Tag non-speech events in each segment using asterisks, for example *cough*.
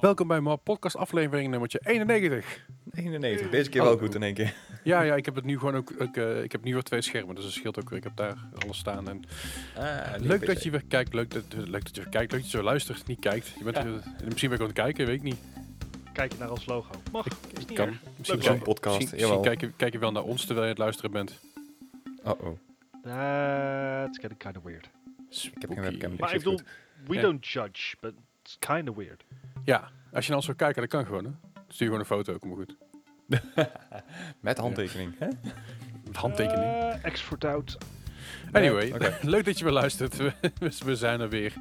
Welkom bij mijn podcast aflevering nummertje 91. 91, deze keer wel goed in één keer. Ja, ja, ik heb het nu gewoon ook, ook eh, ik heb nu weer twee schermen, dus dat scheelt ook weer. Ik heb daar alles staan. En Ah, leuk dat je weer kijkt, leuk dat, leuk dat je weer kijkt, leuk dat je zo luistert, niet kijkt. Je bent Ja. er- misschien ben ik aan het kijken, weet ik niet. Kijk naar ons logo. Mag, is niet Kan. erg. Misschien, zo'n podcast, misschien, jawel. misschien kijk, je, kijk je wel naar ons terwijl je het luisteren bent. Oh oh, That's getting kind of weird. ik heb geen webcam. Maar ik bedoel, we don't judge, but it's kind of weird. Ja, als je nou zou kijken, dat kan gewoon. Hè? Stuur gewoon een foto, kom maar goed. *laughs* Met handtekening. Hè? Met handtekening. Uh, X for doubt. Anyway, *laughs* leuk dat je weer luistert. We, we zijn er weer.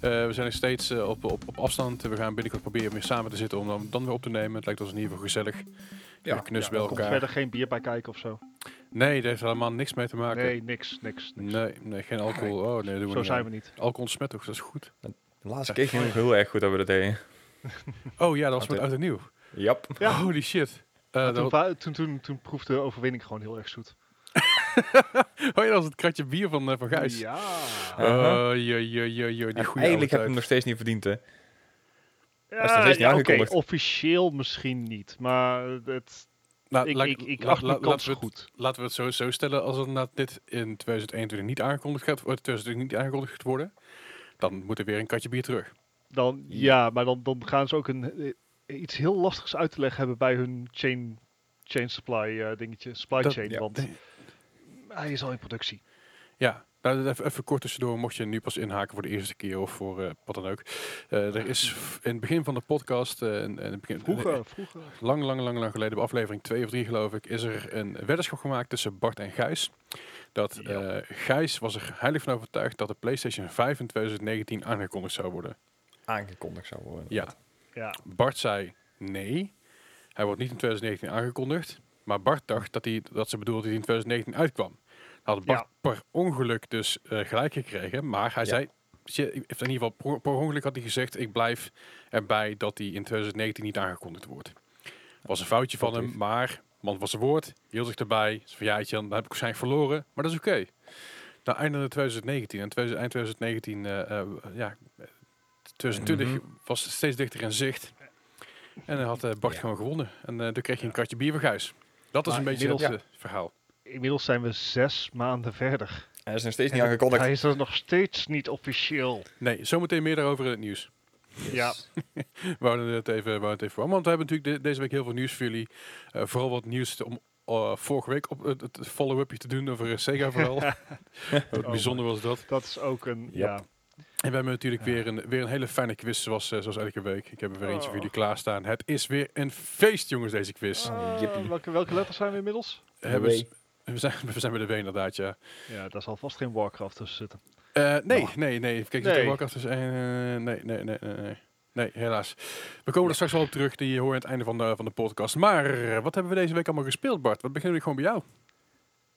Eh, we zijn nog steeds eh, op, op, op afstand. We gaan binnenkort proberen weer samen te zitten om dan, dan weer op te nemen. Het lijkt ons in ieder geval gezellig. Ja, Ja, knus Ja, bij er komt elkaar. verder geen bier bij kijken of zo. Nee, daar heeft helemaal niks mee te maken. Nee, niks, niks, niks. nee, nee, geen alcohol. Oh nee, dat doen we zo niet zijn aan. we niet. Alcohol ontsmet toch, dat is goed. De laatste keer ging het nog heel erg goed dat we dat deden. *laughs* Oh ja, dat was met oud en nieuw. Jap. Ja. Holy shit. Eh, toen, wa- toen, toen, toen proefde de overwinning gewoon heel erg zoet. *laughs* oh ja, dat was het kratje bier van, eh, van Gijs. Ja. Uh-huh. Jo, jo, jo, jo, die En goede eigenlijk heb ik hem nog steeds niet verdiend, hè. Ja, is nog steeds niet ja, aangekondigd. officieel misschien niet, maar het. Nou, ik, laat- ik, ik acht laten we het- goed. Laten we het zo, zo stellen, als het na dit in 2021 niet aangekondigd gaat worden, 2020 niet aangekondigd worden, dan moet er weer een katje bier terug. Dan, ja, maar dan, dan gaan ze ook een, eh, iets heel lastigs uit te leggen hebben bij hun chain, chain supply eh, dingetje, supply Dat- chain, ja. want hij is al in productie. Ja, nou, even, even kort tussendoor, mocht je nu pas inhaken voor de eerste keer of voor eh, wat dan ook. Er is *laughs* in het begin van de podcast, begin, Vroeger, vroeger. lang, lang, lang, lang geleden, bij aflevering 2 of 3 geloof ik, is er een weddenschap gemaakt tussen Bart en Gijs. Dat Gijs was er heilig van overtuigd dat de PlayStation 5 in 2019 aangekondigd zou worden. Aangekondigd zou worden. Ja, Ja, Bart zei nee, hij wordt niet in 2019 aangekondigd. Maar Bart dacht dat, hij, dat ze bedoelde dat hij in 2019 uitkwam. Had Bart per ongeluk dus eh, gelijk gekregen. Maar hij Ja. zei, je- in ieder geval per, per ongeluk had hij gezegd... ik blijf erbij dat hij in 2019 niet aangekondigd wordt. was een foutje van hem, maar man was zijn woord. Hield zich erbij. Zei van, ja, dan heb ik waarschijnlijk verloren. Maar dat is oké. Nou, einde 2019 en 2000 eind 2019, eh, eh, ja, 2020 Mhm. was steeds dichter in zicht. En dan had eh, Bart Ja. gewoon gewonnen. En eh toen kreeg je een katje bier van Gijs. Dat is een beetje het inmiddels- eh, verhaal. inmiddels zijn we zes maanden verder. Hij is nog steeds niet En aangekondigd. Hij is er nog steeds niet officieel. Nee, zometeen meer daarover in het nieuws. Ja, *laughs* We houden het even, we houden het even voor. Want we hebben natuurlijk de- deze week heel veel nieuws voor jullie. Eh, vooral wat nieuws om vorige week op het, het follow-upje te doen over Sega vooral. *laughs* Wat Oh bijzonder was dat. dat is ook een, Yep. ja. En we hebben natuurlijk weer, een, weer een hele fijne quiz zoals, eh, zoals elke week. Ik heb er weer eentje voor jullie klaarstaan. Het is weer een feest jongens deze quiz. Ah, jippie. welke, welke letters zijn we inmiddels? Hebben W. s- *laughs* we, zijn, we zijn bij de W inderdaad, ja. Ja, daar zal vast geen Warcraft tussen zitten. Eh, nee, Oh. nee, nee. Kijk, Nee. Warcraft is een, eh, nee, nee, nee, nee, nee. Nee, helaas. We komen er straks wel op terug. Die hoor je aan het einde van de, van de podcast. Maar eh, wat hebben we deze week allemaal gespeeld, Bart? Wat beginnen we gewoon bij jou?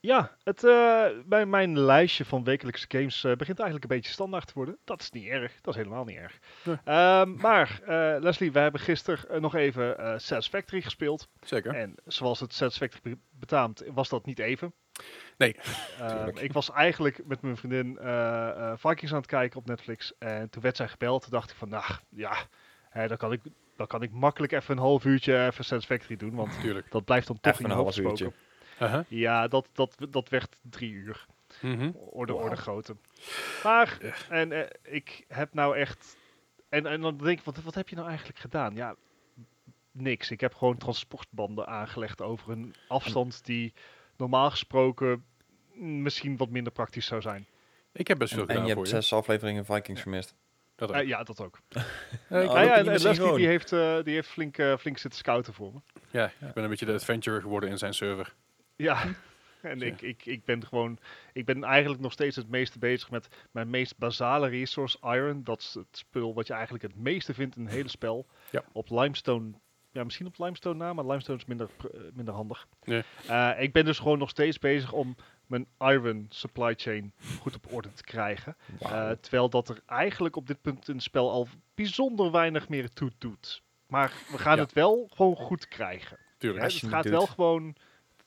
Ja, het, eh, bij mijn lijstje van wekelijkse games eh, begint eigenlijk een beetje standaard te worden. Dat is niet erg. Dat is helemaal niet erg. Nee. Ehm, maar, eh, Leslie, we hebben gisteren eh, nog even eh Satisfactory gespeeld. Zeker. En zoals het Satisfactory be- betaamt, was dat niet even. Nee, Ehm, *laughs* ik was eigenlijk met mijn vriendin eh, eh, Vikings aan het kijken op Netflix. En toen werd zij gebeld. Toen dacht ik van, nou ja, hè, dan, kan ik, dan kan ik makkelijk even een half uurtje even Satisfactory doen. Want natuurlijk. dat blijft dan toch Even in een half uurtje. Aha. Ja, dat, dat, dat werd drie uur. Mhm. Orde, Wauw. orde grootte. Maar, en eh, ik heb nou echt... En, en dan denk ik, wat, wat heb je nou eigenlijk gedaan? Ja, niks. Ik heb gewoon transportbanden aangelegd over een afstand die normaal gesproken mm, misschien wat minder praktisch zou zijn. Ik heb best veel En, en gedaan je voor hebt je. zes afleveringen Vikings vermist. Dat ook. Eh, ja, dat ook. *laughs* Eh, Nou ja, je en, Leslie gewoon. die heeft, eh, die heeft flink, eh, flink zitten scouten voor me. ja, ik ben een beetje de adventurer geworden in zijn server. Ja. *laughs* En Ja. ik, ik, ik ben gewoon, ik ben eigenlijk nog steeds het meeste bezig met mijn meest basale resource, iron. Dat is het spul wat je eigenlijk het meeste vindt in het hele spel. Ja. Op limestone, ja misschien op limestone na, maar limestone is minder, eh, minder handig. Ja. Eh, ik ben dus gewoon nog steeds bezig om mijn iron supply chain goed op orde te krijgen. Eh, terwijl dat er eigenlijk op dit punt in het spel al bijzonder weinig meer toe doet. Maar we gaan Ja. het wel gewoon goed krijgen. Tuurlijk. Het het gaat doet. wel gewoon,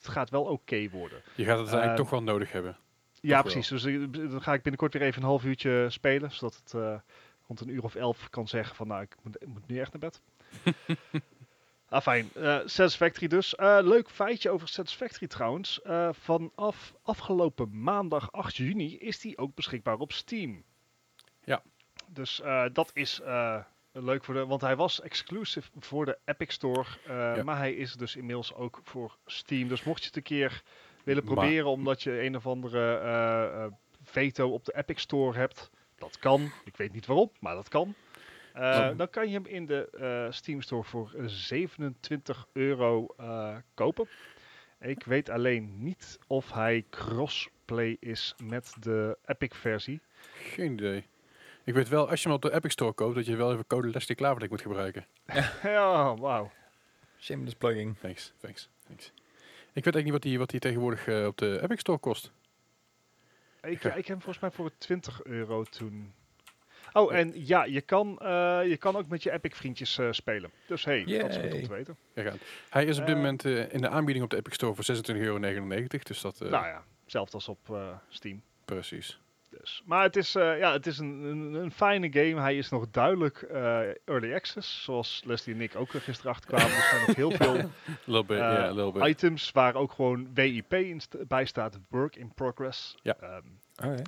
het gaat wel oké worden. Je gaat het eigenlijk Eh, toch wel nodig hebben. Ja, precies. Dus ik- dan ga ik binnenkort weer even een half uurtje spelen, zodat het eh, rond een uur of elf kan zeggen van nou, ik moet, ik moet nu echt naar bed. *laughs* ah, fijn. Eh, Satisfactory dus. Leuk feitje over Satisfactory trouwens. Vanaf afgelopen maandag 8 juni is die ook beschikbaar op Steam. Ja. Dus dat is leuk voor de... Want hij was exclusive voor de Epic Store. eh, Ja. Maar hij is dus inmiddels ook voor Steam. Dus mocht je het een keer willen Maar- proberen... omdat je een of andere eh, eh, veto op de Epic Store hebt... Dat kan. Ik weet niet waarom, maar dat kan. Dan kan je hem in de Steam Store voor eh, 27 euro kopen. Ik weet alleen niet of hij crossplay is met de Epic versie. Geen idee. Ik weet wel, als je hem op de Epic Store koopt, dat je wel even code Leslie Klaverdik moet gebruiken. *laughs* ja, wauw. Shameless plugging. Thanks, thanks, thanks. Ik weet eigenlijk niet wat die, wat die tegenwoordig eh, op de Epic Store kost. Ik, Ja. ik heb hem volgens mij voor 20 euro toen. Oh, en ja, je kan, eh, je kan ook met je Epic vriendjes eh, spelen. Dus hey, dat is goed om te weten. Aan. Hij is op dit moment eh, in de aanbieding op de Epic Store voor 26,99 euro. Dus dat, eh, nou ja, hetzelfde als op eh, Steam. precies. Dus. Maar het is, eh, ja, het is een, een, een fijne game. Hij is nog duidelijk eh, early access. Zoals Leslie en ik ook er gisteren achter kwamen. Er zijn nog heel *laughs* veel Little bit, Eh, ja, little bit. items waar ook gewoon WIP st- bij staat. Work in progress. Ja. Ehm,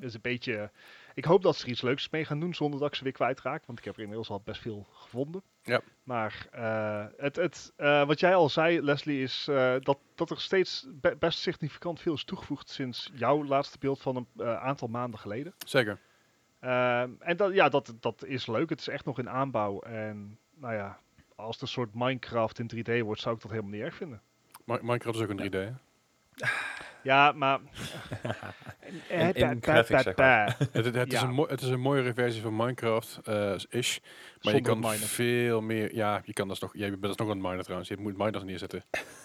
een beetje... Ik hoop dat ze er iets leuks mee gaan doen zonder dat ik ze weer kwijtraak. Want ik heb er inmiddels al best veel gevonden. Ja. Maar eh, het, het, eh, wat jij al zei, Leslie, is eh, dat, dat er steeds be- best significant veel is toegevoegd sinds jouw laatste beeld van een aantal maanden geleden. Zeker. Ehm, en dat, ja, dat, dat is leuk. Het is echt nog in aanbouw. En nou ja, als het een soort Minecraft in 3D wordt, zou ik dat helemaal niet erg vinden. Mi- Minecraft is ook een 3D, hè? Ja, maar... In- in graphics, zeg maar. Het, het, het is Ja. een mooi- het is een mooiere versie van Minecraft, eh, is. Maar je kan miner. veel meer... Ja, je kan dat nog... Ja, je bent dat nog een miner trouwens. Je moet miners neerzetten.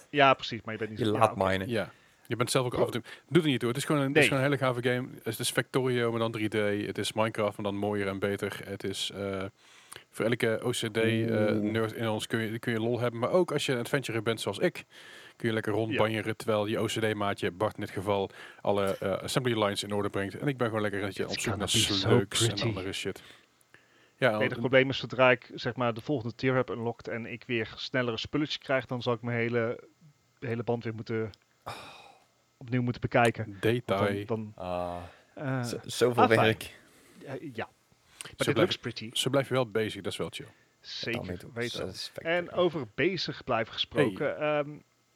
Ja, precies. Maar je bent niet Je zo- laat ja, minen. Ja. Je bent zelf ook af en toe... Doet er niet toe. Het is gewoon een, het is gewoon een hele gave game. Het is Factorio, maar dan 3D. Het is Minecraft, maar dan mooier en beter. Het is... eh, voor elke OCD-nerd in ons kun je, kun je lol hebben. Maar ook als je een adventurer bent zoals ik... kun je lekker rondbanjeren... terwijl je OCD-maatje, Bart in dit geval... alle eh, assembly lines in orde brengt. En ik ben gewoon lekker een op zoek naar so slugs en andere shit. Ja, Het enige probleem is zodra ik zeg maar de volgende tier heb unlocked en ik weer snellere spulletjes krijg, dan zal ik mijn hele, hele band weer moeten opnieuw moeten bekijken. Detail. Dan, dan, Ah, eh, zoveel ah, werk. ja, ja. Zo Maar dit looks pretty. zo blijf je wel bezig, dat is wel chill. Zeker weten. weten. En over bezig blijven gesproken. ehm,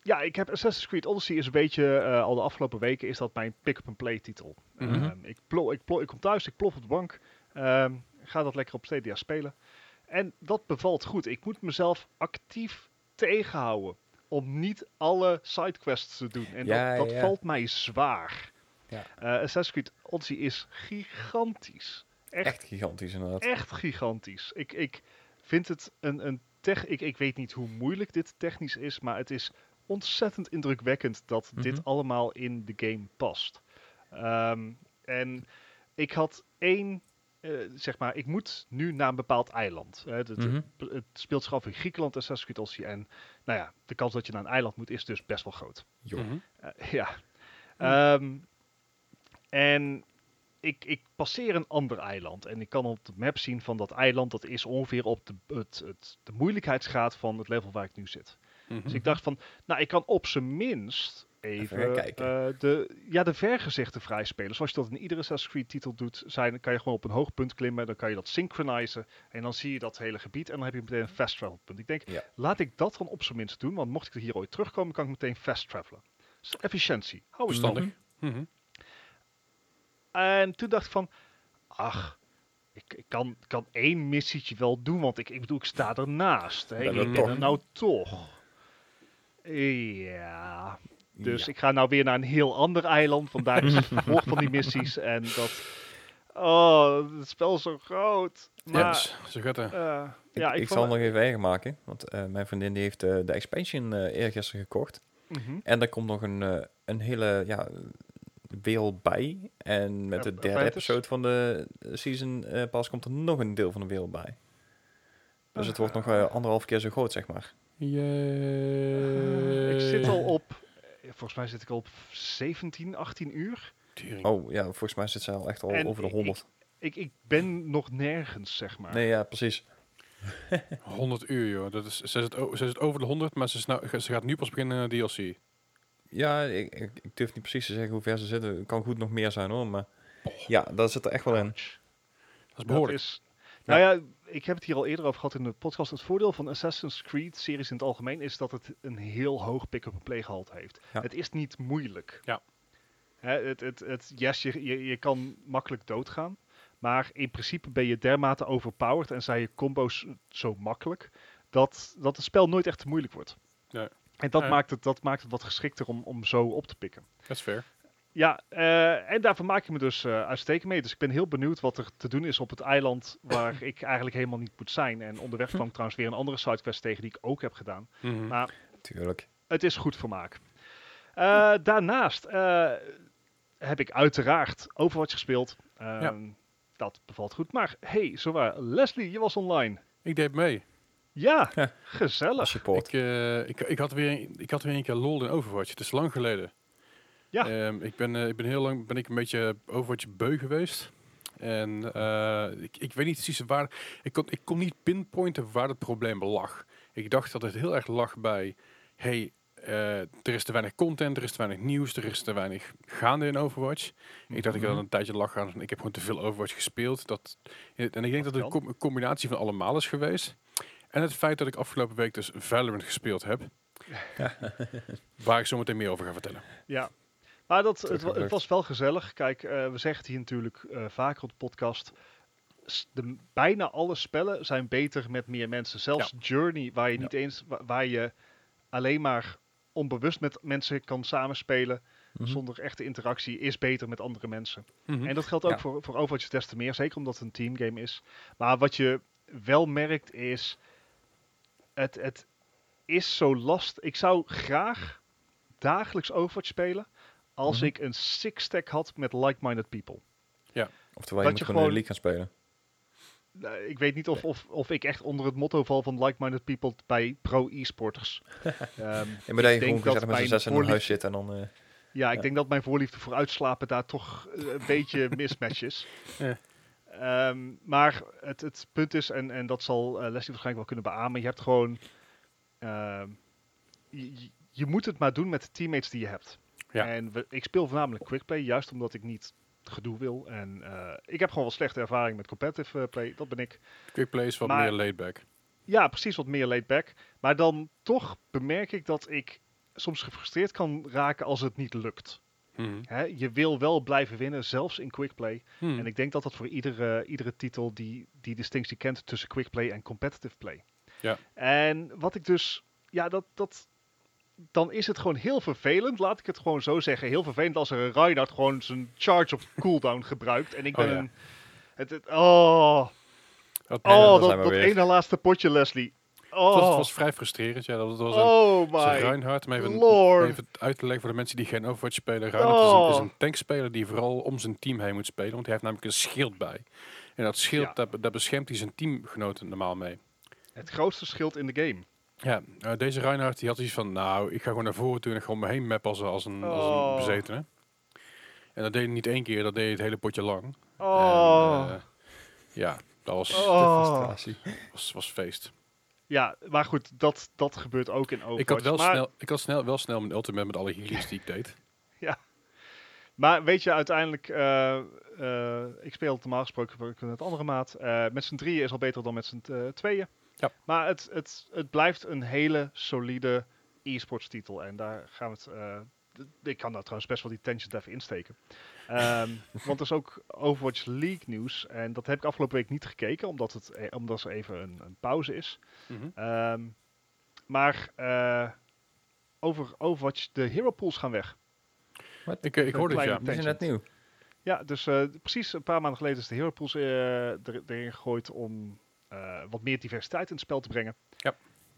ja, ik heb Assassin's Creed Odyssey is een beetje, eh, al de afgelopen weken is dat mijn pick-up-and-play titel. Mhm. Ehm, ik, plo ik, plo ik kom thuis, ik plof op de bank, ehm, ga dat lekker op Stadia spelen. En dat bevalt goed. Ik moet mezelf actief tegenhouden om niet alle sidequests te doen. En Ja, dat, dat ja. valt mij zwaar. Ja. Eh, Assassin's Creed Odyssey is gigantisch. Echt Echt gigantisch inderdaad. echt gigantisch. Ik, ik vind het een, een tech. Ik, ik weet niet hoe moeilijk dit technisch is, maar het is ontzettend indrukwekkend dat Mhm. dit allemaal in de game past. Ehm, en ik had één. eh, zeg maar, ik moet nu naar een bepaald eiland. Hè, het, het- Mhm. het speelt zich af in Griekenland, Assassin's Creed Odyssey. En nou ja, de kans dat je naar een eiland moet is dus best wel groot. Mhm. Eh, ja. Ehm, en ik, ik passeer een ander eiland. En ik kan op de map zien van dat eiland. Dat is ongeveer op de, het, het, de moeilijkheidsgraad van het level waar ik nu zit. Mhm. Dus ik dacht van, nou ik kan op zijn minst Even eh, de, ja, de vergezichten vrijspelen. Zoals je dat in iedere Assassin's Creed titel doet, zijn, kan je gewoon op een hoog punt klimmen. Dan kan je dat synchronizen. En dan zie je dat hele gebied. En dan heb je meteen een fast travel punt. Ik denk, Ja. laat ik dat dan op zijn minst doen. Want mocht ik er hier ooit terugkomen, kan ik meteen fast travelen. Dus efficiëntie. Hou eens Verstandig. stand. Mhm. En toen dacht ik van, ach, ik, ik kan, kan één missietje wel doen, want ik, ik bedoel, ik sta ernaast. Hè. Ik ben er nou toch. Ja, dus Ja. ik ga nou weer naar een heel ander eiland, want daar is het *laughs* vervolg van die missies. En dat, oh, het spel is zo groot. Maar, Yes, zo gaat het. eh, Ik, ja, ik, ik, zal vond- nog even eigen maken, want eh, mijn vriendin die heeft eh, de expansion eh eergisteren gekocht. Mhm. En daar komt nog een, eh, een hele ja, wereld bij. En met de derde episode van de season eh, pas komt er nog een deel van de wereld bij. Dus het wordt nog eh, anderhalf keer zo groot, zeg maar. Yay. ik zit al *laughs* op, volgens mij zit ik al op 17, 18 uur. Oh ja, volgens mij zit ze al echt al En over de ik- 100. Ik, ik ben nog nergens, zeg maar. Nee, ja, precies. *laughs* 100 uur, joh. Dat is, ze, zit, ze zit over de 100, maar ze, is nou, ze gaat nu pas beginnen aan DLC. Ja, ik, ik, ik durf niet precies te zeggen hoe ver ze zitten. Het kan goed nog meer zijn hoor, maar ja, dat zit er echt wel in. Dat is behoorlijk. Dat is, nou ja, ik heb het hier al eerder over gehad in de podcast. Het voordeel van Assassin's Creed series in het algemeen is dat het een heel hoog pick-up-and-play gehalte heeft. Ja. Het is niet moeilijk. Ja. Hè, het, het, het, yes, je, je, je kan makkelijk doodgaan. Maar in principe ben je dermate overpowered en zijn je combo's zo makkelijk dat, dat het spel nooit echt te moeilijk wordt. Nee. En dat, maakt het, dat maakt het wat geschikter om, om zo op te pikken. Dat is fair. Ja, eh, en daarvoor maak ik me dus eh uitstekend mee. Dus ik ben heel benieuwd wat er te doen is op het eiland waar ik eigenlijk helemaal niet moet zijn. En onderweg kwam ik trouwens weer een andere sidequest tegen die ik ook heb gedaan. Mhm. Maar Tuurlijk. het is goed vermaak. Eh, daarnaast eh, heb ik uiteraard Overwatch gespeeld. Ehm, Dat bevalt goed. Maar hey, zowaar, Leslie, je was online. Ik deed mee. Ja, Ja. gezellig. Support. Ik, eh, ik, ik, had weer, ik had weer een keer lol in Overwatch. Het is lang geleden. Ja. Ehm, ik, ben, eh, ik ben heel lang ben ik een beetje Overwatch beu geweest. En eh, ik, ik weet niet precies waar... Ik kon, ik kon niet pinpointen waar het probleem lag. Ik dacht dat het heel erg lag bij... Hey, eh, er is te weinig content, er is te weinig nieuws, er is te weinig gaande in Overwatch. Ik dacht ik Mhm. had een tijdje lag aan. Ik heb gewoon te veel Overwatch gespeeld. Dat, en ik denk dat het een kan. com- een combinatie van allemaal is geweest. En het feit dat ik afgelopen week dus Valorant gespeeld heb. *laughs* waar ik zo meteen meer over ga vertellen. Ja, maar dat, het, het was wel gezellig. Kijk, eh, we zeggen het hier natuurlijk eh, vaker op de podcast. De, bijna alle spellen zijn beter met meer mensen. Zelfs Journey, waar je Ja. niet eens, wa- waar je alleen maar onbewust met mensen kan samenspelen, Mhm. zonder echte interactie, is beter met andere mensen. Mhm. En dat geldt ook Ja. voor, voor Overwatch des te meer, zeker omdat het een teamgame is. Maar wat je wel merkt is, het, het is zo last. Ik zou graag dagelijks Overwatch spelen als Mhm. ik een six-stack had met like-minded people. Oftewel, je moet je gewoon in de league gaan spelen. Nou, ik weet niet of, of, of ik echt onder het motto val van like-minded people bij pro-e-sporters. *laughs* Ehm, maar denk gewoon dat gezellig met z'n mijn zes in huis zit en dan... eh, Ja, ik Ja. denk dat mijn voorliefde voor uitslapen daar toch eh, een beetje *laughs* mismatch is. Ja. Ehm, maar het, het punt is, en, en dat zal eh, Leslie waarschijnlijk wel kunnen beamen, je hebt gewoon... ehm, je, je- je moet het maar doen met de teammates die je hebt. Ja. En we, ik speel voornamelijk quickplay, juist omdat ik niet gedoe wil. En eh, ik heb gewoon wel slechte ervaring met competitive eh, play, dat ben ik. Quick play is wat Maar- meer laid back. Ja, precies wat meer laid back. Maar dan toch bemerk ik dat ik soms gefrustreerd kan raken als het niet lukt. Hè, je wil wel blijven winnen, zelfs in quickplay. Mhm. En ik denk dat dat voor iedere, iedere titel die, die distinctie kent tussen quickplay en competitive play. Ja. En wat ik dus, ja, dat, dat, dan is het gewoon heel vervelend, laat ik het gewoon zo zeggen. Heel vervelend als er een Reinhardt gewoon zijn charge op cooldown *laughs* gebruikt. En ik Oh, ben ja. een, het, het- oh, Dat, En oh dat, dat ene laatste potje, Leslie. was, Oh, was vrij frustrerend. Ja, dat was een, oh my Reinhardt. Om even, lord. even uit te leggen voor de mensen die geen Overwatch spelen. Reinhardt is, een, Oh. is een tankspeler die vooral om zijn team heen moet spelen. Want hij heeft namelijk een schild bij. En dat schild, Ja. daar, daar beschermt hij zijn teamgenoten normaal mee. Het grootste schild in de game. Ja, eh, deze Reinhardt die had iets van, nou, ik ga gewoon naar voren toe en gewoon me heen mappen als, als, een, als Oh. een bezetene. En dat deed hij niet één keer, dat deed hij het hele potje lang. Oh. En, eh, ja, dat was, Oh. frustratie. was, was feest. Ja, maar goed, dat, dat gebeurt ook in Overwatch. Ik had, wel maar, snel, ik had snel, wel snel mijn ultimate met alle healers die ik deed. *laughs* maar weet je, uiteindelijk, eh, eh, ik speel normaal gesproken met het andere maat. Eh, met z'n drieën is al beter dan met z'n eh, tweeën. Ja. Maar het, het, het blijft een hele solide e-sports titel. En daar gaan we het... eh, ik kan daar trouwens best wel die tangent even insteken. Ehm, *laughs* want er is ook Overwatch League nieuws. En dat heb ik afgelopen week niet gekeken, omdat, het, eh, omdat er even een, een pauze is. Mhm. Ehm, maar eh, over Overwatch, de hero pools gaan weg. Ik, eh, ik hoorde het, ja. Die zijn net nieuw. Ja, dus eh, precies een paar maanden geleden is de hero pools erin gegooid om eh, wat meer diversiteit in het spel te brengen. Ja.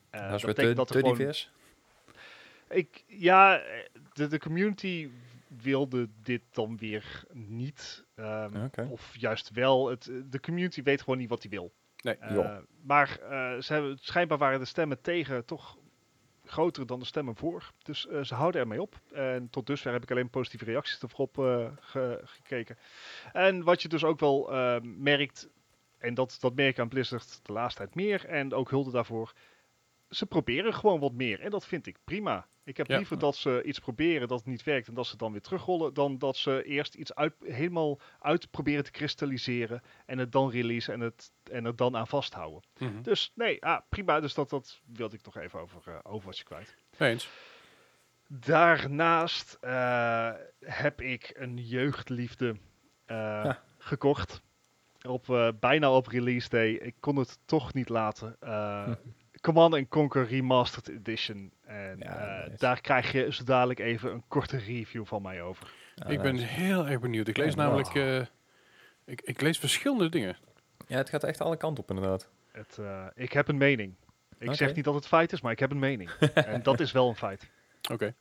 Eh, dat is weer betekent te, dat er te gewoon- divers. Ik, ja, de, de community wilde dit dan weer niet. ehm. Of juist wel. Het, de community weet gewoon niet wat hij wil. Nee. Eh, maar eh, ze hebben, schijnbaar waren de stemmen tegen toch groter dan de stemmen voor. Dus eh, ze houden ermee op. En tot dusver heb ik alleen positieve reacties erop eh, ge- gekeken. En wat je dus ook wel eh, merkt, en dat, dat merk ik aan Blizzard de laatste tijd meer. En ook hulde daarvoor. Ze proberen gewoon wat meer. En dat vind ik prima. Ik heb Ja. liever dat ze iets proberen dat het niet werkt en dat ze het dan weer terugrollen. Dan dat ze eerst iets uit, helemaal uit proberen te kristalliseren. En het dan releasen en het, en het dan aan vasthouden. Mhm. Dus nee, ah, prima. Dus dat, dat wilde ik nog even over uh, Overwatch kwijt. Eens. Daarnaast eh, heb ik een jeugdliefde eh, Ja. gekocht. Op, eh, bijna op release day. Ik kon het toch niet laten. Eh, *laughs* Command Conquer Remastered Edition. En Ja, eh, nice. daar krijg je zo dadelijk even een korte review van mij over. Ja, ik ben nice. heel erg benieuwd. Ik lees Ja, namelijk... eh, ik, ik lees verschillende dingen. Ja, het gaat echt alle kanten op inderdaad. Het, eh, ik heb een mening. Ik zeg niet dat het feit is, maar ik heb een mening. *laughs* en dat is wel een feit. Oké.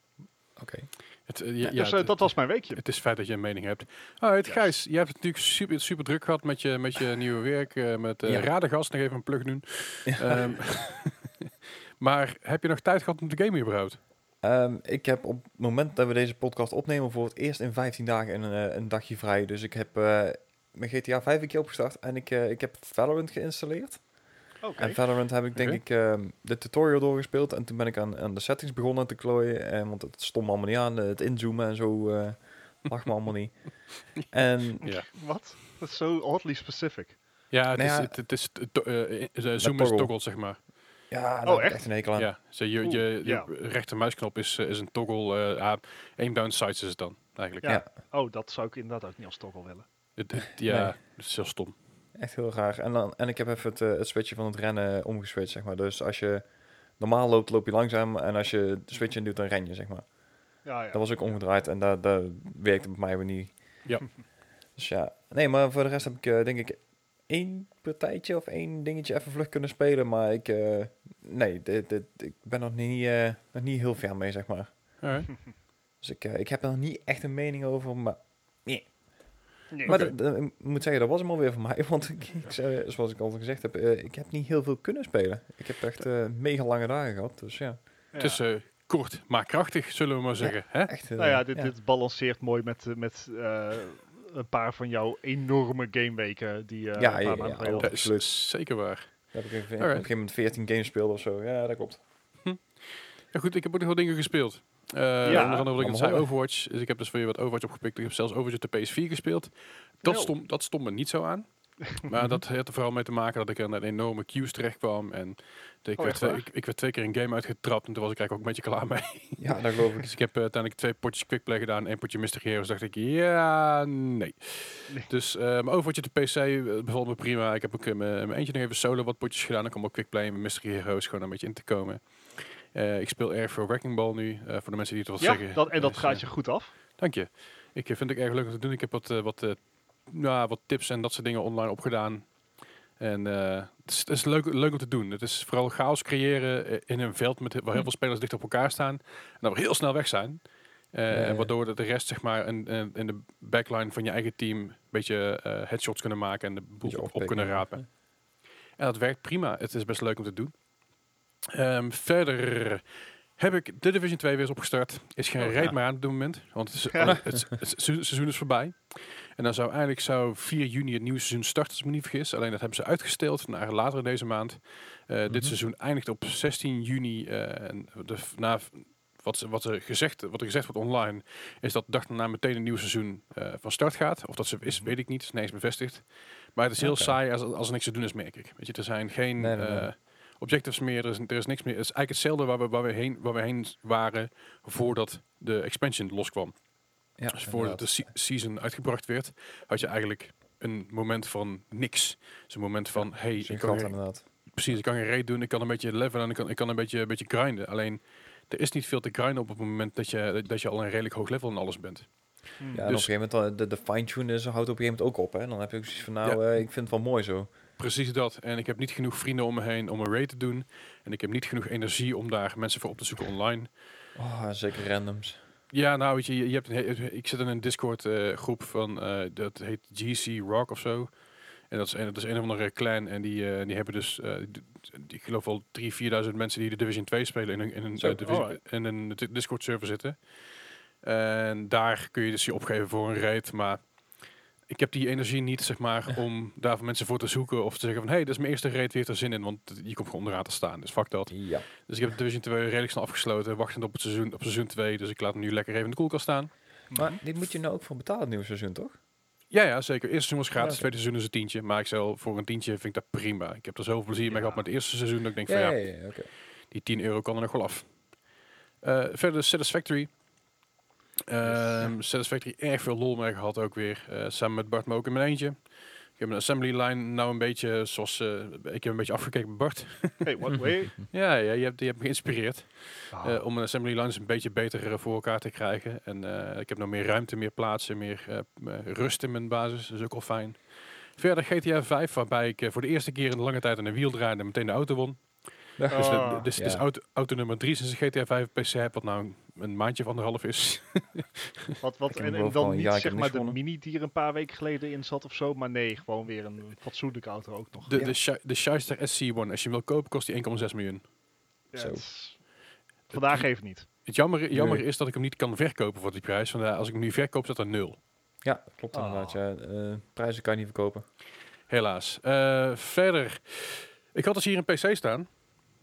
Oké. Het, eh, ja, dus eh, dat was mijn weekje. Het is feit dat je een mening hebt. Yes. Gijs, je hebt het natuurlijk super, super druk gehad met je, met je *laughs* nieuwe werk. eh, met uh, Ja. Radagast, nog even een plug doen. Ehm, *laughs* maar heb je nog tijd gehad om te gamen überhaupt? Ehm, ik heb op het moment dat we deze podcast opnemen voor het eerst in 15 dagen een, een dagje vrij. Dus ik heb mijn GTA 5 een keer opgestart en ik, ik heb Valorant geïnstalleerd. En Valorant heb ik denk ik ehm, de tutorial doorgespeeld en toen ben ik aan, aan de settings begonnen te klooien. En, want het stond me allemaal niet aan, eh, het inzoomen en zo eh lag me allemaal niet. *laughs* En Ja, Wat? Dat is zo oddly specific. ja het Nou is, ja, het, het is to- eh, eh, zoom is toggle. zeg maar. ja, Oh, echt? echt een hekel aan. Ja, zo je, je, je ja. rechtermuisknop is, eh, is een toggle. eh aim-down sights is het dan, eigenlijk. Ja. Ja. Oh, dat zou ik inderdaad ook niet als toggle willen. Het- het- ja, Nee. dat is heel stom. Echt heel raar. En, dan, en ik heb even het, eh, het switchen van het rennen omgeswitcht, zeg maar. Dus als je normaal loopt, loop je langzaam. En als je de switch in doet, dan ren je, zeg maar. Ja, ja. Dat was ook omgedraaid en dat, dat werkte bij mij weer niet. Ja. *laughs* Dus ja, nee, maar voor de rest heb ik eh, denk ik één partijtje of één dingetje even vlug kunnen spelen. Maar ik, eh, nee, dit, dit, ik ben nog niet, eh, nog niet heel ver mee, zeg maar. Alright. Dus ik, ik heb er nog niet echt een mening over, maar... Nee. Maar ik moet zeggen, dat was hem alweer voor mij. *laughs* Want ik, ik, zei, zoals ik al gezegd heb, eh, ik heb niet heel veel kunnen spelen. Ik heb echt eh, mega lange dagen gehad. Dus ja, Ja. Het is eh, kort, maar krachtig, zullen we maar zeggen. Hè? echt... nou ja, dit, ja. dit balanceert mooi met, met eh, een paar van jouw enorme gameweken die eh Ja, een ja, paar ja, absoluut. zeker waar. Heb ik even, op een gegeven moment 14 games gespeeld of zo. Ja, dat klopt. Ja, goed, ik heb ook nog wel dingen gespeeld. Eh Ja, onder andere wat ik net zei. Overwatch. Dus ik heb dus voor je wat Overwatch opgepikt. Ik heb zelfs Overwatch op de PS4 gespeeld. Dat, stond, dat stond me niet zo aan. *laughs* Maar dat had er vooral mee te maken dat ik in een enorme queues terecht kwam. En ik, Oh, werd twee, ik, ik werd twee keer een game uitgetrapt. En toen was ik eigenlijk ook een beetje klaar mee. Ja, dat geloof ik. *laughs* Dus ik heb eh, uiteindelijk twee potjes quickplay gedaan. en één potje Mystery Heroes. dacht ik, ja, nee. Nee. Dus, maar Overwatch op de PC bevalt me prima. Ik heb ook in mijn mijn eentje nog even solo wat potjes gedaan. Dan kwam ook quickplay en mijn Mystery Heroes gewoon een beetje in te komen. Eh, ik speel erg voor Wrecking Ball nu. eh, voor de mensen die het wat Ja, zeggen. dat, en dat Dus, gaat eh, je goed af. Dank je. Ik vind het erg leuk om te doen. Ik heb wat, wat, eh, nou, wat tips en dat soort dingen online opgedaan. En eh, het, is, het is leuk, leuk om te doen. Het is vooral chaos creëren in een veld met, waar heel veel spelers dicht op elkaar staan. En dan heel snel weg zijn. Eh. Waardoor de rest zeg maar, in, in, in de backline van je eigen team een beetje eh, headshots kunnen maken en de boel op, kunnen rapen. En dat werkt prima. Het is best leuk om te doen. Ehm, verder heb ik de Division 2 weer eens opgestart. Is geen Oh, reet ja. meer aan op dit moment. Want het, is, Ja. *laughs* het, het, het seizoen is voorbij. En dan zou eigenlijk zou 4 juni het nieuwe seizoen starten, als ik me niet vergis. Alleen dat hebben ze uitgesteld naar later deze maand. Eh, Dit Mhm. seizoen eindigt op 16 juni. eh, en de, na, wat, ze- wat, er gezegd, wat er gezegd wordt online, is dat de dag daarna meteen een nieuw seizoen eh, van start gaat. Of dat ze is, weet ik niet. is nergens bevestigd. Maar het is heel saai als, als er niks te doen is, merk ik. Weet je, er zijn geen Nee, nee, nee. Objectives meer. Er is, er is niks meer. Het is eigenlijk hetzelfde waar we, waar we, heen, waar we heen waren voordat de expansion loskwam. Ja, Dus voordat de se- season uitgebracht werd, had je eigenlijk een moment van niks. Dus een moment van, hey, Dus ik kan, geen- precies, ik kan geen raid doen, ik kan een beetje levelen en ik kan, ik kan een, beetje, een beetje grinden. Alleen, er is niet veel te grinden op het moment dat je, dat je al een redelijk hoog level en alles bent. Ja, en Dus- op een gegeven moment, de, de fine-tune is, houdt op een gegeven moment ook op. Hè? Dan heb je ook zoiets van, nou, eh, ik vind het wel mooi zo. Precies dat. En ik heb niet genoeg vrienden om me heen om een raid te doen. En ik heb niet genoeg energie om daar mensen voor op te zoeken online. Oh, zeker randoms. Ja, nou weet je, je hebt een ik zit in een Discord eh, groep van, eh, dat heet GC Rock of zo. En dat is een, dat is een of andere clan en die, eh, die hebben dus, ik geloof al 3.000, 4.000 mensen die de Division 2 spelen in een, in een, division- in een di- Discord server zitten. En daar kun je dus je opgeven voor een raid, maar ik heb die energie niet, zeg maar, om daar voor mensen voor te zoeken of te zeggen van, hé, hey, dit is mijn eerste raid, wie heeft er zin in? Want je komt gewoon onderaan te staan, dus fuck dat. Ja. Dus ik heb Division 2 redelijk snel afgesloten, wachtend op het seizoen, op seizoen 2, dus ik laat hem nu lekker even in de koelkast staan. Maar dit moet je nou ook voor betalen, het nieuwe seizoen, toch? Ja, ja, zeker. Eerste seizoen was gratis, Ja, tweede seizoen is een tientje, maar ik zal voor een tientje vind ik dat prima. Ik heb er zoveel plezier mee Ja. gehad met het eerste seizoen, dat ik denk Ja, van, ja, ja, ja, oké. die 10 euro kan er nog wel af. Eh, verder Satisfactory. Ehm, Satisfactory erg veel lol mee gehad ook weer. Eh, samen met Bart, maar ook in mijn eentje. Ik heb een assembly line nou een beetje zoals... eh, ik heb een beetje afgekeken bij Bart. *laughs* Hey, what way? *laughs* ja, ja je, hebt, je hebt me geïnspireerd Ah, eh, om een assembly line eens een beetje beter voor elkaar te krijgen. En eh, ik heb nog meer ruimte, meer plaatsen, meer rust in mijn basis. Dat is ook al fijn. Verder GTA 5, waarbij ik voor de eerste keer in lange tijd aan de wiel draaide en meteen de auto won. Dus, Ah. de, dus, dus Ja. auto, auto nummer 3 sinds ik GTA 5 PC heb, wat nou een, maandje of anderhalf is. *laughs* wat, wat, en, dan niet jaar zeg maar de mini die er een paar weken geleden in zat of zo, maar nee, gewoon weer een fatsoenlijke auto ook nog. De, Ja. de, de Shyster SC1, als je hem wil kopen, kost die 1,6 miljoen. Ja, het Vandaag even niet. Het jammer, jammer Nee. is dat ik hem niet kan verkopen voor die prijs. Vandaar, als ik hem nu verkoop, staat er nul. Ja, klopt Ah. inderdaad. Ja. Eh, prijzen kan je niet verkopen. Helaas. Eh, verder, ik had dus hier een PC staan.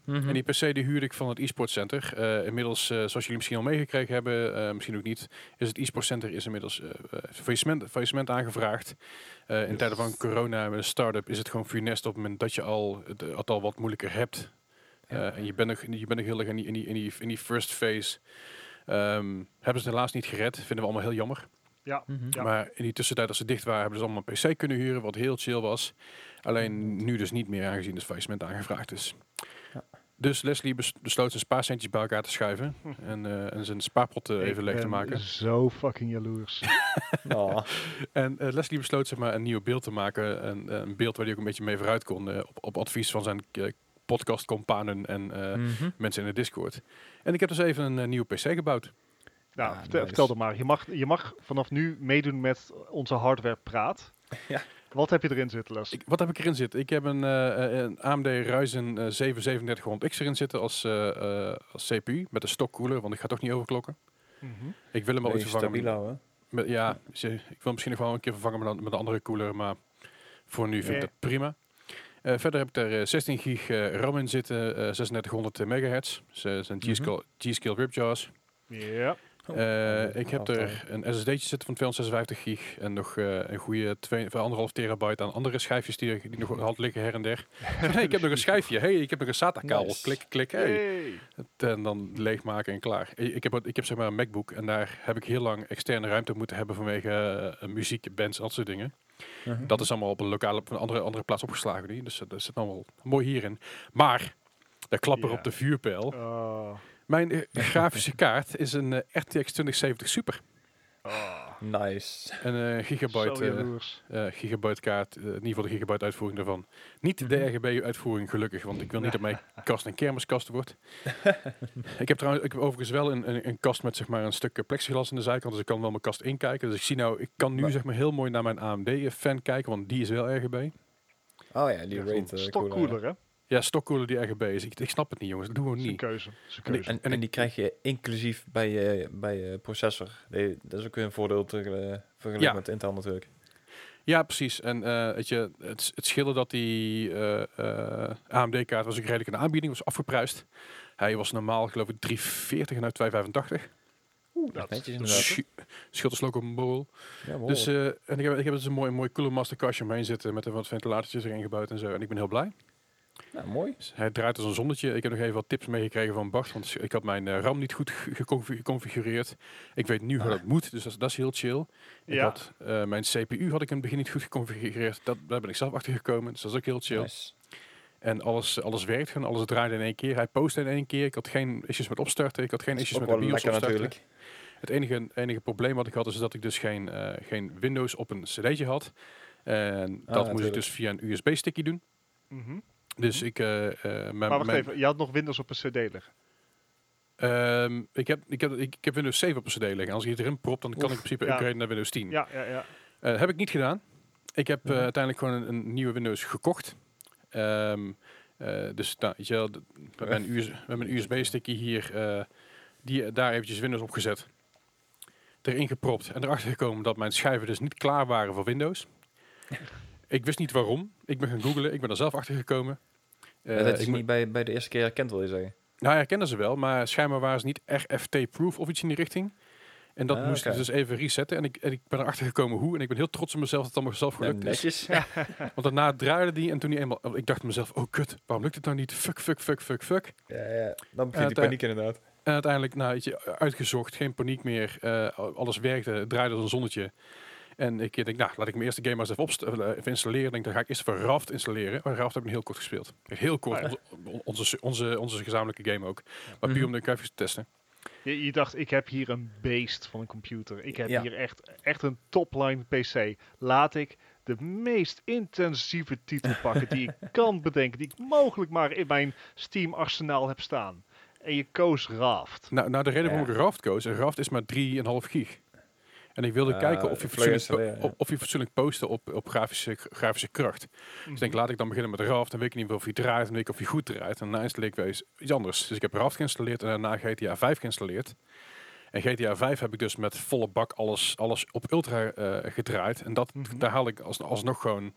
Mhm. En die PC die huurde ik van het e-sport center. Eh, inmiddels, eh, zoals jullie misschien al meegekregen hebben, eh, misschien ook niet, is het e-sport center is inmiddels faillissement, faillissement aangevraagd. Eh, in Yes. tijden van corona met een start-up is het gewoon funest op het moment dat je al het, het al wat moeilijker hebt. Ja. Eh, en je bent nog, je bent nog heel erg in die, in die, in die, in die first phase. Ehm, hebben ze het helaas niet gered. Vinden we allemaal heel jammer. Ja, Mhm. Ja. Maar in die tussentijd dat ze dicht waren, hebben ze allemaal een PC kunnen huren, wat heel chill was. Alleen nu dus niet meer, aangezien het faillissement aangevraagd is. Dus Leslie bes- besloot zijn spaarcentjes bij elkaar te schuiven *laughs* en, eh, en zijn spaarpot eh, even leeg te ben maken. Zo fucking jaloers. *laughs* Oh. En eh, Leslie besloot zeg maar, een nieuw beeld te maken. Een, een beeld waar hij ook een beetje mee vooruit kon. eh, op, op advies van zijn eh, podcast companen en eh, Mhm. mensen in de Discord. En ik heb dus even een eh, nieuwe PC gebouwd. Nou, Ah, vertel, nice. vertel dan maar. Je mag, je mag vanaf nu meedoen met onze hardware praat. Ja. Wat heb je erin zitten, Les? Ik, wat heb ik erin zitten? Ik heb een, eh, een AMD Ryzen eh 73700X erin zitten als, eh, eh, als CPU. Met een stokkoeler, want ik ga toch niet overklokken. Mhm. Ik wil hem wel Beetje vervangen. stabiel houden. Met, ja, ze- ik wil misschien nog wel een keer vervangen met een, met een andere koeler. Maar voor nu vind ik Ja. dat prima. Eh, verder heb ik er eh, 16 gig eh, RAM in zitten, eh 3600 megahertz. Ze zijn Mhm. G-Skill G-Skill Ripjaws. Ja. Oh, Eh, oh, ik heb oh, er een SSD'tje zitten van 256 gig en nog eh, een goede 2,5 terabyte aan andere schijfjes die, die nog had liggen her en der. hey, ik heb nog een *laughs* schijfje. Hey, ik heb nog een SATA-kabel. Nice. Klik, klik. Hey. En dan leegmaken en klaar. Ik heb, wat- ik heb zeg maar een MacBook en daar heb ik heel lang externe ruimte moeten hebben vanwege eh, muziek, bands en dat soort dingen. Mhm. Dat is allemaal op een lokale, op een andere, andere plaats opgeslagen. Die. Dus eh, dat zit allemaal mooi hierin. Maar, de klapper op de vuurpijl. Mijn eh, *laughs* grafische kaart is een eh, RTX 2070 Super. Oh. Nice. Een eh, gigabyte, gigabyte kaart, in ieder geval de gigabyte uitvoering daarvan. Niet de Mhm. RGB uitvoering gelukkig, want ik wil niet dat mijn *laughs* kast een kermiskast wordt. *laughs* ik heb trouwens ik heb overigens wel een, een, een kast met zeg maar een stuk plexiglas in de zijkant, dus ik kan wel mijn kast inkijken. Dus ik zie nou, ik kan nu Maar- zeg maar heel mooi naar mijn AMD fan kijken, want die is wel RGB. Oh ja, die Ja, rate. eh, Stokkoeler, cooler, hè? Ja, stokkoeler die RGB is. Ik, ik snap het niet jongens, dat doen we is een niet. keuze. Een keuze. En, En die krijg je inclusief bij je, bij je processor. Die- dat is ook weer een voordeel te, eh, vergeleken Ja. met Intel natuurlijk. Ja, precies. En eh weet je, het, het schillen dat die AMD-kaart was ook redelijk in de aanbieding, was afgeprijsd. Hij was normaal geloof ik 340 en nu 285. Oeh, dat is een een borrel. Ja, mooi. Dus, eh, en ik heb, ik heb dus een mooi, mooi Cooler Master kastje omheen zitten met een wat ventilatortjes erin gebouwd en zo. En ik ben heel blij. Nou, mooi. Dus hij draait als een zonnetje. Ik heb nog even wat tips meegekregen van Bart, want ik had mijn eh, RAM niet goed ge- geconfi- geconfigureerd. Ik weet nu hoe Ah. dat moet, dus dat, is- dat is heel chill. Ik Ja. had, eh, mijn CPU had ik in het begin niet goed geconfigureerd. Dat, daar ben ik zelf achter gekomen, dus dat is ook heel chill. Nice. En alles, alles werkt gewoon, alles draaide in één keer. Hij postte in één keer. Ik had geen issues met opstarten. Ik had geen issues met de BIOS opstarten. natuurlijk. Het enige, enige probleem wat ik had is dat ik dus geen, eh, geen Windows op een cd'tje had. En dat moest ik dus via een USB-stickje doen. Mhm. Dus ik... eh, eh, mijn, Maar wacht mijn- even, je had nog Windows op een CD liggen. ehm, ik, heb, ik, heb, ik, heb Windows 7 op een cd liggen. Als ik het erin prop, dan kan ik in principe ja. upgraden naar Windows 10. Ja, ja, ja. Eh, heb ik niet gedaan. Ik heb Mhm. uiteindelijk gewoon een, een nieuwe Windows gekocht. Ehm, eh, dus nou, weet je wel, US met mijn USB-stickje hier, die, daar eventjes Windows op gezet. erin gepropt en erachter gekomen dat mijn schijven dus niet klaar waren voor Windows. Ik wist niet waarom. Ik ben gaan googlen. Ik ben er zelf achter gekomen. Ja, dat is ik moet- niet bij, bij de eerste keer herkend, wil je zeggen. nou ja, kennen ze wel, maar schijnbaar waren ze niet RFT-proof of iets in die richting. En dat Ah, moest oké. dus even resetten. En ik, en ik ben erachter gekomen hoe. En ik ben heel trots op mezelf dat het allemaal zelf Ja, gelukt is. netjes. *laughs* Want daarna draaide die en toen die eenmaal... Ik dacht mezelf, oh kut, waarom lukt het nou niet? Fuck, fuck, fuck, fuck, fuck. Ja, ja. Dan begint Eh, die paniek inderdaad. En uiteindelijk, nou, uitgezocht, geen paniek meer. eh, alles werkte, draaide als een zonnetje. En ik denk, nou, laat ik mijn eerste game maar eens even, eh, even installeren. Ik denk, dan ga ik eerst even Raft installeren. Maar Raft heb ik heel kort gespeeld. Heel kort, Ah, ja. onze, onze, onze, onze gezamenlijke game ook. Maar puur Mhm. om de graphics te testen. Je, je dacht, ik heb hier een beest van een computer. Ik heb Ja. hier echt, echt een topline PC. Laat ik de meest intensieve titel pakken die ik *laughs* kan bedenken. Die ik mogelijk maar in mijn Steam arsenaal heb staan. En je koos Raft. Nou, nou de reden waarom ik Raft koos, Raft is maar 3,5 gig. En ik wilde Ah, kijken of je, fatsoenlijk, ja. of je fatsoenlijk postte op, op grafische, grafische kracht. Dus Mhm. ik denk, laat ik dan beginnen met Raft. Dan weet ik niet of hij draait, dan weet ik of hij goed draait. En daarna installeer ik weer iets anders. Dus ik heb Raft geïnstalleerd en daarna GTA 5 geïnstalleerd. En GTA 5 heb ik dus met volle bak alles, alles op ultra eh, gedraaid. En dat, Mhm. daar haal ik als, alsnog gewoon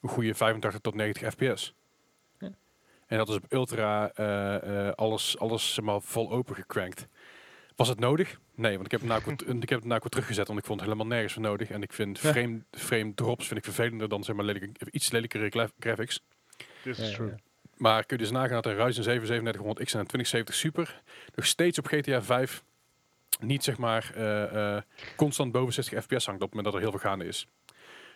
een goede 85 tot 90 fps. Ja. En dat is op ultra eh, eh, alles, alles zeg maar, vol open gecrankt. Was het nodig? Nee, want ik heb het *laughs* nou ook wat- ik heb het nou ook teruggezet, want ik vond het helemaal nergens voor nodig. En ik vind Ja. frame, frame drops vind ik vervelender dan zeg maar lelijke, iets lelijkere gra- graphics. This is true. Maar kun je dus nagaan dat een Ryzen 7 3700X en een 2070 Super nog steeds op GTA 5 niet zeg maar eh, eh, constant boven 60 fps hangt op het moment dat er heel veel gaande is.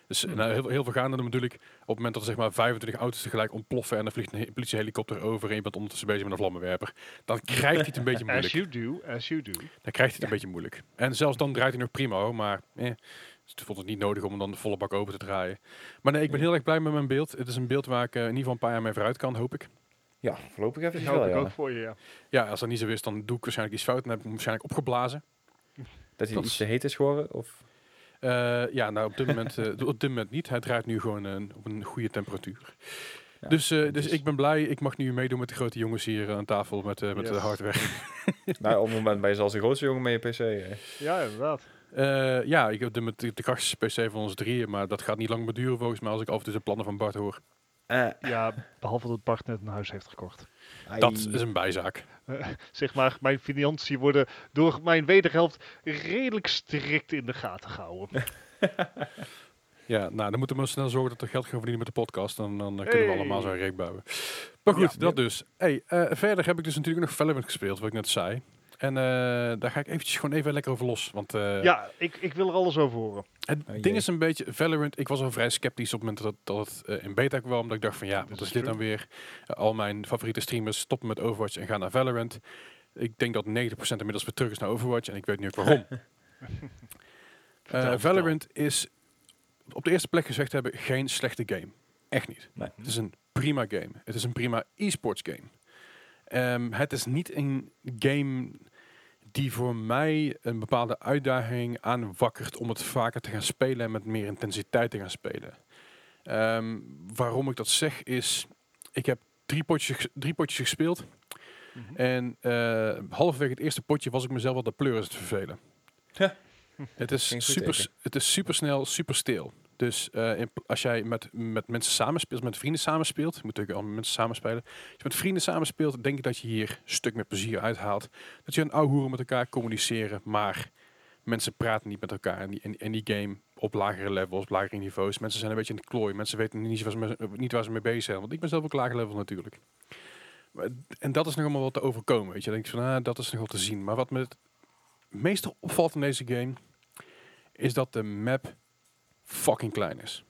Dus Hmm. nou, heel, heel veel gaande ik op het moment dat er zeg maar 25 auto's tegelijk ontploffen en er vliegt een he- politiehelikopter over en je bent ondertussen bezig met een vlammenwerper. Dan krijgt hij het een beetje *laughs* As moeilijk. you do, as you do. Dan krijgt hij het een beetje moeilijk. En zelfs dan draait hij nog prima hoor, maar eh, dus vond het niet nodig om hem dan de volle bak open te draaien. Maar nee, ik ben heel erg blij met mijn beeld. Het is een beeld waar ik eh, in ieder geval een paar jaar mee vooruit kan, hoop ik. Ja, voorlopig even Dat wel, hoop ik ja. ook voor je, ja. Ja, als dat niet zo is, dan doe ik waarschijnlijk iets fout en heb ik hem waarschijnlijk opgeblazen. Dat hij Dat iets te heet is geworden? Of? Eh, ja, nou op dit moment, eh, *laughs* op dit moment niet. Hij draait nu gewoon eh, op een goede temperatuur. Ja, dus, eh, dus dus- ik ben blij. Ik mag nu meedoen met de grote jongens hier aan tafel met, eh, met de Yes. hardware. *laughs* nou, op het moment ben je zelfs de grootste jongen met je PC. hè. Ja, inderdaad. Eh, ja, ik heb de, de, de krachtigste PC van ons drieën, maar dat gaat niet lang meer duren volgens mij als ik af en toe de plannen van Bart hoor. Eh, Ja, behalve dat Bart net een huis heeft gekocht. Dat is een bijzaak. Zeg maar, mijn financiën worden door mijn wederhelft redelijk strikt in de gaten gehouden. *laughs* Ja, nou, dan moeten we maar snel zorgen dat we geld gaan verdienen met de podcast. Dan, dan eh, kunnen we allemaal zo'n reek bouwen. Maar goed, Ja. dat dus. Hey, eh, verder heb ik dus natuurlijk nog Valorant gespeeld, wat ik net zei. En eh, daar ga ik eventjes gewoon even lekker over los. Want eh, Ja, ik, ik wil er alles over horen. het Oh, ding is een beetje, Valorant, ik was al vrij sceptisch op het moment dat, dat het eh, in beta kwam. Dat ik dacht van ja, wat is is dit dan weer? Al mijn favoriete streamers stoppen met Overwatch en gaan naar Valorant. Ik denk dat 90% inmiddels weer terug is naar Overwatch en ik weet nu ook waarom. *laughs* Eh, vertel. Valorant is op de eerste plek gezegd hebben geen slechte game. Echt niet. Nee. Het is een prima game. Het is een prima e-sports game. Ehm, het is niet een game die voor mij een bepaalde uitdaging aanwakkert om het vaker te gaan spelen en met meer intensiteit te gaan spelen. Ehm, waarom ik dat zeg is, ik heb drie potjes, drie potjes gespeeld Mhm. en eh halverwege het eerste potje was ik mezelf al de pleuris te vervelen. Ja. Het is, super, teken. het is super snel, super stil. Dus eh, in als jij met, met mensen samenspeelt, met vrienden samenspeelt, je moet natuurlijk al met mensen samenspelen. Als je met vrienden samenspeelt, denk ik dat je hier een stuk meer plezier uithaalt. Dat je een ouwe hoeren met elkaar communiceren, maar mensen praten niet met elkaar. En die, en die game op lagere levels, op lagere niveaus. Mensen zijn een beetje in de klooi. Mensen weten niet, waar ze mee- niet waar ze mee bezig zijn. Want ik ben zelf ook lager level natuurlijk. En dat is nog allemaal wat te overkomen. Weet je, dan denk je van, ah, dat is nog te zien. Maar wat me het meest opvalt in deze game, is dat de map fucking klein is.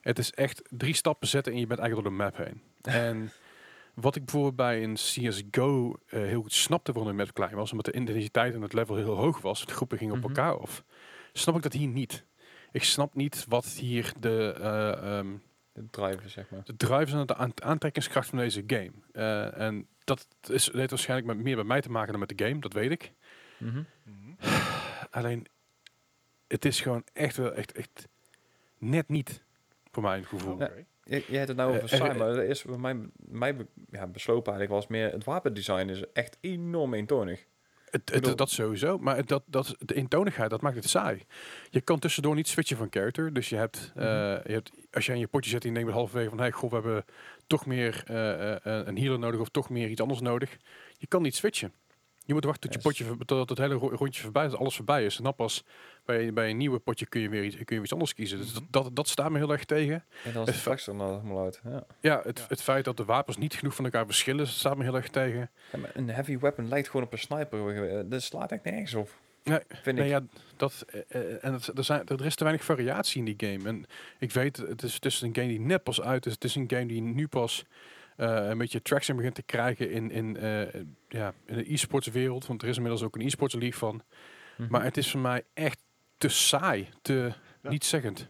Het is echt drie stappen zetten en je bent eigenlijk door de map heen. *laughs* En wat ik bijvoorbeeld bij een CSGO eh, heel goed snapte waarom de map klein was, omdat de intensiteit en het level heel hoog was, de groepen gingen op Mhm. elkaar af, snap ik dat hier niet. Ik snap niet wat hier de, eh, ehm, De driver, zeg maar. de drivers en de aant- aantrekkingskracht van deze game. Eh, en dat is, heeft waarschijnlijk met, meer bij mij te maken dan met de game, dat weet ik. Mhm. Alleen, het is gewoon echt wel echt, echt net niet, voor mijn gevoel. Je, je hebt het nou over Eh, eh, saai, maar er is bij mij, mij be- ja, beslopen eigenlijk was meer het wapendesign is echt enorm eentonig. Het, het- bedoel- dat sowieso, maar het- dat, dat, de eentonigheid, dat maakt het saai. Je kan tussendoor niet switchen van character. Dus je hebt, eh, Mhm. je hebt als jij in je potje zet en je denkt halverwege van... Hey, goh, we hebben toch meer eh, eh, een healer nodig of toch meer iets anders nodig. Je kan niet switchen. Je moet wachten tot, je Yes. potje, tot het hele ro- rondje voorbij is, dat alles voorbij is. En dan pas bij, bij een nieuwe potje kun je weer iets, kun je weer iets anders kiezen. Dus dat, dat, dat staat me heel erg tegen. En dan is Het er nou helemaal uit. Ja. Ja, het, Ja. het feit dat de wapens niet genoeg van elkaar verschillen, staat me heel erg tegen. Ja, maar een heavy weapon lijkt gewoon op een sniper. eh, Dat slaat echt nergens op. Nee, Vind Nee, ik. ja, dat, eh, eh, en het, er, zijn, er is te weinig variatie in die game. En ik weet, het is, het is een game die net pas uit is. Het is een game die nu pas een beetje traction begint te krijgen in, in, eh, ja, in de e-sports wereld. Want er is inmiddels ook een e-sports league van. Mhm. Maar het is voor mij echt te saai, te Ja. niet zeggend.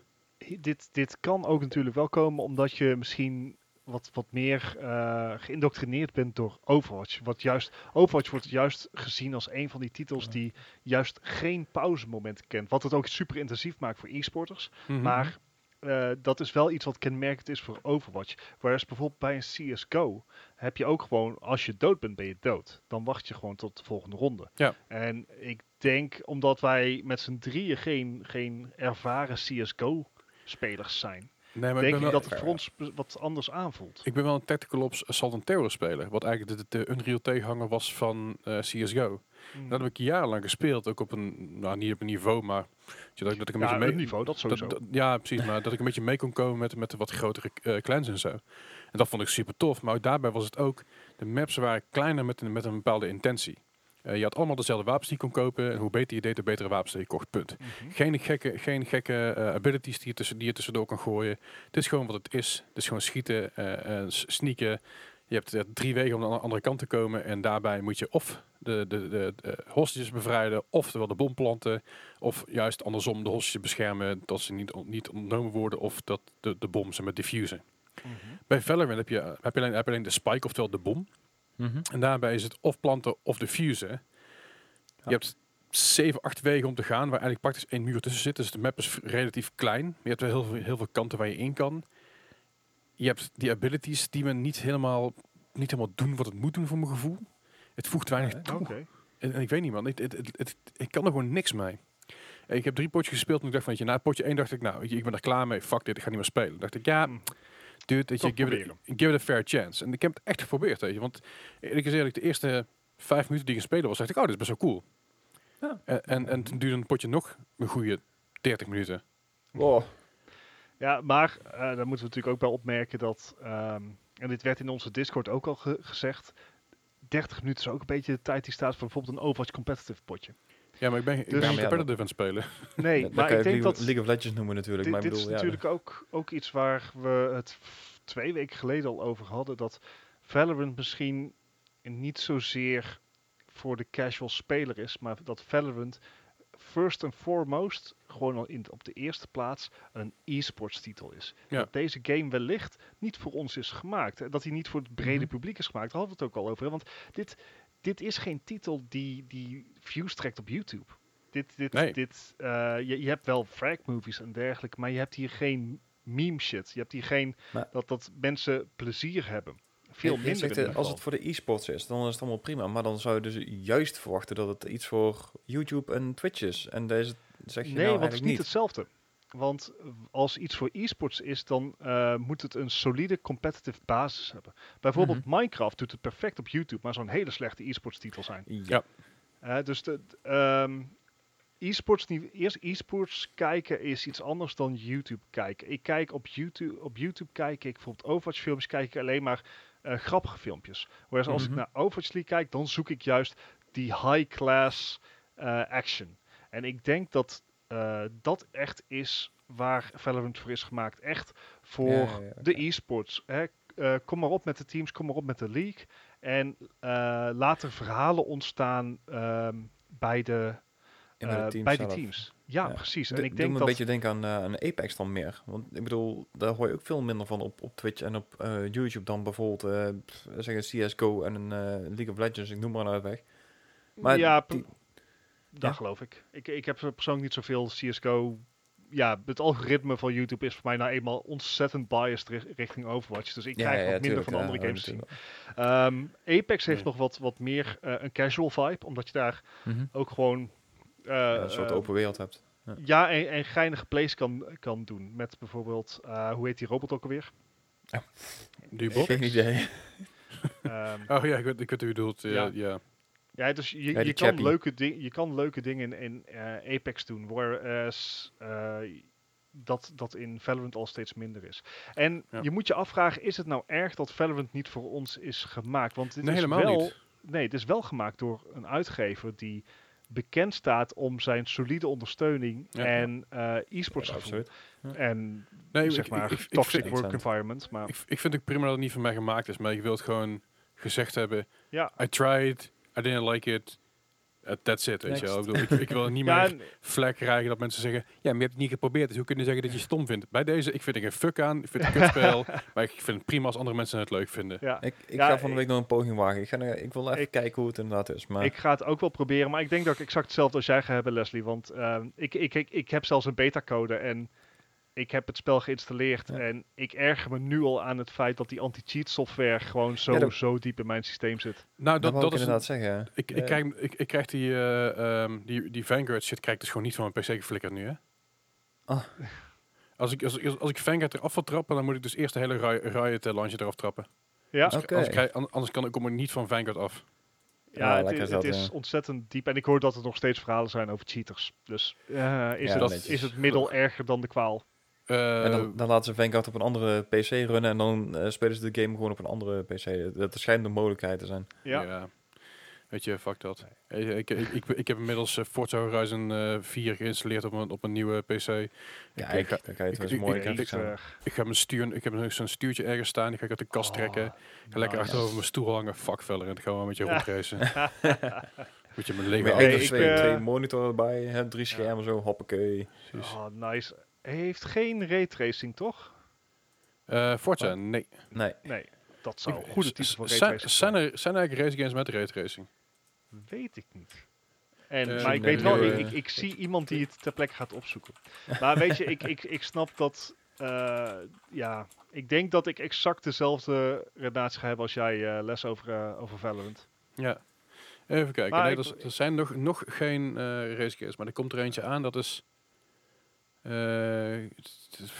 dit, dit kan ook natuurlijk wel komen omdat je misschien wat, wat meer eh, geïndoctrineerd bent door Overwatch. Wat juist, Overwatch wordt juist gezien als een van die titels die juist geen pauzemomenten kent. Wat het ook super intensief maakt voor e-sporters. Mhm. Maar eh, dat is wel iets wat kenmerkend is voor Overwatch. Whereas bijvoorbeeld bij een CSGO heb je ook gewoon, als je dood bent, ben je dood. Dan wacht je gewoon tot de volgende ronde. Ja. En ik denk, omdat wij met z'n drieën geen, geen ervaren CSGO-spelers zijn, nee, maar ik denk ben, ik wel, dat het voor ons wat anders aanvoelt. ik ben wel een Tactical Ops Assault and Terror speler. Wat eigenlijk de, de Unreal tegenhanger was van eh, CSGO. Mm. Dat heb ik jarenlang gespeeld. Ook op een, nou niet op een niveau, maar dat, dat ik een ja, beetje mee... niveau, dat sowieso. Dat, dat- ja, precies. Maar dat ik een beetje mee kon komen met, met de wat grotere eh, clans en zo. En dat vond ik super tof. Maar ook daarbij was het ook... De maps waren kleiner met met een bepaalde intentie. Eh, je had allemaal dezelfde wapens die je kon kopen. En hoe beter je deed, hoe betere wapens je kocht. Punt. Mhm. Geen gekke, geen gekke eh, abilities die je, tussen, die je tussendoor kan gooien. Het is gewoon wat het is. Het is gewoon schieten, s- sneaken. Je hebt drie wegen om aan de andere kant te komen. En daarbij moet je of de, de, de, de hostages bevrijden, oftewel de bom planten. Of juist andersom de hostages beschermen dat ze niet, on- niet ontnomen worden. Of dat de, de bom ze met diffusen. Mhm. Bij Valorant heb je, heb, je alleen, heb je alleen de spike, oftewel de bom. Mhm. En daarbij is het of planten of diffusen. Ja. Je hebt zeven, acht wegen om te gaan, waar eigenlijk praktisch één muur tussen zit. Dus de map is relatief klein. Je hebt wel heel veel, heel veel kanten waar je in kan. Je hebt die abilities die me niet helemaal, niet helemaal doen wat het moet doen voor mijn gevoel. Het voegt weinig toe. En, en ik weet niet man, ik kan er gewoon niks mee. En Ik heb drie potjes gespeeld en ik dacht van, je, na potje één dacht ik, nou, je, ik ben er klaar mee. Fuck dit, ik ga niet meer spelen. dacht ik, ja, Mm. Dude, weet je, give it, a, give it a fair chance. En ik heb het echt geprobeerd, weet je. Want eerlijk is eerlijk, de eerste vijf minuten die ik spelen was, dacht ik, oh, dit is best wel cool. Ja. En, en, en toen duurde een potje nog een goede 30 minuten. Wow. Ja, maar eh daar moeten we natuurlijk ook bij opmerken dat, ehm, en dit werd in onze Discord ook al ge- gezegd, 30 minuten is ook een beetje de tijd die staat voor bijvoorbeeld een Overwatch competitive potje. Ja, maar ik ben, ik Dus- ben competitive aan het spelen. Nee, maar kan ik je denk League, dat League of Legends noemen natuurlijk. dit, maar ik dit bedoel, is ja, natuurlijk ook, ook iets waar we het twee weken geleden al over hadden, dat Valorant misschien niet zozeer voor de casual speler is, maar dat Valorant first and foremost gewoon al in, op de eerste plaats een e-sports titel is. Ja. Dat deze game wellicht niet voor ons is gemaakt. Dat hij niet voor het brede Mhm. publiek is gemaakt. Daar hadden we het ook al over. hè, Want dit, dit is geen titel die, die views trekt op YouTube. Dit, dit, Nee. dit, eh, je, je hebt wel frag movies en dergelijke, maar je hebt hier geen meme shit. Je hebt hier geen Maar- dat, dat mensen plezier hebben. Veel minder. zegt, als geval. het voor de e-sports is, dan is het allemaal prima. Maar dan zou je dus juist verwachten dat het iets voor YouTube en Twitch is. En deze zeg je nee, nou want het is niet. hetzelfde. Want als iets voor e-sports is, dan eh, moet het een solide competitive basis hebben. Bijvoorbeeld Mhm. Minecraft doet het perfect op YouTube, maar zou een hele slechte e-sports titel zijn. Ja. Eh, dus de, ehm, e-sports, niet- eerst e-sports kijken is iets anders dan YouTube kijken. Ik kijk op YouTube, op YouTube kijk ik bijvoorbeeld Overwatch films, kijk ik alleen maar eh, grappige filmpjes. Whereas als Mhm. ik naar Overwatch League kijk, dan zoek ik juist die high class eh, action. En ik denk dat eh, dat echt is waar Valorant voor is gemaakt. Echt voor Ja, ja, de e-sports. Hè. Eh, kom maar op met de teams, kom maar op met de league. En eh, laat er verhalen ontstaan ehm, bij, de, En bij de eh, teams bij die teams. Ja, Ja. precies. En ik denk me dat... een beetje denken aan, eh, aan Apex dan meer. Want ik bedoel, daar hoor je ook veel minder van op, op Twitch en op YouTube dan bijvoorbeeld pff, zeggen CSGO en een League of Legends. Ik noem maar een uitweg. Maar ja, die- dat ja? geloof ik. ik. Ik heb persoonlijk niet zoveel CSGO ja, het algoritme van YouTube is voor mij nou eenmaal ontzettend biased ri- richting Overwatch. Dus ik Ja, krijg ja, wat minder tuurlijk, van andere ja, games te zien. Ehm, Apex heeft nog wat, wat meer eh, een casual vibe, omdat je daar Mhm. ook gewoon... eh, Ja, een soort eh, open wereld hebt. Ja, en, en geinige plays kan, kan doen. Met bijvoorbeeld, eh, hoe heet die robot ook alweer? Die bot? Geen idee. Ehm, Oh ja, ik weet, ik weet je bedoelt. Ja, Ja. ja. Ja, dus je, Ja, je, kan leuke ding, je kan leuke dingen in, in eh, Apex doen, whereas eh, dat, dat in Valorant al steeds minder is. En Ja. je moet je afvragen, is het nou erg dat Valorant niet voor ons is gemaakt? Want dit Nee, is helemaal wel, niet. Nee, het is wel gemaakt door een uitgever die bekend staat om zijn solide ondersteuning Ja. en eh e-sports Ja, gevoel. En Nee, zeg ik- maar, ik, toxic work environment. Maar ik, ik vind het prima dat het niet van mij gemaakt is, maar ik wil het gewoon gezegd hebben. ja, I tried, I didn't like it. Uh, that's it, weet je wel. Ik, bedoel, ik, ik wil niet *laughs* ja, meer *laughs* vlek krijgen dat mensen zeggen... Ja, maar je hebt het niet geprobeerd, dus hoe kun je zeggen dat je stom vindt? Bij deze, ik vind er geen fuck aan. Ik vind het een *laughs* kutspel. maar ik vind het prima als andere mensen het leuk vinden. ja. Ik, ik Ja, ga van de ik- week nog een poging wagen. Ik, ga, ik wil even Ik- kijken hoe het inderdaad is. Maar Ik ga het ook wel proberen, maar ik denk dat ik exact hetzelfde als jij ga hebben, Leslie. Want ehm, ik, ik, ik, ik heb zelfs een beta-code en ik heb het spel geïnstalleerd. Ja. En ik erger me nu al aan het feit dat die anti-cheat software gewoon zo, Ja, dat- zo diep in mijn systeem zit. Nou, dat, dat, wil dat ik is... inderdaad zeggen. ja. Ik, ik, krijg, ik, ik krijg die, eh, ehm, die, die Vanguard shit krijg ik dus gewoon niet van mijn PC geflikkerd nu, hè? Ah. Als ik, als, ik- als ik Vanguard eraf wil trappen, dan moet ik dus eerst de hele Ri- Riot launcher eraf trappen. Ja, Anders, Oké. anders, krijg- an- anders kan ik kom ik niet van Vanguard af. ja, Ja, het, is, dat, het is ja. ontzettend diep. En ik hoor dat er nog steeds verhalen zijn over cheaters. Dus eh, is, Ja, het, is het middel erger dan de kwaal? Eh, en dan, dan laten ze Vanguard op een andere PC runnen en dan eh, spelen ze de game gewoon op een andere PC. Dat schijnt een mogelijkheid te zijn. Ja. Weet je, fuck dat. Ik, ik, ik, ik, ik heb inmiddels eh, Forza Horizon eh 4 geïnstalleerd op een, op een nieuwe PC. Ja, ik, ik, ga, het ik- mooi ik- eh, ik ga mijn stuur, ik heb nog zo'n stuurtje ergens staan. Die ga ik uit de kast oh, trekken. Ik ga lekker nice. achterover mijn stoel hangen. Fuck veller. En dan gaan we met je rondracen. *laughs* Moet je mijn leven ik, twee, eh, twee monitoren erbij, hè, drie schermen zo, hoppakee. Precies. Oh, nice. Hij heeft geen raytracing, toch? Eh, Forza, nee. Nee, Nee, dat zou een goede titel voor zijn, raytracing zijn, zijn. er, zijn er eigenlijk race games met raytracing? Weet ik niet. En, Eh, maar ik weet wel, ik, ik, ik zie iemand die het ter plekke gaat opzoeken. *laughs* Maar weet je, ik, ik, ik snap dat... eh, ja, ik denk dat ik exact dezelfde redenatie ga hebben als jij eh, les over, eh, over Valorant. Ja. Even kijken. Nee, er, er zijn nog, nog geen eh race games, maar er komt er eentje aan. Dat is... eh, t-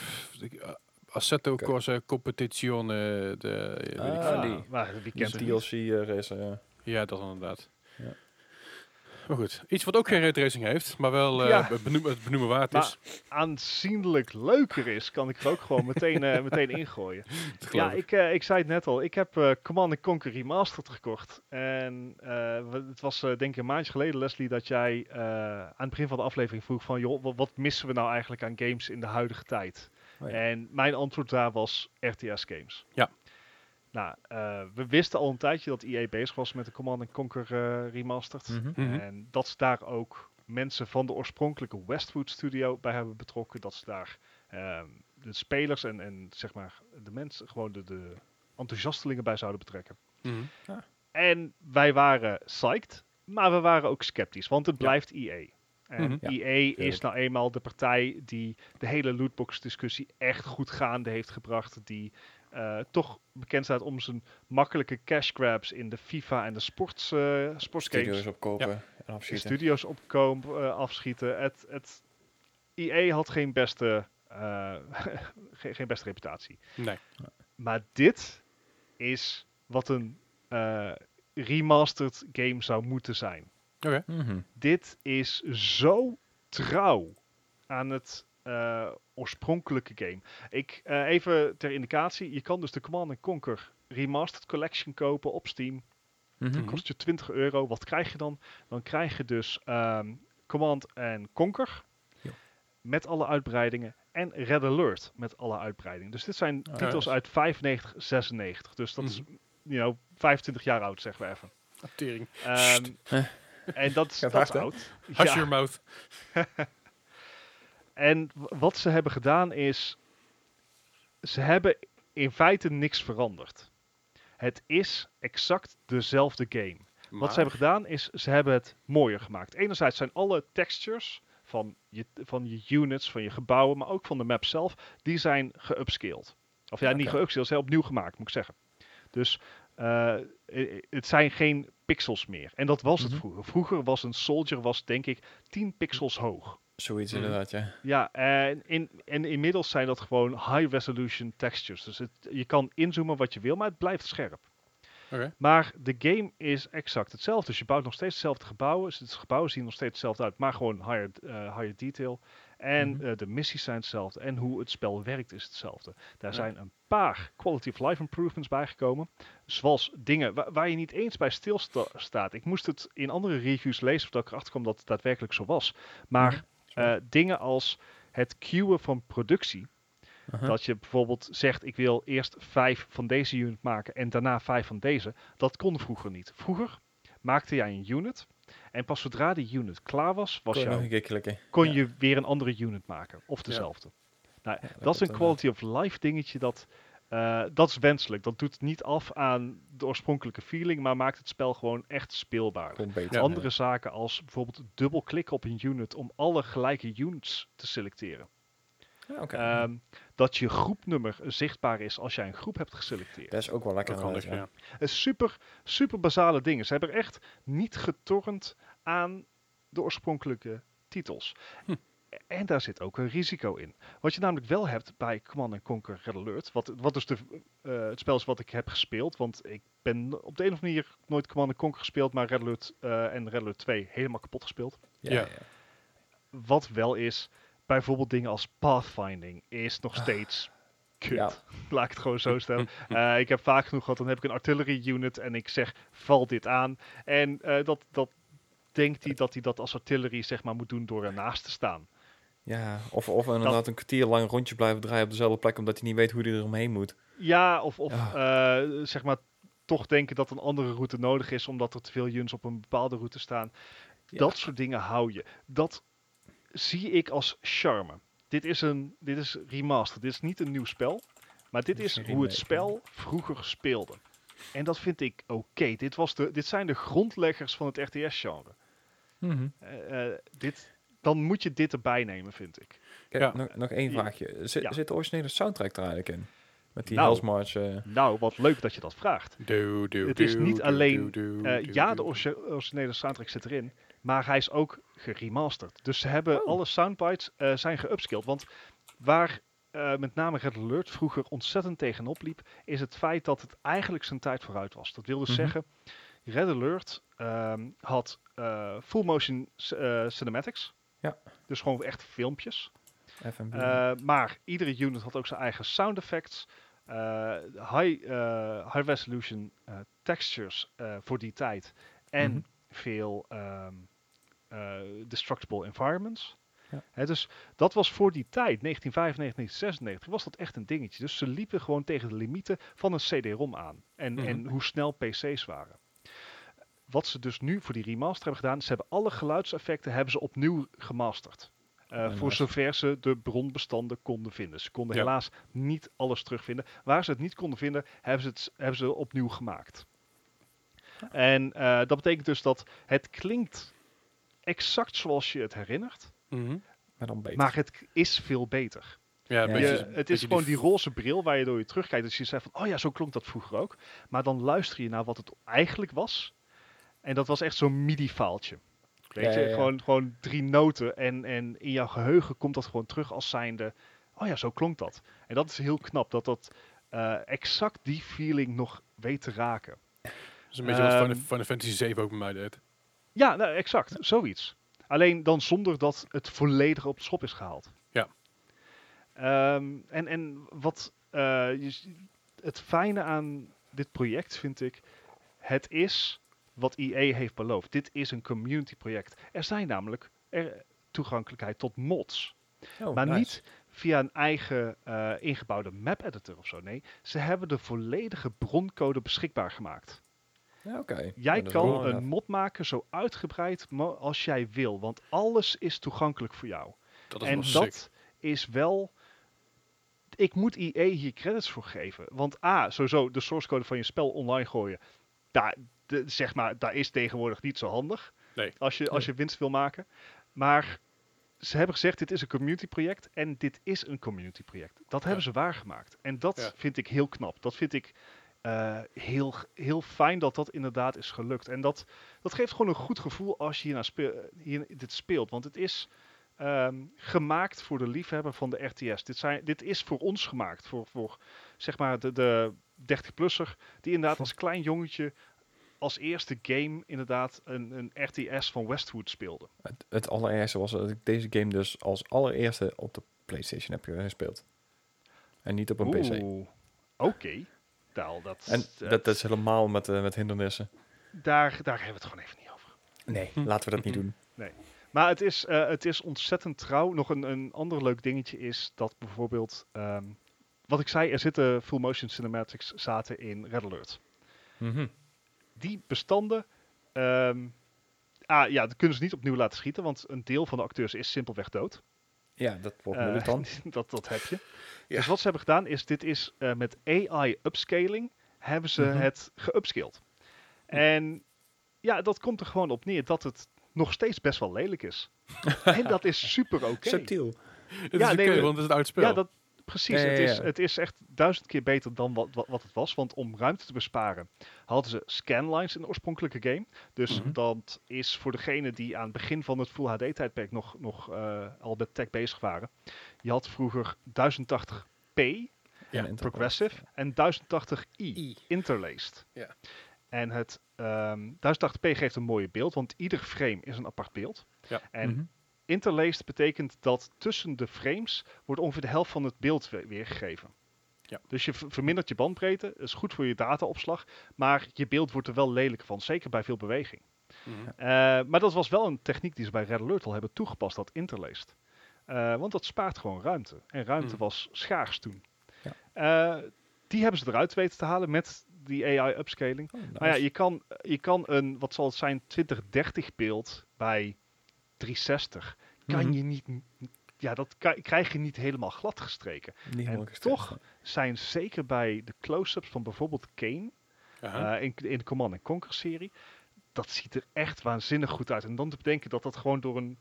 Assetto Oké. Corsa Competizione. De, weet ik Ah, die. Maar wie die kent die? DLC eh, racer, ja. Ja, dat inderdaad. Maar goed, iets wat ook geen raytracing heeft, maar wel eh, Ja. het, benoemen, benoemen waard Maar- is. Aanzienlijk leuker is, kan ik er ook gewoon meteen, eh, *laughs* meteen ingooien. Ja, ik. eh, ik zei het net al. Ik heb eh, Command Conquer Remastered gekocht. En eh, het was eh, denk ik een maandje geleden, Leslie, dat jij eh, aan het begin van de aflevering vroeg van... joh, wat, wat missen we nou eigenlijk aan games in de huidige tijd? Oh ja. En mijn antwoord daar was RTS games. Ja. Nou, eh, we wisten al een tijdje dat EA bezig was met de Command Conquer eh, Remastered. Mhm. Mhm. En dat ze daar ook mensen van de oorspronkelijke Westwood Studio bij hebben betrokken. Dat ze daar ehm, de spelers en, en zeg maar de mensen, gewoon de, de enthousiastelingen bij zouden betrekken. Mhm. En wij waren psyched, maar we waren ook sceptisch, want het Ja. blijft EA. En Mhm. Ja, EA is nou eenmaal de partij die de hele lootbox discussie echt goed gaande heeft gebracht. Die eh, toch bekend staat om zijn makkelijke cash grabs in de FIFA en de sports, eh sportsgames Studio's opkopen en afschieten. studio's opkomen, eh, afschieten. Het, het EA had geen beste, eh, *laughs* geen, geen beste reputatie. Nee. Maar dit is wat een eh, remastered game zou moeten zijn. Oké. Mhm. Dit is zo trouw aan het eh, oorspronkelijke game. Ik, eh, even ter indicatie, je kan dus de Command Conquer Remastered Collection kopen op Steam. Mhm. Mhm. Kost je 20 euro. Wat krijg je dan? Dan krijg je dus ehm, Command Conquer. Ja. Met alle uitbreidingen. En Red Alert met alle uitbreidingen. Dus dit zijn Ah, titels uit 95, 96. Dus dat is, Mhm. you know, 25 jaar oud, zeggen we even. Tering. Ehm, en dat is, dat oud. Hush Ja. your mouth. *laughs* En wat ze hebben gedaan is, ze hebben in feite niks veranderd. Het is exact dezelfde game. Wat ze hebben gedaan is, ze hebben het mooier gemaakt. Enerzijds zijn alle textures van je, van je units, van je gebouwen, maar ook van de map zelf, die zijn geupscaled. Of ja, niet geupscaled, ze zijn opnieuw gemaakt, moet ik zeggen. Dus eh, het zijn geen pixels meer. En dat was het Mhm. vroeger. Vroeger was een soldier, was denk ik 10 pixels hoog. Zoiets Mhm. inderdaad, ja. Ja, en, in, en inmiddels zijn dat gewoon high resolution textures. Dus het, je kan inzoomen wat je wil, maar het blijft scherp. Maar de game is exact hetzelfde. Dus je bouwt nog steeds hetzelfde gebouwen. Dus het gebouwen zien nog steeds hetzelfde uit, maar gewoon higher, eh, higher detail. En Mhm. eh, de missies zijn hetzelfde. En hoe het spel werkt is hetzelfde. Daar Ja. zijn een paar quality of life improvements bijgekomen. Zoals dingen wa- waar je niet eens bij stilstaat. Ik moest het in andere reviews lezen voordat ik erachter kwam dat het daadwerkelijk zo was. Maar eh, dingen als het queuen van productie. Dat je bijvoorbeeld zegt, ik wil eerst vijf van deze unit maken en daarna vijf van deze. Dat kon vroeger niet. Vroeger maakte jij een unit en pas zodra die unit klaar was, was Kon je kon Ja. je weer een andere unit maken. Of dezelfde. Nou, Ja, dat is een quality of life dingetje dat, eh, dat is wenselijk. Dat doet niet af aan de oorspronkelijke feeling, maar maakt het spel gewoon echt speelbaar. Ja. Andere zaken als bijvoorbeeld dubbel klikken op een unit om alle gelijke units te selecteren. Ja, oké. Ehm, dat je groepnummer zichtbaar is als jij een groep hebt geselecteerd. dat is ook wel lekker. Handig, ja. Super, super basale dingen. Ze hebben er echt niet getornd aan de oorspronkelijke titels. Hm. En daar zit ook een risico in. Wat je namelijk wel hebt bij Command Conquer Red Alert, wat, wat dus de, eh, het spel is wat ik heb gespeeld, want ik ben op de een of andere manier nooit Command Conquer gespeeld, maar Red Alert eh, en Red Alert 2 helemaal kapot gespeeld. Ja, Ja. ja. Wat wel is, bijvoorbeeld dingen als pathfinding is nog steeds kut. Ja. *laughs* Laat ik het gewoon zo stellen. *laughs* Eh, ik heb vaak genoeg gehad, dan heb ik een artillery unit en ik zeg, val dit aan. En eh, dat, dat denkt hij dat hij dat als artillery zeg maar moet doen door ernaast te staan. Ja, of, of inderdaad een kwartier lang een rondje blijven draaien op dezelfde plek, omdat hij niet weet hoe hij er omheen moet. Ja, of, of eh, zeg maar toch denken dat een andere route nodig is, omdat er te veel units op een bepaalde route staan. Ja. Dat soort dingen hou je. Dat zie ik als charme. Dit is een dit is remastered. Dit is niet een nieuw spel, maar dit Dit is hoe het spel vroeger speelde. En dat vind ik oké. Dit was de Dit zijn de grondleggers van het RTS-genre. Eh, eh, dit, dan moet je dit erbij nemen, vind ik. Kijk, Ja. nog, nog één vraagje. Zit, Ja. zit de originele soundtrack er eigenlijk in? Met die Nou. Hell's March, eh, Nou, wat leuk dat je dat vraagt. Doe, doe, Het is niet alleen, Eh, ja, de originele soundtrack zit erin. Maar hij is ook geremasterd. Dus ze hebben Oh. alle soundbites eh, zijn geupscaled. Want waar eh, met name Red Alert vroeger ontzettend tegenop liep, is het feit dat het eigenlijk zijn tijd vooruit was. Dat wil dus Mhm. zeggen, Red Alert ehm, had eh, full motion eh, cinematics. Ja. Dus gewoon echt filmpjes. Eh, maar iedere unit had ook zijn eigen sound effects. eh, high, eh, high resolution textures voor die tijd. En Mhm. veel ehm, eh, destructible environments. Ja. Hè, dus dat was voor die tijd, 1995, 1996, was dat echt een dingetje. Dus ze liepen gewoon tegen de limieten van een CD-ROM aan. En, Mhm. en hoe snel PC's waren. Wat ze dus nu voor die remaster hebben gedaan, ze hebben alle geluidseffecten hebben ze opnieuw gemasterd. Eh, voor zover ze de bronbestanden konden vinden. Ze konden Ja. helaas niet alles terugvinden. Waar ze het niet konden vinden, hebben ze het hebben ze opnieuw gemaakt. En eh, dat betekent dus dat het klinkt exact zoals je het herinnert, Mhm. maar dan beter. maar het is veel beter. Ja, een Ja. Je- beetje, het beetje is gewoon die roze bril waar je door je terugkijkt. Dus je zegt van, oh ja, zo klonk dat vroeger ook. Maar dan luister je naar wat het eigenlijk was. En dat was echt zo'n MIDI-faaltje. Weet je, ja, ja. Gewoon, gewoon drie noten. En, en in jouw geheugen komt dat gewoon terug als zijnde, oh ja, zo klonk dat. En dat is heel knap, dat dat eh, exact die feeling nog weet te raken. Dat is een beetje wat Ehm, Final, Final Fantasy 7 ook bij mij deed. Ja, nou, exact. Zoiets. Alleen dan zonder dat het volledig op de schop is gehaald. Ja. Ehm, en, en wat eh, het fijne aan dit project vind ik, het is wat EA heeft beloofd. Dit is een community project. Er zijn namelijk er, toegankelijkheid tot mods. Oh, maar nice. niet via een eigen eh, ingebouwde map editor of zo. Nee, ze hebben de volledige broncode beschikbaar gemaakt. Ja, oké. Jij kan een mod maken zo uitgebreid als jij wil, want alles is toegankelijk voor jou. Dat is en sick. dat is wel. Ik moet EA hier credits voor geven. Want A, sowieso de source code van je spel online gooien. Daar, de, zeg maar, daar is tegenwoordig niet zo handig. Nee. Als je, als je winst wil maken. Maar ze hebben gezegd, dit is een community project en dit is een community project. Dat hebben ze waargemaakt. En dat Ja. vind ik heel knap. Dat vind ik eh, heel, heel fijn dat dat inderdaad is gelukt. En dat, dat geeft gewoon een goed gevoel als je speel, hier, dit speelt. Want het is ehm, gemaakt voor de liefhebber van de RTS. Dit, zijn, dit is voor ons gemaakt. Voor, voor zeg maar de, de 30-plusser. Die inderdaad als klein jongetje als eerste game inderdaad een, een RTS van Westwood speelde. Het, het allereerste was dat ik deze game dus als allereerste op de PlayStation heb gespeeld. En niet op een PC. Oeh, Oké. Nou, dat, En dat- dat, dat is helemaal met, eh, met hindernissen. daar, daar hebben we het gewoon even niet over. Nee, laten we dat niet doen. Maar het is, eh, het is ontzettend trouw. Nog een, een ander leuk dingetje is dat bijvoorbeeld... ehm, wat ik zei, er zitten full motion cinematics zaten in Red Alert. Mhm. Die bestanden... ehm, ah, ja, dat kunnen ze niet opnieuw laten schieten, want een deel van de acteurs is simpelweg dood. Ja, dat wordt Eh, moeilijk dan. *laughs* dat, dat heb je. Ja. Dus wat ze hebben gedaan is, dit is eh, met AI upscaling, hebben ze Mhm. het geupscaled. En ja, dat komt er gewoon op neer dat het nog steeds best wel lelijk is. *laughs* en dat is super oké. Subtiel. Het Ja, is nee, want het is een oud spel. Ja, dat, precies. Ja, ja, Het, is, het is echt duizend keer beter dan wat, wat, wat het was. Want om ruimte te besparen hadden ze scanlines in de oorspronkelijke game. Dus Mhm. dat is voor degene die aan het begin van het Full HD-tijdperk nog, nog eh, al met tech bezig waren. Je had vroeger 1080p Ja, progressive en 1080i interlaced. Ja. En het ehm 1080p geeft een mooie beeld, want ieder frame is een apart beeld. Ja. En Mhm. Interlaced betekent dat tussen de frames wordt ongeveer de helft van het beeld we- weergegeven. Ja. Dus je vermindert je bandbreedte, is goed voor je dataopslag, maar je beeld wordt er wel lelijk van, zeker bij veel beweging. Mhm. Eh, maar dat was wel een techniek die ze bij Red Alert al hebben toegepast, dat interlaced. Eh, want dat spaart gewoon ruimte. En ruimte Mhm. was schaars toen. Ja. Eh, die hebben ze eruit weten te halen met die AI upscaling. Oh, Maar ja, je kan, je kan een, wat zal het zijn, 2030 beeld bij 360. Kan Mhm. je niet, ja, dat krijg je niet helemaal glad gestreken. Niet en toch-. Zijn zeker bij de close-ups van bijvoorbeeld Kane, eh, in, in de Command Conquer serie, dat ziet er echt waanzinnig goed uit. En dan te bedenken dat dat gewoon door een,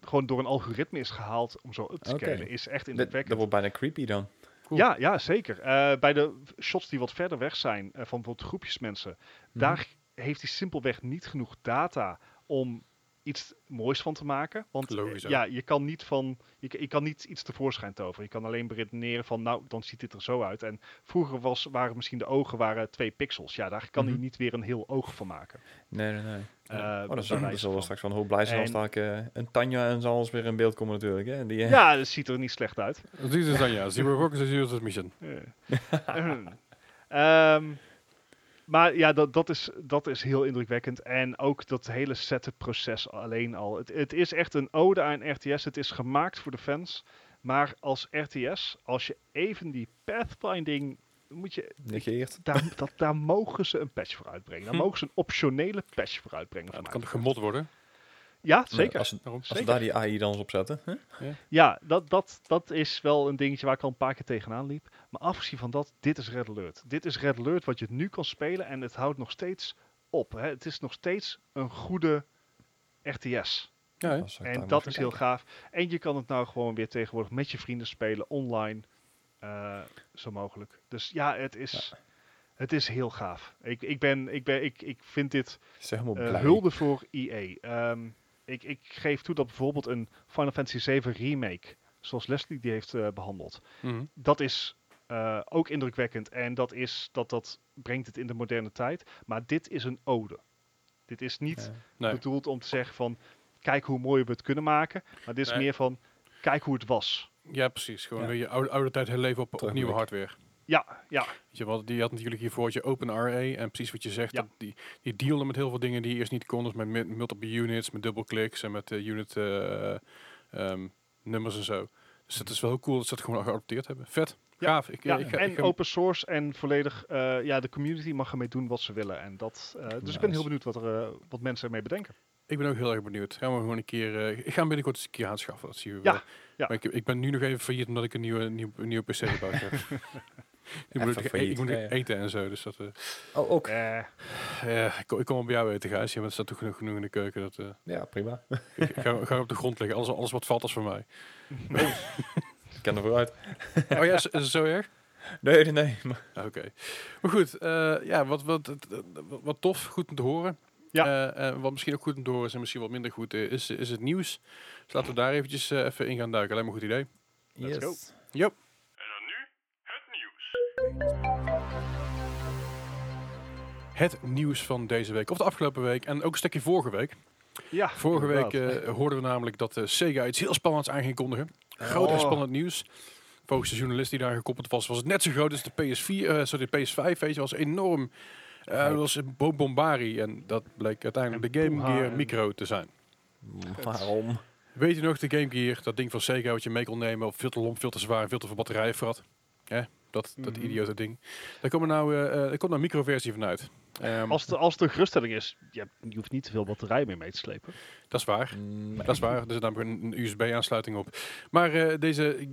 gewoon door een algoritme is gehaald om zo up te scalen, is echt Dat, dat indrukwekkend. wordt bijna creepy dan. Cool. Ja, ja, zeker. Eh, bij de shots die wat verder weg zijn, eh, van bijvoorbeeld groepjes mensen, Mhm. daar heeft hij simpelweg niet genoeg data om iets moois van te maken. Want eh, Logisch ook. ja, je kan niet van je, kan niet iets tevoorschijn toveren. Je kan alleen beredeneren van nou, dan ziet dit er zo uit. En vroeger was, waren misschien de ogen waren twee pixels. Ja, daar kan Mhm. hij niet weer een heel oog van maken. Nee, nee, nee. Eh, oh, dat dat zal wel van. straks van een hoop blij zijn als daar eh, een Tanja en zal weer in beeld komen natuurlijk. Hè? Die, Ja, dat ziet er niet slecht uit. Dit is dan ja. Zero Focus is Zero Mission. Maar ja, dat, dat, is, dat is heel indrukwekkend. En ook dat hele setup proces alleen al. Het, het is echt een ode aan RTS. Het is gemaakt voor de fans. Maar als RTS, als je even die pathfinding... Moet je, negeert. daar, dat, daar mogen ze een patch voor uitbrengen. Daar Hm. *laughs* mogen ze een optionele patch voor uitbrengen. Ja, dat kan gemod worden? Ja, zeker. Als, Zeker. daar die AI dan eens op zetten. Hè? Ja, dat, dat, dat is wel een dingetje waar ik al een paar keer tegenaan liep. Maar afgezien van dat, dit is Red Alert. Dit is Red Alert wat je nu kan spelen en het houdt nog steeds op. Hè. Het is nog steeds een goede RTS. Ja, hè? En dat is heel gaaf. En je kan het nou gewoon weer tegenwoordig met je vrienden spelen, online, eh, zo mogelijk. Dus ja, het is, het is heel gaaf. Ik, ik, ben, ik, ben, ik, ik vind dit blij. hulde voor EA. Ehm, ik, ik geef toe dat bijvoorbeeld een Final Fantasy 7 remake, zoals Leslie die heeft eh, behandeld, Mhm. dat is eh, ook indrukwekkend en dat, is, dat, dat brengt het in de moderne tijd. Maar dit is een ode. Dit is niet. Nee. bedoeld om te zeggen van, kijk hoe mooi we het kunnen maken. Maar dit is Nee. meer van, kijk hoe het was. Ja, precies. Gewoon Ja. weer je oude, oude tijd herleven op, op nieuwe hardware. Ja, ja, je, wat, die had natuurlijk hiervoor je OpenRA en precies wat je zegt, Ja. dat die, die dealde met heel veel dingen die je eerst niet kon, dus met multiple units, met dubbelkliks en met eh, unit eh, ehm, nummers en zo. Dus het is wel heel cool dat ze het gewoon geadopteerd hebben. Vet, Ja. gaaf. Ik, ja. ik, en ik open source en volledig, eh, ja, de community mag ermee doen wat ze willen. En dat, eh, dus ik ben heel benieuwd wat, er, eh, wat mensen ermee bedenken. ik ben ook heel erg benieuwd. Gaan we gewoon een keer, eh, ik ga hem binnenkort eens een keer aanschaffen, dat zien we Ja, wel. ja. Maar ik, ik ben nu nog even failliet omdat ik een nieuwe, nieuwe, nieuwe PC gebouwd heb. *laughs* ik moet, Even ik, failliet, ik moet ja, ja. eten en zo. Dus dat, eh, Oh, ook. Eh, ja, ik, kom, ik kom op jou eten, Gijs. Ja, want er staat toch genoeg, genoeg in de keuken. Dat, eh, Ja, prima. *laughs* ga, ga op de grond liggen. Alles, alles wat valt is voor mij. Ik ken er vooruit. *laughs* Oh ja, is, is het zo erg? Nee, nee, Ah, Oké. Maar goed, eh, ja, wat, wat, wat, wat tof, goed om te horen. Ja. Eh, eh, wat misschien ook goed om te horen is en misschien wat minder goed eh, is, is het nieuws. Dus laten we daar eventjes eh, even in gaan duiken. Alleen maar een goed idee. Let's go. Yep. En dan nu het nieuws. Het nieuws van deze week, of de afgelopen week en ook een stukje vorige week. ja, Vorige week eh, hoorden we namelijk dat eh, Sega iets heel spannends aan ging kondigen. Groot en Oh. spannend nieuws. Volgens de journalist die daar gekoppeld was, was het net zo groot als de PS4, eh sorry, de PS5, weet je, was enorm. Eh dat was een bo- bombari en dat bleek uiteindelijk En de Game Gear en- Micro te zijn. Waarom? Weet je nog, de Game Gear, dat ding van Sega wat je mee kon nemen, of veel te lomp, veel te zwaar, veel te veel batterijen verrat. Hè? Dat, dat Mhm. idiote ding. Daar komt er nou, eh, eh, er komt nou een microversie van uit. Ehm, als, de, als het een geruststelling is, je, hebt- je hoeft niet te veel batterij meer mee te slepen. dat is waar. Mm, Dat is waar, er zit namelijk een, een USB-aansluiting op. Maar eh, deze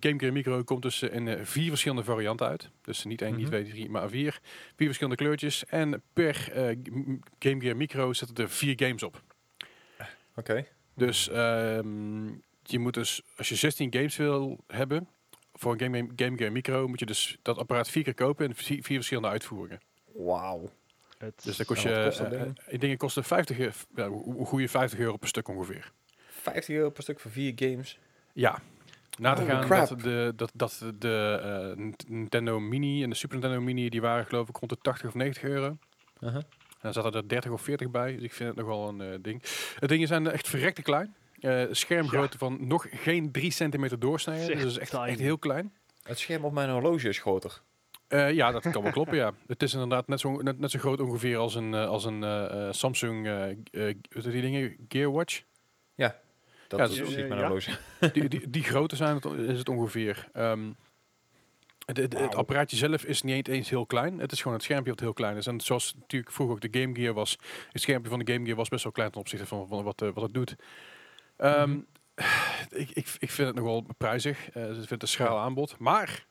Game Gear Micro komt dus eh, in eh, vier verschillende varianten uit. Dus niet één, niet Mhm. twee, drie, maar vier. Vier verschillende kleurtjes. En per eh, M- Game Gear Micro zitten er vier games op. Oké. Dus ehm, je moet dus, als je 16 games wil hebben voor een Game, Game Gear Micro, moet je dus dat apparaat vier keer kopen in vier, vier verschillende uitvoeringen. Wauw. Het, Dus dan kost je, kost dat eh, eh, die dingen kosten 50, eh, f- ja, een goede 50 euro per stuk ongeveer. 50 euro per stuk voor vier games. Ja. Na te gaan crap. dat de, dat, dat de eh, Nint- Nintendo Mini en de Super Nintendo Mini, die waren geloof ik rond de 80 of 90 euro. Uh-huh. En dan zaten er 30 of 40 bij, dus ik vind het nogal een eh, ding. Het dingen zijn echt verrekte klein. Eh schermgrootte van nog geen 3 centimeter doorsnijden, Zeg, dus dat is echt, echt heel klein. Het scherm op mijn horloge is groter. Eh, ja, dat kan wel *laughs* kloppen, ja. Het is inderdaad net zo, net, net zo groot ongeveer als een, eh, als een eh, eh, Samsung, eh eh, die dingen, Gearwatch. Dat Ja, is dus- mijn ja. horloge. *laughs* die, die, die grootte zijn het, is het ongeveer. Ehm, het, het, het Wauw. apparaatje zelf is niet eens heel klein. Het is gewoon het schermpje wat heel klein is. En zoals natuurlijk vroeger ook de Game Gear was, het schermpje van de Game Gear was best wel klein ten opzichte van, van wat, wat het doet. Ehm, Mhm. ik, ik, ik vind het nog wel prijzig. Eh, ik vind het een schraal aanbod. Maar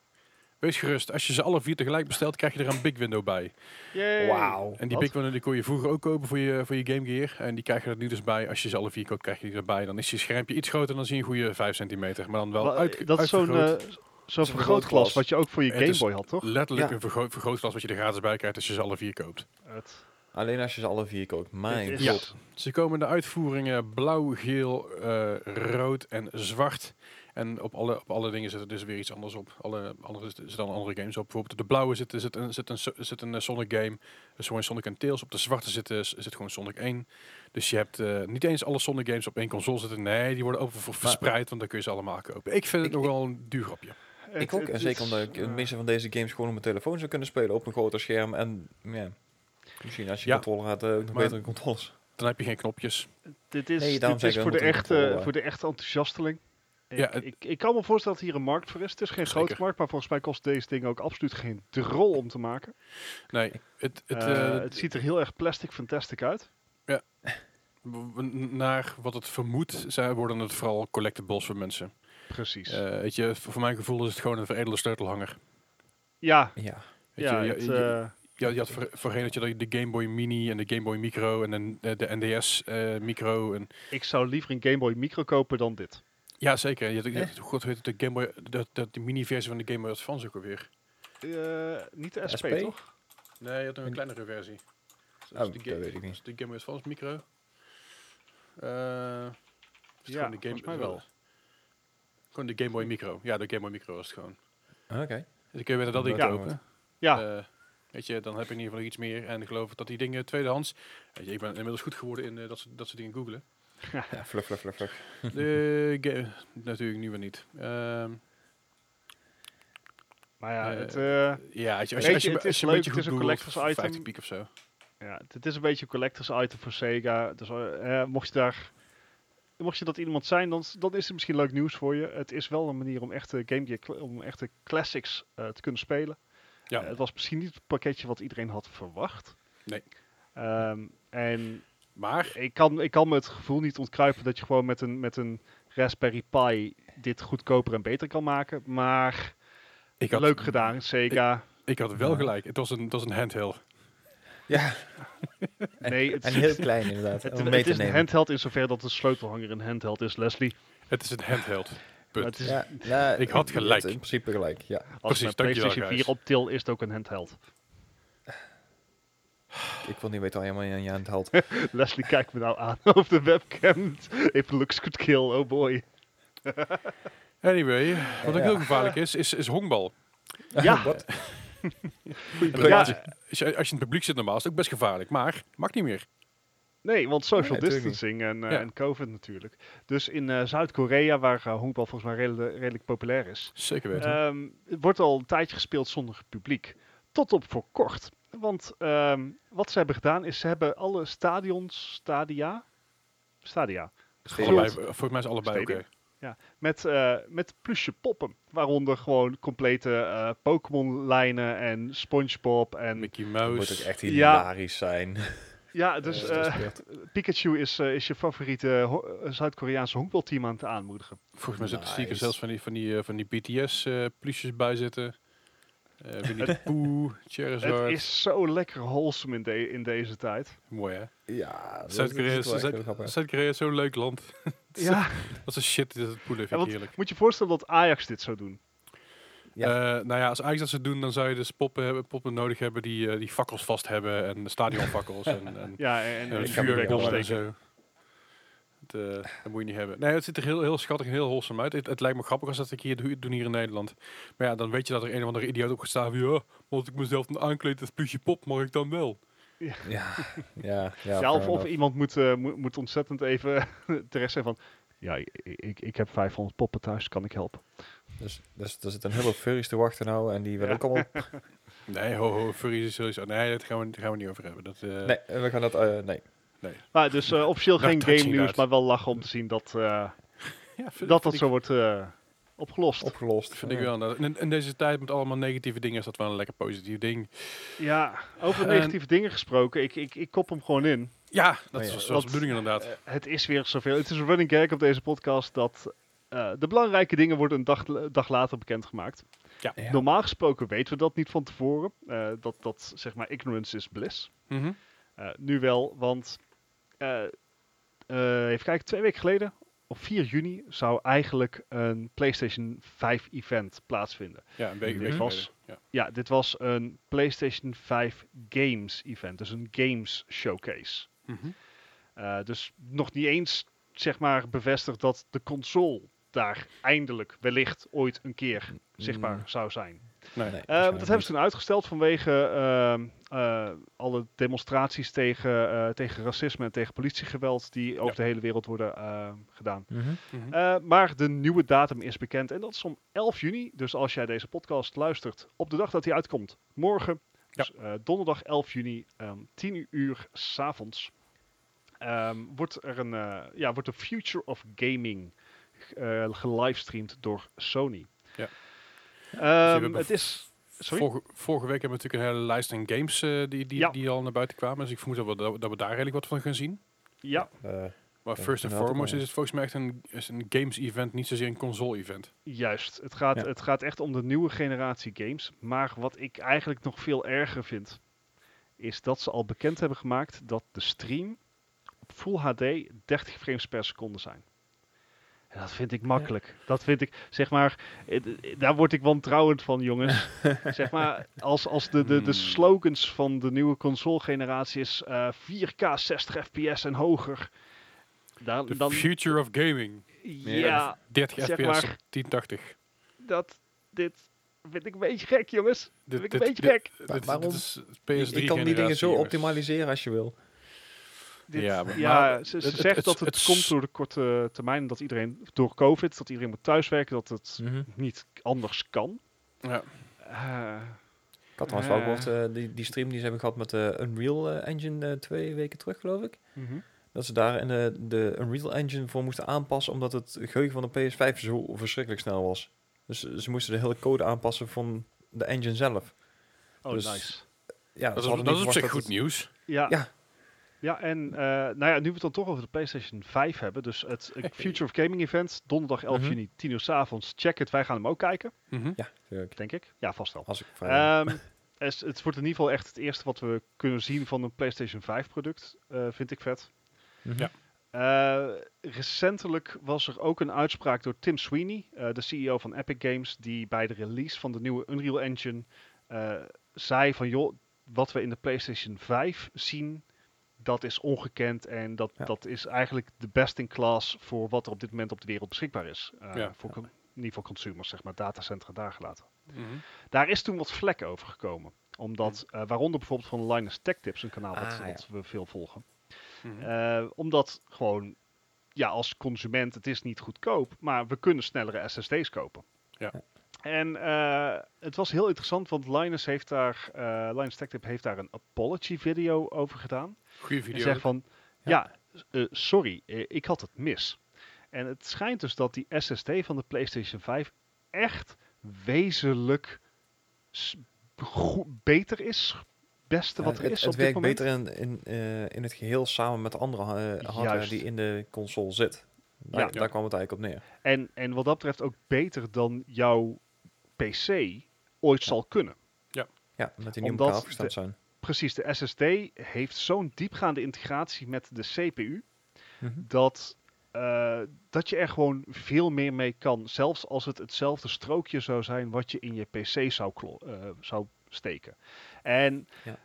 wees gerust, als je ze alle vier tegelijk bestelt, krijg je er een big window bij. Yay. Wauw. En die Wat? big window die kon je vroeger ook kopen voor je, voor je Game Gear. En die krijg je er nu dus bij. Als je ze alle vier koopt, krijg je die erbij. Dan is je schermpje iets groter, dan zie je een goede 5 centimeter. Maar dan wel Wa- uit, dat is zo'n eh, vergrootglas wat je ook voor je Game Boy had, toch? Letterlijk Ja. een vergro vergrootglas wat je er gratis bij krijgt als je ze alle vier koopt. Het, Alleen als je ze alle vier koopt. Mijn god. Ze komen in de uitvoeringen blauw, geel, eh, rood en zwart. En op alle, op alle dingen zit er dus weer iets anders op. Alle andere zit- zitten dan andere games op. Bijvoorbeeld op de blauwe zit, zit, een, zit, een, zit een eh, Sonic game. Dus gewoon Sonic en Tails. Op de zwarte zit, eh, zit gewoon Sonic 1. Dus je hebt eh, niet eens alle Sonic games op één console zitten. Nee, die worden ook ver- verspreid, want dan kun je ze allemaal kopen. Ik vind het Ik- nog wel een duur grapje. Ik ook. En zeker omdat ik de meeste van deze games gewoon op mijn telefoon zou kunnen spelen. Op een groter scherm. En ja, misschien als je Ja. controle had, eh, ook nog betere controles. Dan heb je geen knopjes. Dit is, Nee, dit is voor, de echte, voor de echte enthousiasteling. Ik, Ja, ik, ik kan me voorstellen dat hier een markt voor is. Het is geen Zeker. grote markt, maar volgens mij kost deze ding ook absoluut geen drol om te maken. Nee, het, het, Eh, eh, het ziet er heel erg plastic fantastic uit. w- naar wat het vermoedt, zijn, worden het vooral collectibles voor mensen. Precies. Eh, weet je, voor voor mijn gevoel is het gewoon een veredelde sleutelhanger. ja, Ja. Weet ja, je, het, je, je, eh, je, je had voor, voorheen had je de Game Boy Mini en de Game Boy Micro en dan de, de NDS eh, Micro. En, ik zou liever een Game Boy Micro kopen dan dit. ja, zeker. Je, had- Eh. had- God weet het, de Game Boy, de, de, de mini-versie van de Game Boy Advance ook alweer. Eh, niet de SP, SP? toch? Nee, je had nog een kleinere versie. Dat Oh, is de dat Game- weet ik dat niet. de Game Boy Advance Micro. Eh, Ja, gewoon de volgens mij wel. Gewoon de Game Boy Micro. Ja, de Game Boy Micro was het gewoon. Oké. Dus dan kun je weer dat ding Ja. kopen. Ja, Eh, weet je, dan heb je in ieder geval iets meer. En ik geloof dat die dingen tweedehands... Weet je, ik ben inmiddels goed geworden in eh, dat, soort, dat soort dingen googlen. *laughs* Ja, fluff, fluff, fluff. De *laughs* natuurlijk nu weer niet. Ehm, maar ja, eh, het, eh, ja, als je, als je, als je, het als is je leuk, een beetje het is goed een googelt, collectors item. 50 piek of zo. ja, het is een beetje een collectors item voor Sega. Dus mocht je daar... Mocht je dat iemand zijn, dan, dan is het misschien leuk nieuws voor je. Het is wel een manier om echte Game Gear, om echte classics eh, te kunnen spelen. Ja. Eh, het was misschien niet het pakketje wat iedereen had verwacht. Nee. Ehm, en Maar, ik kan, ik kan me het gevoel niet ontkruipen dat je gewoon met een, met een Raspberry Pi dit goedkoper en beter kan maken. Maar Ik had, Leuk gedaan, Sega. Ik had wel Ja. gelijk. Het was een, het was een handheld. Ja, en, *laughs* Nee, het, en heel klein inderdaad. *laughs* het, is een handheld in zover dat de sleutelhanger een handheld is, Leslie. Het is een handheld. Punt. is, Ja, *laughs* nou, Ik had gelijk. In principe gelijk, ja. als precies, je PlayStation 4 Gijs. op til, is het ook een handheld. *sighs* Ik wil niet weten waar je helemaal aan je houdt. *laughs* Leslie kijkt me nou aan *laughs* op de webcam. If looks could kill, oh boy. Anyway, wat ook Ja. heel gevaarlijk is, is, is honkbal. Ja. Ja. als, je, als je in het publiek zit normaal is het ook best gevaarlijk. Maar, mag niet meer. Nee, want social Nee, distancing en, eh, Ja. en COVID natuurlijk. Dus in eh, Zuid-Korea, waar eh, honkbal volgens mij redelijk, redelijk populair is, Zeker weten. ehm, wordt al een tijdje gespeeld zonder publiek. Tot op voor kort. Want ehm, wat ze hebben gedaan is, ze hebben alle stadions, stadia, stadia, allebei, volgens mij is allebei oké. Stadium. met, eh, met plusje poppen. Waaronder gewoon complete eh, Pokémon-lijnen en Spongebob en... Mickey Dat moet ook Mouse. echt Ja. hilarisch zijn. *laughs* Ja, dus Eh, eh, Pikachu is, eh, is je favoriete Zuid-Koreaanse honkbalteam aan het aanmoedigen. Volgens mij zitten Nice. zelfs van die, van die, van die BTS-plusjes bij zitten. Eh Winnie de Pooh, Charizard. Het is zo lekker wholesome in, de, in deze tijd. Mooi hè? Ja, dat- Zuid-Korea is, Zuid- is zo'n leuk land. *laughs* Ja, Wat een shit is het poelen, Ja, vind ik want heerlijk. moet je je voorstellen dat Ajax dit zou doen. Ja. Eh, nou ja, als Ajax dat ze doen, dan zou je dus poppen, hebben, poppen nodig hebben die, eh, die fakkels vast hebben. En stadionfakkels en, en, *laughs* Ja, en, zo. Het, eh, dat moet je niet hebben. Nee, het ziet er heel, heel schattig en heel wholesome uit. Het, het lijkt me grappig als dat ik hier doe, doen hier in Nederland. Maar ja, dan weet je dat er een of andere idioot op gaat staan. van, Ja, maar als ik mezelf dan aankleed als plusje pop, mag ik dan wel. Ja, ja, ja. Ja, of, iemand moet, eh, moet, moet ontzettend even *laughs* terecht zijn van... Ja, ik, ik, ik heb 500 poppen thuis, kan ik helpen? Dus, dus er zitten een hele furries te wachten nou en die willen ook allemaal... *laughs* Nee, ho, ho, furries is sowieso... Nee, daar gaan we, daar gaan we niet over hebben. Dat, eh, Nee, we gaan dat... eh, nee. Maar dus eh, officieel *laughs* geen game nieuws, maar wel lachen om te zien dat, eh, *laughs* ja, vind- dat dat zo wordt eh, opgelost. Opgelost. Vind ik wel. In, in deze tijd met allemaal negatieve dingen is dat wel een lekker positief ding. Ja, over En- negatieve dingen gesproken, ik, ik, ik kop hem gewoon in. Ja, dat Oh is ja, zoals de bedoeling inderdaad. Het is weer zoveel. Het is een running gag op deze podcast dat eh, de belangrijke dingen worden een dag, dag later bekendgemaakt. Ja. Ja. Normaal gesproken weten we dat niet van tevoren. Eh, dat, dat zeg maar ignorance is bliss. Mhm. Eh, nu wel, want eh, eh, even kijken, twee weken geleden, op 4 juni, zou eigenlijk een PlayStation 5 event plaatsvinden. Ja, een week, Dit week was- geleden. Ja. Ja, dit was een PlayStation 5 Games event, dus een games showcase. Mhm. Eh, dus nog niet eens zeg maar bevestigd dat de console daar eindelijk wellicht ooit een keer zichtbaar Mm. zou zijn. Nee. Nee, Eh, dat hebben ze toen uitgesteld vanwege ehm, eh, alle demonstraties tegen, eh, tegen racisme en tegen politiegeweld die over de hele wereld worden gedaan. Mhm. Mhm. Eh, maar de nieuwe datum is bekend en dat is om 11 juni. Dus als jij deze podcast luistert op de dag dat hij uitkomt, morgen, dus, eh, donderdag 11 juni, ehm 10 uur s'avonds, ehm wordt er een, eh, ja, wordt de Future of Gaming eh gelivestreamd door Sony. Ja. Ehm, hebben het is... Sorry? Vorige, vorige week hebben we natuurlijk een hele lijst aan games eh, die, die, Ja. die al naar buiten kwamen. Dus ik vermoed dat we, dat we- dat we daar redelijk wat van gaan zien. Ja, Eh, Maar first and foremost is het volgens mij echt een, is een games event, niet zozeer een console event. Juist, het gaat, Ja. het gaat echt om de nieuwe generatie games. Maar wat ik eigenlijk nog veel erger vind, is dat ze al bekend hebben gemaakt dat de stream op Full HD 30 frames per seconde zijn. En dat vind ik makkelijk. Dat vind ik, zeg maar, daar word ik wantrouwend van, jongens. *laughs* zeg maar, als, als de, de, de Hmm. slogans van de nieuwe console generatie is eh, 4K 60 fps en hoger. Dan, The dan future of gaming. ja, 30 Zeg fps maar- op 1080. dat, dit vind ik een beetje gek, jongens. Dit, vind ik een beetje gek. Dit, waarom? is je, PS3 je kan die dingen zo optimaliseren als je wil. Dit, Ja, ja, maar- ze, ze het- zegt het- dat het, het- komt door de korte termijn, dat iedereen door COVID, dat iedereen moet thuiswerken, dat het Mhm. niet anders kan. Ja. Eh, Ik had trouwens wel Eh. gehoord, eh, die, die stream die ze hebben gehad met de Unreal eh, Engine eh, twee weken terug, geloof ik. mhm. Dat ze daar in de, de Unreal Engine voor moesten aanpassen, omdat het geheugen van de PS5 zo verschrikkelijk snel was. Dus ze moesten de hele code aanpassen van de engine zelf. Oh, Dus- nice. Ja, Dat is, dat is op zich goed het- nieuws. Ja, Ja. Ja, en eh, nou ja, nu we het dan toch over de PlayStation 5 hebben. Dus het *laughs* Future of Gaming Event, donderdag 11 Mhm. juni, 10 uur s avonds. Check het, wij gaan hem ook kijken, Mhm. Ja, tuurlijk. denk ik. Ja, vast wel. Als ik vrij Ehm, *laughs* es- het wordt in ieder geval echt het eerste wat we kunnen zien van een PlayStation 5 product. eh, vind ik vet. Mhm. Ja. Eh, recentelijk was er ook een uitspraak door Tim Sweeney, eh, de CEO van Epic Games, die bij de release van de nieuwe Unreal Engine eh, zei van joh, wat we in de PlayStation 5 zien, dat is ongekend en dat, Ja. dat is eigenlijk de best in class voor wat er op dit moment op de wereld beschikbaar is. Eh, Ja. voor con- in ieder geval consumers, zeg maar, datacentra daar gelaten. Mhm. Daar is toen wat vlek over gekomen. Omdat, eh, waaronder bijvoorbeeld van Linus Tech Tips, een kanaal wat, Ah, we veel volgen. Mhm. Eh, omdat gewoon, ja, als consument, het is niet goedkoop, maar we kunnen snellere SSD's kopen. Ja. En eh, het was heel interessant, want Linus heeft daar, eh Linus Tech Tip heeft daar een apology video over gedaan. Goeie En video. zegt van, ja, eh, sorry, ik had het mis. En het schijnt dus dat die SSD van de PlayStation 5 echt wezenlijk beter is. Beste Ja, wat er het, is het op dit werkt moment. beter in, in, eh, in het geheel samen met de andere hardware die in de console zit. Daar, Ja. daar kwam het eigenlijk op neer. En, en wat dat betreft ook beter dan jouw PC ooit zal kunnen. Ja, omdat die niet Omdat de- zijn. Precies, de SSD heeft zo'n diepgaande integratie met de CPU Mhm. dat, eh, dat je er gewoon veel meer mee kan. Zelfs als het hetzelfde strookje zou zijn wat je in je PC zou, klo- eh, zou steken. En Ja.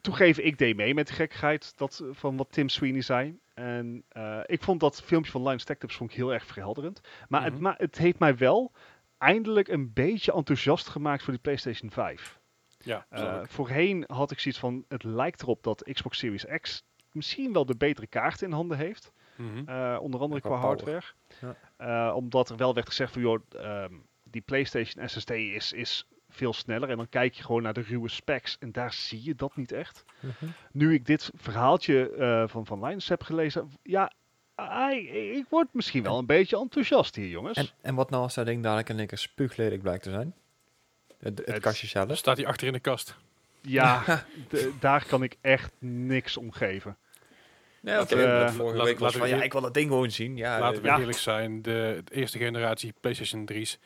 toegeven, ik deed mee met de gekkigheid dat, eh, van wat Tim Sweeney zei. En eh, ik vond dat filmpje van Line Stack Tips vond ik heel erg verhelderend. Maar, het, Mhm. ma het heeft mij wel eindelijk een beetje enthousiast gemaakt voor die PlayStation 5. Ja, Eh, voorheen had ik zoiets van, het lijkt erop dat Xbox Series X misschien wel de betere kaart in handen heeft. Mhm. Eh, onder andere Qua hardware. Ja. Eh, omdat er wel werd gezegd van, joh, ehm, die PlayStation SSD is, is veel sneller. En dan kijk je gewoon naar de ruwe specs en daar zie je dat niet echt. Mhm. Nu ik dit verhaaltje eh, van, van Linus heb gelezen, ja, ik word misschien wel een beetje enthousiast hier, jongens. En, en wat nou als dat ding dadelijk in één keer spuugledig blijkt te zijn? Het, het, Het- kastje zelf. Staat hij achter in de kast. Ja, *laughs* daar kan ik echt niks om geven. Ja, Dat, oké. dat vorige laat- week was van, ja, ik wil dat ding gewoon zien. Ja, Laten we eh, ja. eerlijk zijn, de, de eerste generatie PlayStation 3's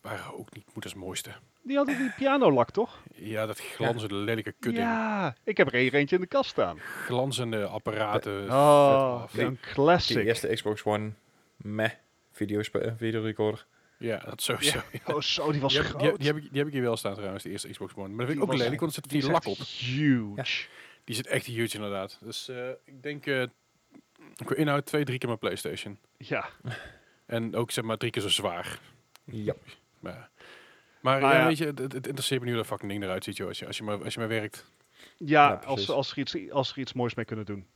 waren ook niet moeders mooiste. Die hadden die pianolak, toch? Ja, dat glanzende lelijke kudding. Ja, ik heb er hier eentje in de kast staan. Glanzende apparaten. Oh, vet af. een classic. die eerste Xbox One, meh, videospe- eh, videorecorder. Ja, dat sowieso. Ja. Oh zo, die was Die, groot. die, heb, die, heb ik, die heb ik hier wel staan trouwens, de eerste Xbox One. Maar dat vind ik ook was- lelijk, want er zit Die lak op. huge. Die zit echt huge inderdaad. Dus eh, ik denk, eh qua inhoud twee, drie keer mijn PlayStation. Ja. En ook zeg maar drie keer zo zwaar. Ja. Maar, maar Nou ja, ja. weet je, het, het interesseert me nu hoe dat fucking ding eruit ziet, joh. Als je, als je, maar, als je maar werkt. Ja, Ja, als, als, er iets, als er iets moois mee kunnen doen.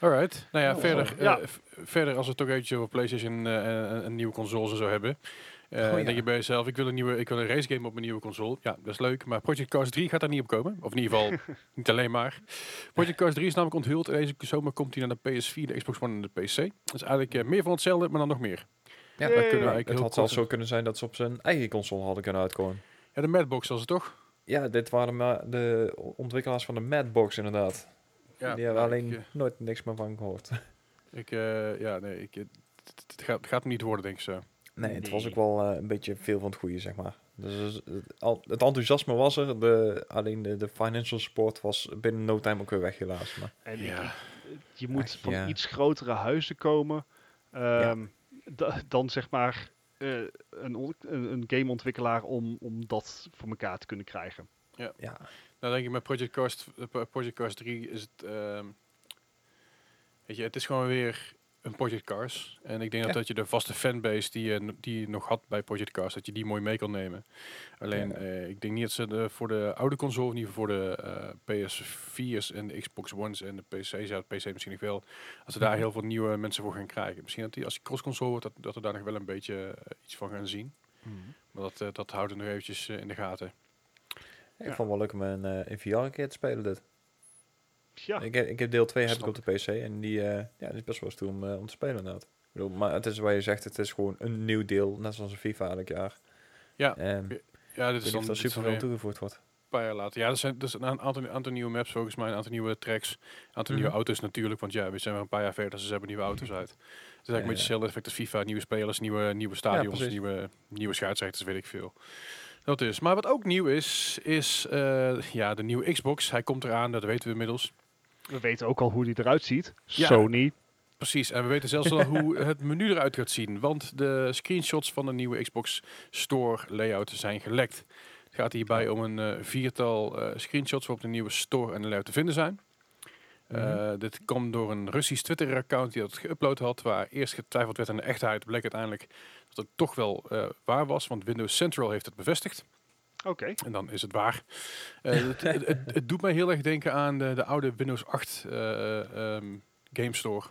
Alright. Nou ja, Oh, verder, eh, Ja. verder als we het toch eventjes over PlayStation eh, en, en nieuwe consoles en zo hebben. eh, Oh, ja. denk je bij jezelf, ik wil een nieuwe, ik wil een race game op mijn nieuwe console. Ja, dat is leuk. Maar Project Cars 3 gaat daar niet op komen. Of in ieder geval *laughs* niet alleen maar. Project Cars 3 is namelijk onthuld. Deze zomer komt hij naar de PS4, de Xbox One en de PC. Dat is eigenlijk eh, meer van hetzelfde, maar dan nog meer. Ja, dat kunnen we, eigenlijk het had zelfs zo kunnen zijn dat ze op zijn eigen console hadden kunnen uitkomen. Ja, de Madbox was het toch? Ja, dit waren maar de ontwikkelaars van de Madbox inderdaad. Ja, Die hebben nou, alleen Ik, eh, nooit niks meer van gehoord. *laughs* ik, eh, ja, nee, ik, het, het- gaat, het gaat hem niet worden, denk ik zo. Nee, het was ook wel eh, een beetje veel van het goede, zeg maar. Dus eh, het enthousiasme was er, de, alleen de, de financial support was binnen no time ook weer weg helaas. Maar En Ja. ik- je moet Ach, van ja. iets grotere huizen komen. ehm, dan zeg maar eh, een, een, gameontwikkelaar om, om dat voor elkaar te kunnen krijgen. ja, Nou denk ik met Project Cars, eh, Project Cars 3 is het... ehm, weet je, het is gewoon weer een Project Cars. En ik denk dat, Ja. dat je de vaste fanbase die je, die je nog had bij Project Cars, dat je die mooi mee kan nemen. Alleen, Ja. eh, ik denk niet dat ze de, voor de oude console, in ieder geval voor de eh, PS4's en de Xbox One's en de PC's, ja, de PC misschien niet veel, als ze daar Mhm. heel veel nieuwe mensen voor gaan krijgen. Misschien dat die, als die cross-console wordt, dat, dat we daar nog wel een beetje eh, iets van gaan zien. Maar dat, dat houden we nog eventjes in de gaten. ik vond het wel leuk om eh, in VR een keer te spelen dit. Ja, Ik, heb, ik heb deel 2 heb ik op de PC en die, eh, ja, die is best wel stoer om, eh, om te spelen inderdaad. Ik bedoel, maar het is waar je zegt, het is gewoon een nieuw deel, net zoals een FIFA elk jaar. Ja, Ja, dit is dan, er super veel toegevoegd wordt. een paar jaar later. Ja, er zijn, er zijn een aantal, aantal nieuwe maps volgens mij, een aantal nieuwe tracks, een aantal Mhm. nieuwe auto's natuurlijk. Want ja, we zijn weer een paar jaar verder, dus ze hebben nieuwe auto's uit. Het is eigenlijk een beetje hetzelfde effect als FIFA. Nieuwe spelers, nieuwe, nieuwe stadions, nieuwe, nieuwe scheidsrechters, weet ik veel. Dat is. Maar wat ook nieuw is, is eh, ja, de nieuwe Xbox. Hij komt eraan, dat weten we inmiddels. We weten ook al hoe die eruit ziet. Ja. Sony. Precies, en we weten zelfs al hoe *laughs* het menu eruit gaat zien. Want de screenshots van de nieuwe Xbox Store layout zijn gelekt. Het gaat hierbij om een eh, viertal eh, screenshots waarop de nieuwe store en de layout te vinden zijn. Eh, Mhm. dit kwam door een Russisch Twitter-account die dat geüpload had, waar eerst getwijfeld werd aan de echtheid. Bleek uiteindelijk dat het toch wel eh, waar was, want Windows Central heeft het bevestigd. Oké. En dan is het waar. Eh, *laughs* het, het, het, het doet mij heel erg denken aan de, de oude Windows 8 eh, ehm, Game Store.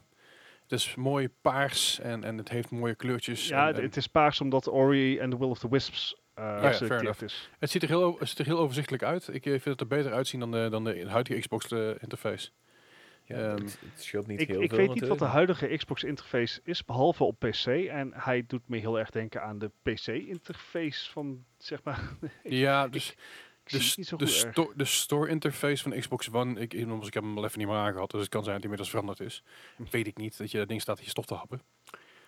Het is mooi paars en, en het heeft mooie kleurtjes. Ja, en, en het is paars omdat Ori and the Will of the Wisps uh, ja, fair selecteerd enough. is. het, ziet er heel, het ziet er heel overzichtelijk uit. Ik vind het er beter uitzien dan de, dan de huidige Xbox eh, interface. Ja, Ehm, het, het scheelt niet Ik, heel ik veel weet niet wat de huidige Xbox interface is, behalve op PC. En hij doet me heel erg denken aan de PC interface van, zeg maar... *laughs* ja, dus ik de, de, sto- store interface van Xbox One, ik, ik, ik heb hem al even niet meer aangehad, dus het kan zijn dat hij inmiddels veranderd is. Weet ik niet, dat je dat ding staat hier stof te happen.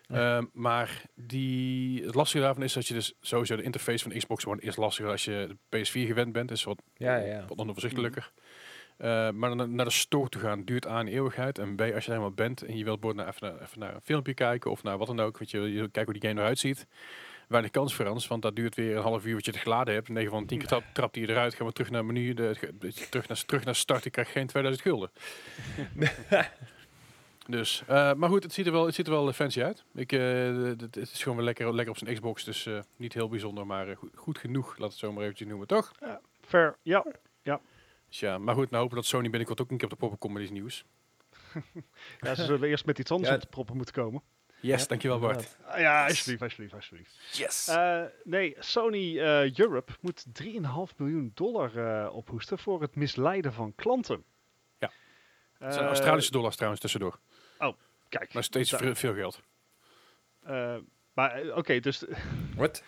Ehm, maar die, het lastige daarvan is dat je dus sowieso de interface van Xbox One is lastiger als je de PS4 gewend bent. is wat, Ja, ja. wat onoverzichtelijker. Maar dan naar de store te gaan duurt A een eeuwigheid. En B, als je er helemaal bent en je wilt bijvoorbeeld naar, even, naar, even naar een filmpje kijken of naar wat dan ook. Weet je, je kijkt hoe die game eruit ziet. Weinig kans voor ons, want dat duurt weer een half uur wat je het geladen hebt. 9 van 10 keer trap, trapt hij eruit. Gaan we terug naar het menu, de, terug, naar, terug naar start. Ik krijg geen 2000 gulden. *laughs* dus, eh, maar goed, het ziet er wel, het ziet er wel eh, fancy uit. Ik, eh, het het is gewoon weer lekker, lekker op zijn Xbox. Dus eh, niet heel bijzonder, maar eh, goed, goed genoeg. Laat het zo maar eventjes noemen, toch? Fair, ja. Dus ja, maar goed, nou hopen dat Sony binnenkort ook een keer op de poppen komt met iets nieuws. *laughs* ja. Ze zullen eerst met iets anders Ja. op de proppen moeten komen. Yes, Ja, dankjewel Bart. ja, alsjeblieft, alsjeblieft, alsjeblieft. Yes! Eh, nee, Sony eh, Europe moet 3,5 miljoen dollar eh, ophoesten voor het misleiden van klanten. Ja. Eh, zijn Australische dollars trouwens tussendoor. Kijk, Maar steeds da- veel, geld. maar oké, dus *laughs* Wat?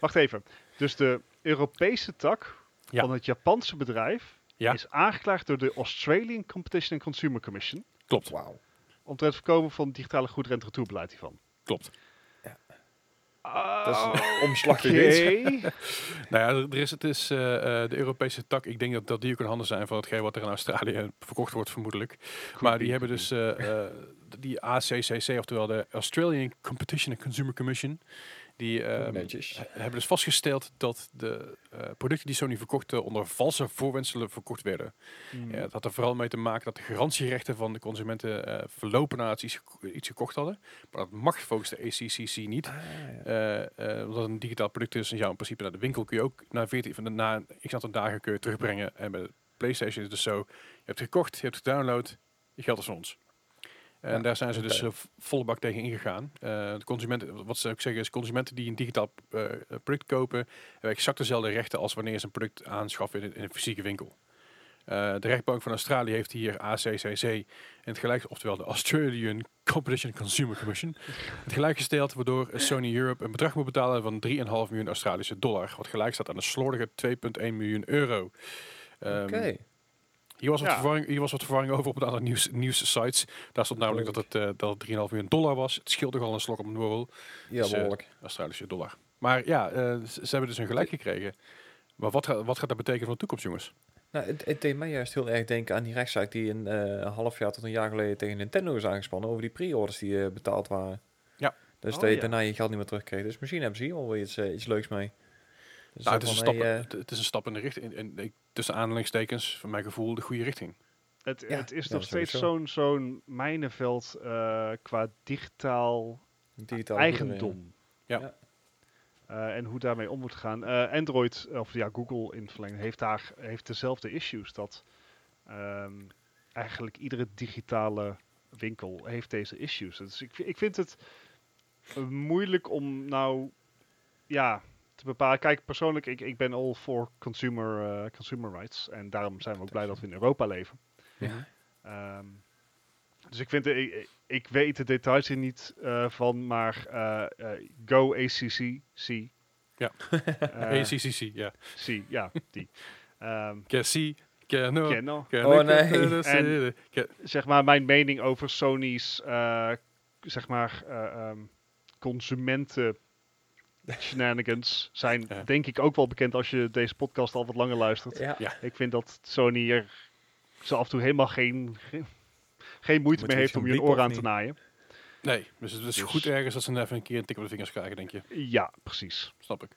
wacht even. Dus de Europese tak Ja. van het Japanse bedrijf Ja. is aangeklaagd door de Australian Competition and Consumer Commission Klopt, Wauw. om het voorkomen van digitale goed rente retourbeleid hiervan. klopt. Dat is een iets. *laughs* Nou ja, er is, het is eh, eh, de Europese tak. Ik denk dat, dat die ook in handen zijn van hetgeen wat er in Australië *laughs* verkocht wordt, vermoedelijk. maar die be, hebben dus eh, eh, die ACCC, oftewel de Australian Competition and Consumer Commission. Die ehm, hebben dus vastgesteld dat de eh, producten die Sony verkochten onder valse voorwenselen verkocht werden. Hmm. Ja, het had er vooral mee te maken dat de garantierechten van de consumenten eh, verlopen nadat ze iets, geko- iets gekocht hadden. Maar dat mag volgens de ACCC niet. Ah, ja. Eh, eh, omdat het een digitaal product is en ja, in principe naar de winkel kun je ook na 14 van de na x aantal dagen kun je terugbrengen. En bij de PlayStation is het dus zo: je hebt gekocht, je hebt gedownload, je geld is van ons. En daar zijn ze dus eh, volle bak tegen ingegaan. Eh, de consumenten, wat ze ook zeggen is, consumenten die een digitaal eh, product kopen, hebben exact dezelfde rechten als wanneer ze een product aanschaffen in, een- in een fysieke winkel. De rechtbank van Australië heeft hier ACCC in het gelijk, oftewel de Australian Competition Consumer Commission, het gelijk gesteld, waardoor Sony Europe een bedrag moet betalen van 3,5 miljoen Australische dollar, wat gelijk staat aan een slordige 2,1 miljoen euro. Ehm, Oké. Hier, was wat Ja. verwarring, hier was wat verwarring over op een aantal nieuws, nieuws-sites. Daar stond namelijk dat het, eh, dat het 3,5 miljoen dollar was. Het scheelt toch al een slok op een borrel. Ja, dus, eh. Australische dollar. Maar ja, eh, ze hebben dus een gelijk gekregen. Maar wat, gaat wat gaat dat betekenen voor de toekomst, jongens? Nou, het, het deed mij juist heel erg denken aan die rechtszaak die een half jaar tot een jaar geleden tegen Nintendo is aangespannen over die pre-orders die betaald waren. Ja. Dus Oh, dat je ja. daarna je geld niet meer terugkreeg. Dus misschien hebben ze hier wel weer iets, iets leuks mee. Dus Nou, het, is een stap, het, is een stap in de richting, in, in- tussen aanhalingstekens, van mijn gevoel, de goede richting. Het, Ja, het is ja, nog steeds zo'n zo'n mijnenveld eh, qua digitaal digitaal eigendom. Ja. Ja. Eh, en hoe daarmee om moet gaan. Eh, Android, of ja, Google in verlengde, heeft daar heeft dezelfde issues. Dat ehm, eigenlijk iedere digitale winkel heeft deze issues. Dus ik, ik vind het moeilijk om nou ja, te bepalen. Kijk, persoonlijk, ik, ik ben all for consumer, eh, consumer rights. En daarom zijn we ook blij dat we in Europa leven. Ja. Ehm, dus ik vind, ik, ik- ik weet de details hier niet eh, van, maar eh, eh, Go ACC, C. Ja. Eh, *laughs* ACCC, ja. C, ja, die. Ehm Cassie, Keno, Keno. Oh, nee. En- zeg maar, mijn mening over Sony's, eh, zeg maar, eh, ehm, consumenten *laughs* shenanigans zijn Ja. denk ik ook wel bekend als je deze podcast al wat langer luistert. Ja. Ja. Ik vind dat Sony er zo af en toe helemaal geen, geen, geen moeite meer heeft om je een oor aan te naaien. Nee, dus het is Dus- goed ergens dat ze even een keer een tik op de vingers krijgen, denk je. Ja, precies. Snap ik.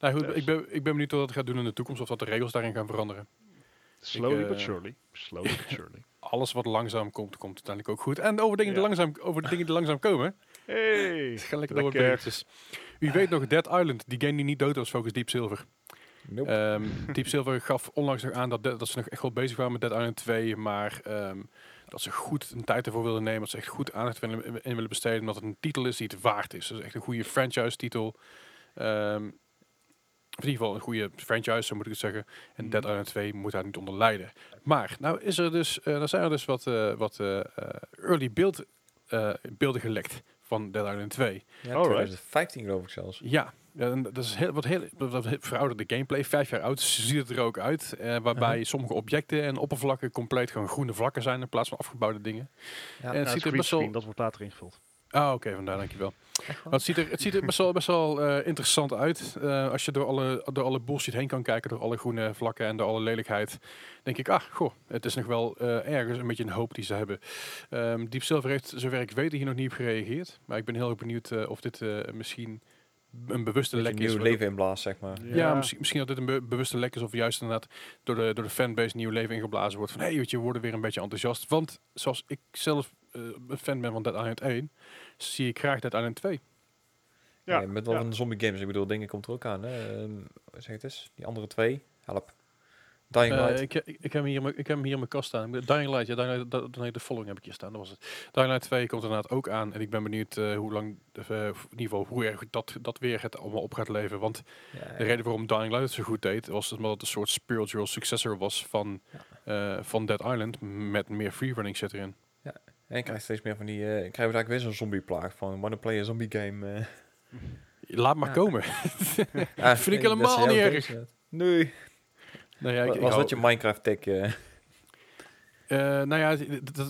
Nou goed, Dus. ik, ben, ik ben benieuwd wat het gaat doen in de toekomst, of dat de regels daarin gaan veranderen. Slowly eh, but surely. Slowly but *laughs* surely. Alles wat langzaam komt, komt uiteindelijk ook goed. En over dingen, die, langzaam, over de dingen die langzaam komen, Hey, het gaat lekker door berichtjes. U weet nog, Dead Island, die game die niet dood was, Focus Deep Silver. Nope. Ehm, *laughs* Deep Silver gaf onlangs nog aan dat, dat ze nog echt wel bezig waren met Dead Island 2, maar ehm, dat ze goed een tijd ervoor wilden nemen, dat ze echt goed aandacht willen, in willen besteden, omdat het een titel is die het waard is. Dus echt een goede franchise-titel. Ehm, of in ieder geval een goede franchise, zo moet ik het zeggen. En Dead Island 2 moet daar niet onder lijden. Maar, nou is er dus, eh er zijn er dus wat, eh, wat eh, early eh, beelden gelekt van Dead Island 2. Ja, Alright. 2015 geloof ik zelfs. Ja, dat is heel, wat heel wat, verouderde gameplay. Vijf jaar oud ziet het er ook uit. eh, waarbij Uh-huh. sommige objecten en oppervlakken compleet gewoon groene vlakken zijn in plaats van afgebouwde dingen. Ja. En het ziet er best wel... dat wordt later ingevuld. Ah, oké, vandaar, dankjewel. Het ziet er, het ziet er best wel, best wel eh, interessant uit. Eh, als je door alle, door alle bullshit heen kan kijken, door alle groene vlakken en door alle lelijkheid, denk ik, ah, goh, het is nog wel eh, ergens een beetje een hoop die ze hebben. Ehm Deep Silver heeft, zover ik weet, hier nog niet op gereageerd. Maar ik ben heel erg benieuwd eh, of dit eh, misschien een bewuste lek een is. nieuw leven inblaast, zeg maar. Ja, misschien, misschien dat dit een be- bewuste lek is of juist inderdaad door de, door de fanbase nieuw leven ingeblazen wordt. Van hé, hey, weet je, we worden weer een beetje enthousiast. Want zoals ik zelf een fan ben van Dead Island 1, zie ik graag Dead Island 2. Ja, Ja, met wel ja. de zombie games. Ik bedoel, dingen komt er ook aan. Hè. Ehm, zeg het eens. Die andere twee. Help. Dying Eh, Light. ik, ik, ik, heb hem hier, in mijn- ik heb hem hier in mijn kast staan. Dying Light, ja, Dying Light, da- da- de following heb ik hier staan. Dat was het. Dying Light 2 komt inderdaad ook aan. En ik ben benieuwd eh, hoe lang, eh, in ieder geval, hoe erg dat, dat weer het allemaal op gaat leveren. Want ja, de reden waarom Dying Light het zo goed deed, was omdat het een soort spiritual successor was van, eh, van Dead Island. Met meer freerunning zit erin. En je krijgt steeds meer van die... eh krijgen we eigenlijk weer zo'n zombie-plaag van... Wanna play a zombie game. eh. Laat maar Ja. komen. *laughs* Ah, Vind ik helemaal niet erg. Nee. Nou ja, ik, Wa- ik was dat je Minecraft-tech? eh? Eh, nou ja,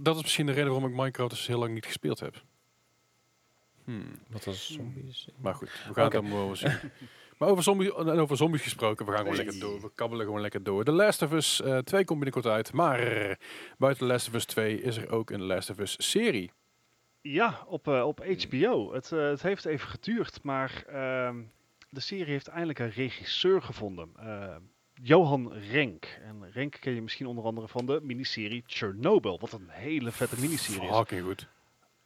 dat is misschien de reden waarom ik Minecraft dus heel lang niet gespeeld heb. Hmm. Wat was zombies? Maar goed, we gaan Oké. het allemaal wel zien. *laughs* maar over, zombie, en over zombies gesproken, we gaan gewoon lekker door. We kabbelen gewoon lekker door. The Last of Us eh 2 komt binnenkort uit. Maar buiten The Last of Us 2 is er ook een Last of Us serie. Ja, op, eh, op HBO. Het, eh, het heeft even geduurd, maar ehm, de serie heeft eindelijk een regisseur gevonden. Eh, Johan Renk. En Renk ken je misschien onder andere van de miniserie Chernobyl. Wat een hele vette miniserie is. Fucking goed.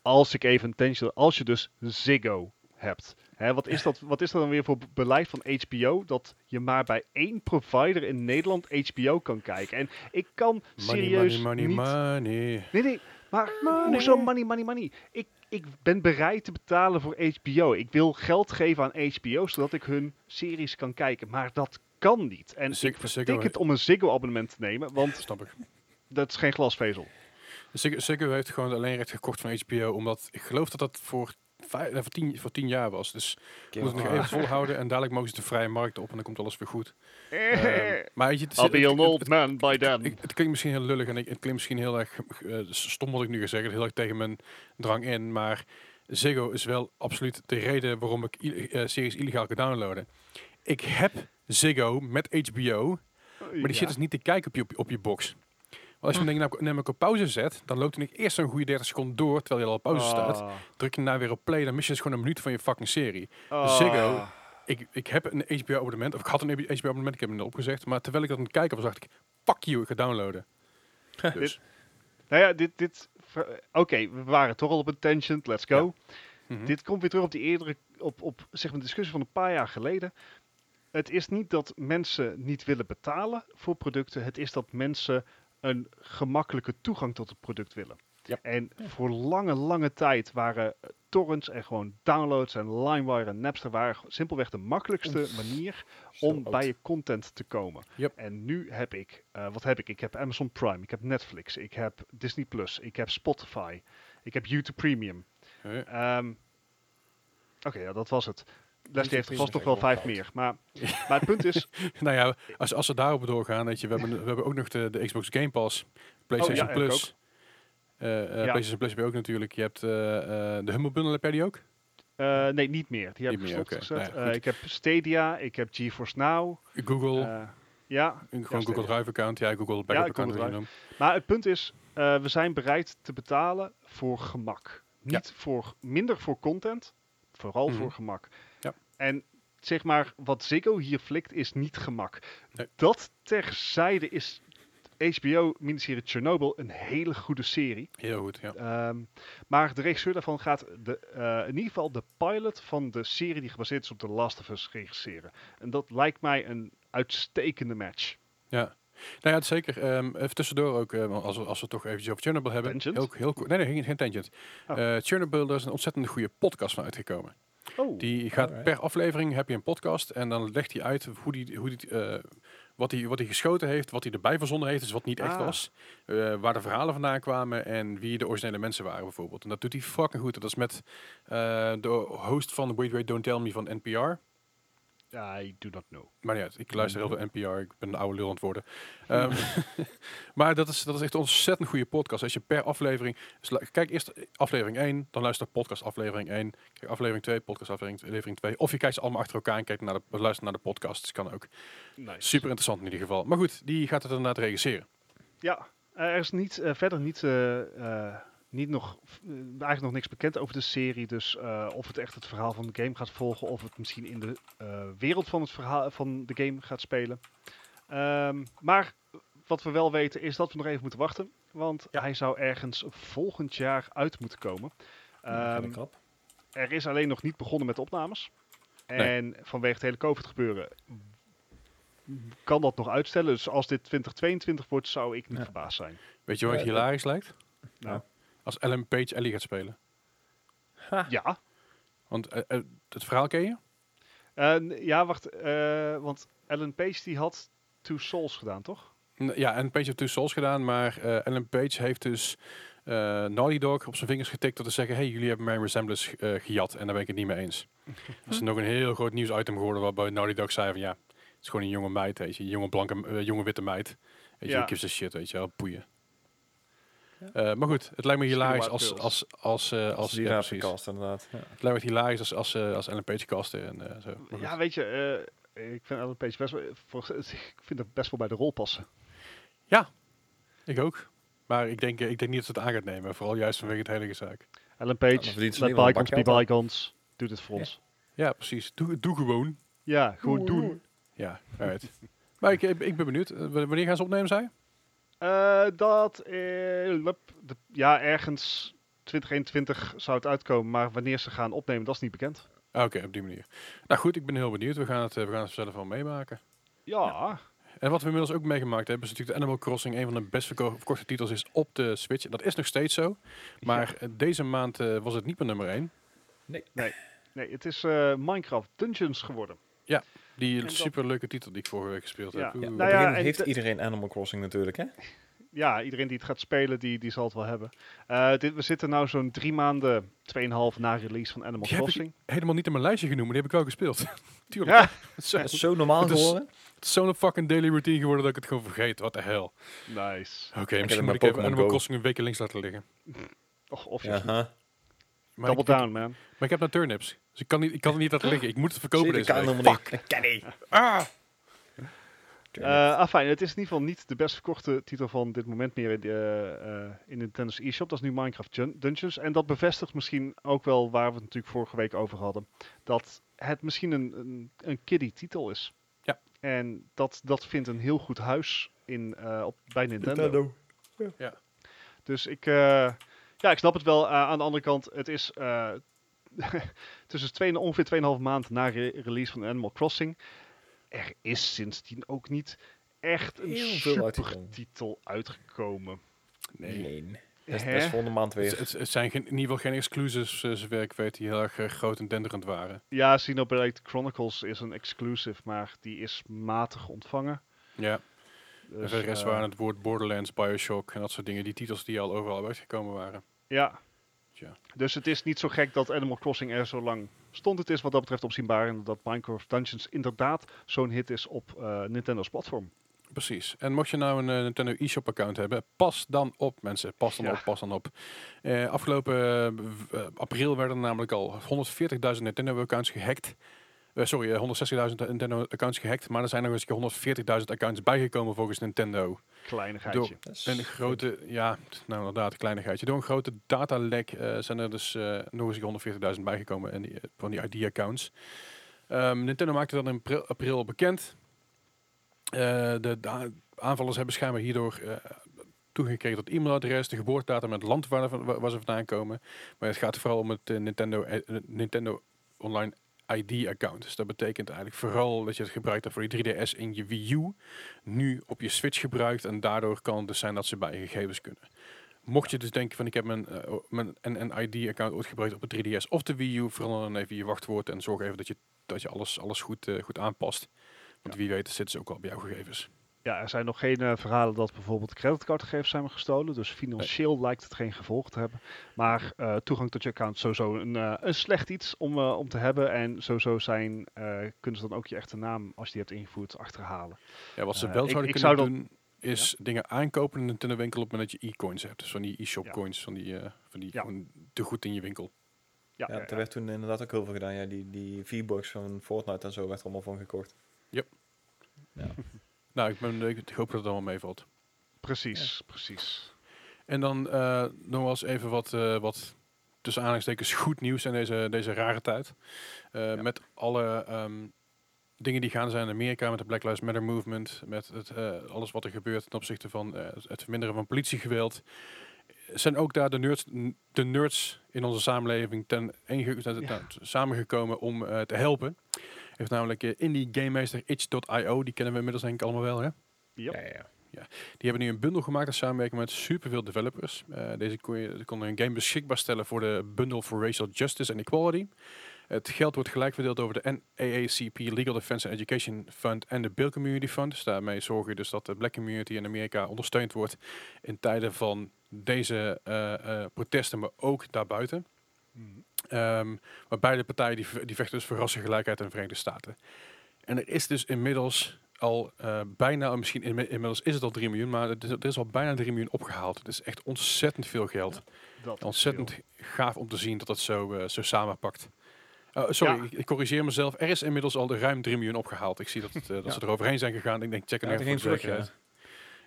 Als ik even een tentje... Als je dus Ziggo hebt. Hè, wat, is dat, wat is dat dan weer voor beleid van HBO? Dat je maar bij één provider in Nederland HBO kan kijken. En ik kan Money, serieus money, money, niet... money. Nee, nee, maar Money. hoezo money, money, money? Ik, ik ben bereid te betalen voor HBO. Ik wil geld geven aan HBO, zodat ik hun series kan kijken. Maar dat kan niet. En Zig- ik he- het om een Ziggo-abonnement te nemen, want Snap ik. dat is geen glasvezel. Ziggo heeft gewoon alleen recht gekocht van HBO, omdat ik geloof dat dat voor, vijf, eh, voor, tien, voor tien jaar was. Dus we moeten het nog even volhouden en dadelijk mogen ze de vrije markt op en dan komt alles weer goed. Ehm, maar je, het, I'll be het- an het- old het- man by then. Ik, het klinkt misschien heel lullig en ik, het klinkt misschien heel erg eh, stom wat ik nu ga zeggen, heel erg tegen mijn drang in, maar Ziggo is wel absoluut de reden waarom ik eh, series illegaal kan downloaden. Ik heb Ziggo met HBO, maar die shit is niet te kijken op je, op je box. Want als je hem denk ik namelijk op pauze zet, dan loopt hij eerst een goede 30 seconden door, terwijl je al op pauze staat. Ah. Druk je daarna weer op play, dan mis je dus gewoon een minuut van je fucking serie. Ah. Ziggo. Ik, ik heb een HBO-abonnement, of ik had een HBO-abonnement, ik heb hem opgezegd. Maar terwijl ik dat aan het kijken was, dacht ik, fuck you, ik ga downloaden. *laughs* dus, Nou ja, dit... dit Oké, we waren toch al op een tangent. Let's go. mhm. Dit komt weer terug op die eerdere, op, op zeg maar, discussie van een paar jaar geleden. Het is niet dat mensen niet willen betalen voor producten. Het is dat mensen een gemakkelijke toegang tot het product willen. Ja. En voor lange, lange tijd waren torrents en gewoon downloads en LimeWire en Napster waren simpelweg de makkelijkste manier om oud. bij je content te komen. Yep. En nu heb ik, eh, wat heb ik? Ik heb Amazon Prime, ik heb Netflix, ik heb Disney Plus, ik heb Spotify, ik heb YouTube Premium. Eh, Ehm, Oké, ja, dat was het. Leslie heeft er vast nog wel vijf meer. Maar, maar het punt is, *laughs* nou ja, als, als we daarop doorgaan, weet je, we hebben, we hebben ook nog de, de Xbox Game Pass, PlayStation Oh, ja, Plus. Eh, eh, Ja. PlayStation Plus heb je ook natuurlijk. Je hebt eh, eh, de Humble Bundle, heb jij die ook? eh, nee, niet meer. Die heb Niet ik oké. Nou Eh, ik heb Stadia, ik heb GeForce Now. Google, ja, gewoon ja, Google. Drive account. Ja, Google Backup Ja, account. Google. Maar het punt is, eh, we zijn bereid te betalen voor gemak. Niet voor, minder voor content, vooral Mhm. voor gemak. En zeg maar, wat Ziggo hier flikt is niet gemak. Nee. Dat terzijde is HBO-miniserie Chernobyl een hele goede serie. Heel goed, ja. Ehm, maar de regisseur daarvan gaat de, eh, in ieder geval de pilot van de serie die gebaseerd is op The Last of Us regisseren. En dat lijkt mij een uitstekende match. Ja. Nou ja, zeker. Ehm, even tussendoor ook, eh, als, we, als we toch eventjes over Chernobyl hebben. Tangent? Heel, heel, nee, nee, geen, geen tangent. Oh. Eh, Chernobyl, daar is een ontzettend goede podcast van uitgekomen. Oh, Die gaat Alright. per aflevering heb je een podcast en dan legt hij uit hoe die, hoe die, eh, wat hij wat hij geschoten heeft, wat hij erbij verzonnen heeft, dus wat niet echt Ah. was, eh, waar de verhalen vandaan kwamen en wie de originele mensen waren bijvoorbeeld. En dat doet hij fucking goed. Dat is met eh, de host van Wait Wait Don't Tell Me van NPR. I do not know. Maar niet uit, ik luister heel veel NPR, ik ben een oude lul aan het worden. *laughs* Ehm, *laughs* maar dat is, dat is echt een ontzettend goede podcast. Als je per aflevering, dus kijk eerst aflevering 1, dan luister podcast aflevering 1, kijk aflevering 2, podcast aflevering 2. Of je kijkt ze allemaal achter elkaar en kijkt naar de, luistert naar de podcasts, kan ook. Nice. Super interessant in ieder geval. Maar goed, die gaat het inderdaad regisseren. Ja, er is niet, eh, verder niet, eh, eh, niet nog, eh, eigenlijk nog niks bekend over de serie. Dus eh, of het echt het verhaal van de game gaat volgen, of het misschien in de eh, wereld van het verhaal van de game gaat spelen. Ehm, maar wat we wel weten is dat we nog even moeten wachten. Want hij zou ergens volgend jaar uit moeten komen. Ja, Ehm, krap. er is alleen nog niet begonnen met de opnames. Nee. En vanwege het hele COVID gebeuren kan dat nog uitstellen. Dus als dit 2022 wordt, zou ik niet Ja. verbaasd zijn. Weet je wat hilarisch lijkt? Nou. Als Ellen Page Ellie gaat spelen. Ja, Want eh, eh, het verhaal ken je? Eh, ja, wacht. eh, want Ellen Page die had Two Souls gedaan, toch? N- Ja, en Page heeft dus Souls gedaan, maar eh, Ellen Page heeft dus eh Naughty Dog op zijn vingers getikt door te zeggen, hey, jullie hebben mijn resemblance eh, gejat en daar ben ik het niet mee eens. *laughs* Dat is nog een heel groot nieuwsitem geworden waarbij Naughty Dog zei van ja, het is gewoon een jonge meid, weet je, een jonge blanke, jonge witte meid. Weet je, Ja. who gives a shit, weet je wel, boeien. Eh, maar goed, het lijkt me hilarisch als, als, als, eh, als, Als die ja, verkast, inderdaad. Ja. Het lijkt me hilarisch als, als, eh, als Ellen Page casten en eh, zo. Ja, weet je, eh, ik vind Ellen Page best wel, voor, *laughs* ik vind het best wel bij de rol passen. Ik ook. Maar ik denk, ik denk niet dat ze het aan gaat nemen, vooral juist vanwege het hele zaak. Ellen Page, ze let bygones be bygones. Doe dit voor ons. Ja, precies. Doe, doe gewoon. Ja, gewoon doen. Ja, maar ik, ik, ben benieuwd. W- Wanneer gaan ze opnemen, zei Eh, dat, eh, de- ja, ergens 2021 zou het uitkomen, maar wanneer ze gaan opnemen, dat is niet bekend. Ah, Oké, op die manier. Nou goed, ik ben heel benieuwd. We gaan het, eh, we gaan het zelf wel meemaken. Ja, En wat we inmiddels ook meegemaakt hebben, is natuurlijk de Animal Crossing een van de best verko- verkochte titels is op de Switch. En Dat is nog steeds zo. Maar deze maand eh, was het niet meer nummer 1. nee, het is eh, Minecraft Dungeons geworden. Die super leuke titel die ik vorige week gespeeld Ja. heb. Ja, nou ja, ja, en heeft de- iedereen Animal Crossing natuurlijk, hè? Ja, iedereen die het gaat spelen, die, die zal het wel hebben. Eh, dit, we zitten nou zo'n drie maanden, tweeënhalf na release van Animal Die heb ik- Crossing. Helemaal niet in mijn lijstje genoemd, maar die heb ik ook gespeeld. *laughs* Tuurlijk. Ja, *laughs* Het is zo- is zo normaal Het is- geworden. Het is zo'n fucking daily routine geworden dat ik het gewoon vergeet. Wat de hel. Oké, nice. misschien het moet ik even Pokémon Animal Go. Crossing een week links laten liggen. Och, of Ja, double ik, down, man. maar ik heb nou turnips. Dus ik kan, niet, ik kan het niet laten liggen. Ik moet het verkopen deze dat kan week. helemaal Fuck. Dat niet. Ah! Eh afijn, het is in ieder geval niet de best verkochte titel van dit moment meer in, de, eh, eh, in Nintendo's eShop. Dat is nu Minecraft Dungeons. En dat bevestigt misschien ook wel waar we het natuurlijk vorige week over hadden. Dat het misschien een, een, een kiddie titel is. Ja. En dat, dat vindt een heel goed huis in, eh, op, bij Nintendo. Dus ik, eh, ja, ik snap het wel. Eh, aan de andere kant, het is eh, *laughs* tussen twee, ongeveer 2,5 maand na re- release van Animal Crossing. Er is sindsdien ook niet echt een Heel veel uitgekomen. Nee. Nee. Dat is, volgende maand Het, weer. het, het zijn geen, in ieder geval geen exclusives, eh, zover ik weet, die heel erg eh, groot en denderend waren. Ja, Xenoblade Chronicles is een exclusive, maar die is matig ontvangen. Ja, en Dus, de rest eh, waren het woord Borderlands, Bioshock en dat soort dingen. Die titels die al overal uitgekomen waren. Ja. Tja. Dus het is niet zo gek dat Animal Crossing er zo lang stond het is wat dat betreft opzienbaar en dat Minecraft Dungeons inderdaad zo'n hit is op eh, Nintendo's platform. Precies. En mocht je nou een eh, Nintendo eShop account hebben, pas dan op mensen. Pas dan Ja. op, pas dan op. Eh, afgelopen april werden er namelijk al 140.000 Nintendo accounts gehackt. Eh, sorry, eh, 160.000 Nintendo accounts gehackt. Maar er zijn nog eens een keer 140.000 accounts bijgekomen volgens Nintendo. Kleinigheidje. Is Een grote, ja, nou inderdaad, een kleinigheidje. Door een grote datalek eh, zijn er dus eh, nog eens een keer 140.000 bijgekomen in die, eh, van die ID-accounts. Ehm, Nintendo maakte dat in april, april bekend. Eh, de, aanvallers hebben schijnbaar hierdoor eh toegekregen tot e-mailadres, de geboortedatum en het land waar, waar, waar ze vandaan komen. Maar het gaat vooral om het eh, Nintendo, eh, Nintendo Online ID-account. Dus dat betekent eigenlijk vooral dat je het gebruikt hebt voor die 3DS in je Wii U, nu op je Switch gebruikt en daardoor kan het dus zijn dat ze bij je gegevens kunnen. Mocht je dus denken van ik heb mijn, o- mijn NNID-account ooit gebruikt op het 3DS of de Wii U, verander dan even je wachtwoord en zorg even dat je, dat je alles, alles goed, eh, goed aanpast. Want wie weet zitten ze ook al bij jouw gegevens. Ja, er zijn nog geen eh, verhalen dat bijvoorbeeld creditcardgegevens zijn gestolen. Dus financieel lijkt het geen gevolg te hebben. Maar eh, toegang tot je account is sowieso een, eh, een slecht iets om, eh, om te hebben. En sowieso zijn, eh, kunnen ze dan ook je echte naam, als je die hebt ingevoerd, achterhalen. Ja, wat ze wel zouden ik kunnen zou doen, is dingen aankopen in een winkel op moment dat je e-coins hebt. Dus van die e-shop Ja. coins, van die, eh, van die Ja. gewoon te goed in je winkel. Ja, Ja, ja, er ja. werd toen inderdaad ook heel veel gedaan. Ja, die, die V-Bucks van Fortnite en zo werd er allemaal van gekocht. *laughs* Nou, ik, ben, ik hoop dat het allemaal meevalt. precies, precies. En dan eh, nog wel eens even wat, eh, wat tussen aanhalingstekens goed nieuws in deze, deze rare tijd. Eh, Ja. Met alle ehm, dingen die gaan zijn in Amerika, met de Black Lives Matter movement, met het, eh, alles wat er gebeurt ten opzichte van eh, het verminderen van politiegeweld. Zijn ook daar de nerds, de nerds in onze samenleving ten Ja. nou, samengekomen om eh, te helpen. Heeft namelijk eh, indie gamemeester itch.io, die kennen we inmiddels denk ik allemaal wel hè? Yep. Ja, ja, ja. Die hebben nu een bundel gemaakt in samenwerking met superveel developers. Eh, deze kon je kon een game beschikbaar stellen voor de Bundle for Racial Justice and Equality. Het geld wordt gelijk verdeeld over de NAACP Legal Defense and Education Fund en de Bill Community Fund. Dus daarmee zorg je dus dat de black community in Amerika ondersteund wordt in tijden van deze eh, eh, protesten, maar ook daarbuiten. Mhm. Ehm, maar beide partijen die, die vechten dus voor rassengelijkheid in de Verenigde Staten. En er is dus inmiddels al eh, bijna, misschien inmi- inmiddels is het al 3 miljoen, maar er is, er is al bijna 3 miljoen opgehaald. Het is echt ontzettend veel geld. Ontzettend gaaf om te zien dat dat zo, eh, zo samenpakt. Oh, sorry, Ja. ik, ik corrigeer mezelf. Er is inmiddels al de ruim 3 miljoen opgehaald. Ik zie dat, het, eh, dat Ja. ze er overheen zijn gegaan. Ik denk, check het Ja, even er voor de.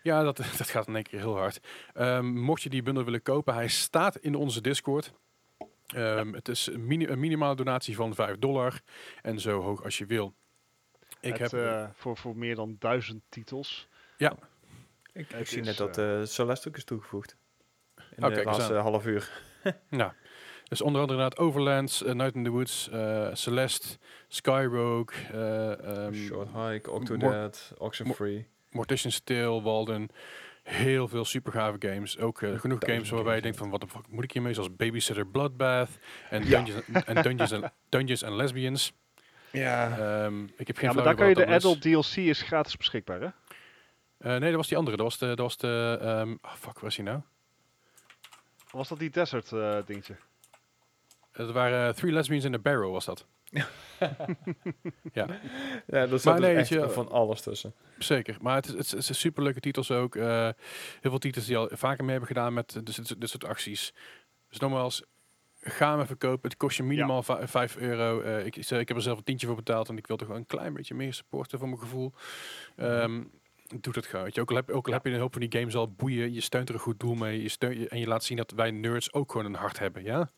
Ja, dat, *laughs* dat gaat in één keer heel hard. Ehm, mocht je die bundel willen kopen, hij staat in onze Discord. Ehm, Het is een, mini- een minimale donatie van 5 dollar. En zo hoog als je wil. Ik het, heb, eh, voor, voor meer dan duizend titels. Ik, ik zie is, net dat eh, eh Celeste ook is toegevoegd. In Oké, de laatste aan. half uur. *laughs* nou, dus onder andere inderdaad Overlands, Night in the Woods, eh, Celeste, Skyrogue, eh, ehm, Short Hike, Octodad, Oxenfree. Mortician's Tale, Walden. Heel veel super gave games. Ook eh, genoeg games waarbij je denkt van wat de fuck moet ik hiermee? Zoals Babysitter Bloodbath en Ja. Dungeons, en Dungeons, and, *laughs* Dungeons and Lesbians. Ja. Ehm, ik heb geen Ja, maar daar kan je de adult DLC is gratis beschikbaar, hè? Eh, nee, dat was die andere. Dat was de, dat was de ehm, oh, fuck, waar is die nou? Was dat die desert eh, dingetje? Het waren Three Lesbians in a Barrel was dat. *laughs* ja, ja, staat nee, dus echt je- van alles tussen. zeker. Maar het is, het is, het is superleuke titels ook. Eh, heel veel titels die al vaker mee hebben gedaan met eh, dit, soort- dit soort acties. Dus nogmaals, ga hem even kopen. Het kost je minimaal va- 5 euro. Eh, ik, ik, ik heb er zelf een tientje voor betaald en ik wil toch wel een klein beetje meer supporten voor mijn gevoel. Ehm doe dat gewoon. Je. Ook al heb, ook al heb je een hoop van die games al boeien, je steunt er een goed doel mee. Je steunt, je- en je laat zien dat wij nerds ook gewoon een hart hebben. Ja,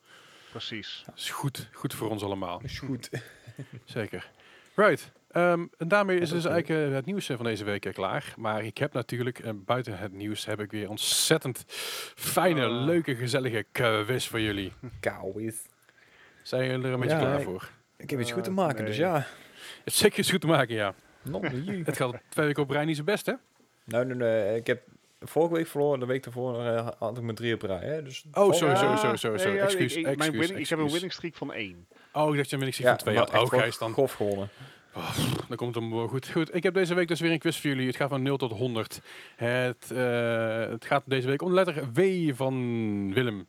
Precies. dat is goed, goed voor ons allemaal. Is goed. *laughs* Zeker. Right. Ehm, en daarmee is Ja, dus eigenlijk eh, het nieuws eh, van deze week eh, klaar. Maar ik heb natuurlijk, buiten het nieuws, heb ik weer ontzettend fijne, Ah. leuke, gezellige quiz voor jullie. Kauwis. Zijn jullie er een beetje Ja, klaar voor? Ik heb iets goed te maken, dus ja. Het is zeker iets goed te maken, ja. *laughs* Het gaat twee weken op rij niet zo best, hè? Nou, nee, nee, ik heb vorige week verloren, de week daarvoor eh, had ik mijn drie op rij. Hè? Dus Oh, sorry, sorry, sorry, sorry. nee, sorry. ja, Excuus, ik, ik, mijn excuus, winning, ik heb een winning streak van 1. Oh, ik dacht je een winning Ja, van twee had. Oh, wel Gijs, dan, grof gewonnen. dan komt het wel goed. Goed, ik heb deze week dus weer een quiz voor jullie. Het gaat van 0 tot 100. Het, eh, het gaat deze week om de letter W van Willem.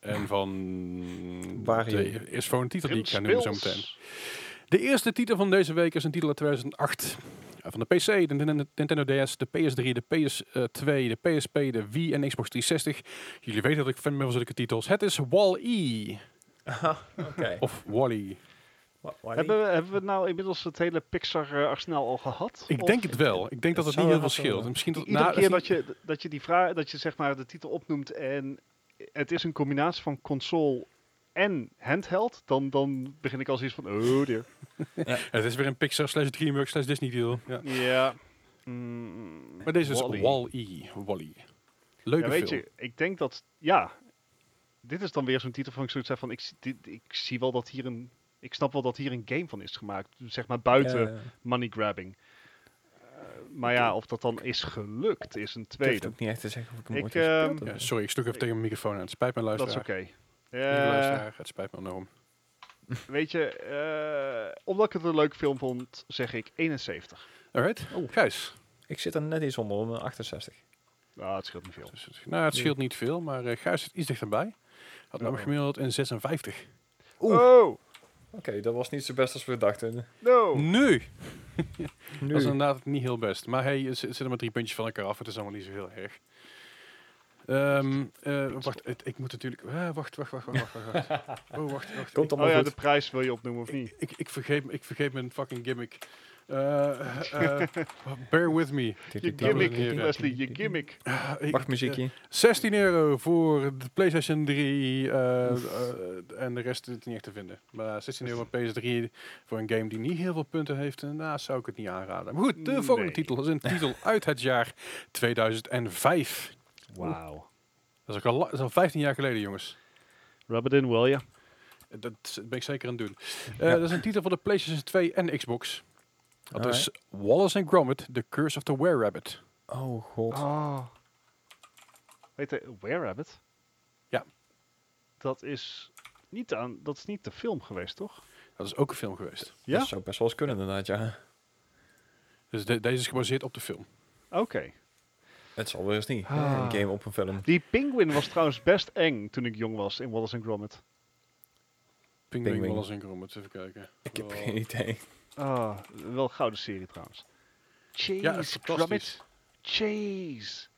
En van... Waar eerst voor een titel die ik ga noemen zo meteen. De eerste titel van deze week is een titel uit 2008. Eh, Van de PC, de Nintendo- Nintendo DS, de PS3, de PS2, de PSP, de Wii en Xbox 360. Jullie weten dat ik fan ben van zulke titels. Het is Wall-E. Oké. *laughs* Of Wally. Wa- Wally? Hebben we, hebben we nou inmiddels het hele Pixar-arsenaal al gehad? Ik Of denk het wel. Ik denk dat Het het niet heel veel scheelt. Misschien dat, Iedere nou, keer dat dat je, dat je die vraag, dat je zeg maar de titel opnoemt en het is een combinatie van console en handheld, dan, dan begin ik al zoiets van, oh dear. *laughs* Het is weer een Pixar slash DreamWorks slash Disney deal. Ja. Ja. Mm, Maar deze is Wall-E. Wall-E. Wally. Leuke Ja, weet film. je, ik denk dat, ja, dit is dan weer zo'n titel van ik zoiets heb van, ik, dit, ik zie wel dat hier een, ik snap wel dat hier een game van is gemaakt, zeg maar buiten Ja, money grabbing. Eh, maar ja, of dat dan is gelukt, is een ik durf het tweede. ook niet echt te zeggen of ik hem Ik, ooit. Ja, sorry, ik sloeg even tegen mijn microfoon aan. Het spijt me, Dat is luisteraar. oké. Eh, luisteraar, het spijt me enorm. Weet je, eh, omdat ik het een leuke film vond, zeg ik 71. Alright. Oeh. Gijs. Ik zit er net iets onder, om een 68. Nou, het scheelt niet veel. Dus het- nou, het scheelt niet veel, maar eh Gijs zit iets dichterbij. Had namelijk Uh-oh. gemiddeld in 56. Oeh. Oh, Oké, dat was niet zo best als we dachten. no. Nu! *laughs* Nu. Dat is inderdaad niet heel best. Maar hey, het zitten maar drie puntjes van elkaar af. Het is allemaal niet zo heel erg. Ehm, eh, wacht, het- ik moet natuurlijk... ah, wacht, wacht, wacht, wacht, wacht, wacht. *laughs* Oh, wacht, wacht. Komt allemaal Oh ja, goed. de prijs wil je opnoemen of niet? ik, ik, vergeet, ik vergeet mijn fucking gimmick. Eh, eh, *laughs* bear with me. Je en gimmick. Leslie, je gimmick. Wachtmuziekje. eh, 16 euro voor de PlayStation 3 eh, eh, en de rest is niet echt te vinden. Maar 16 euro op PS3 voor een game die niet heel veel punten heeft, eh, nou zou ik het niet aanraden. Maar goed, de Nee. volgende titel is een titel uit het jaar 2005. Wauw. Dat is, ook al, dat is al 15 jaar geleden, jongens. Rub it in, will ya? Dat ben ik zeker aan het doen. Eh, Dat is een titel voor de PlayStation 2 en Xbox. Dat Alright. is Wallace and Gromit, The Curse of the Were-Rabbit. Oh god. Oh. Weet je, Where Rabbit? Ja. Dat is niet aan, dat is niet de film geweest, toch? Dat is ook een film geweest. Ja? Dat zou best wel eens kunnen inderdaad, ja. Dus de- deze is gebaseerd op de film. Oké. Het zal wel eens niet. Ah. Een game op een film. Die penguin was trouwens best eng toen ik jong was in Wallace and Gromit. Penguin, Penguin. Wallace and Gromit, even kijken. Ik heb Oh. geen idee. Ah, wel een gouden serie trouwens. Chase Ja, Gromit. Chase.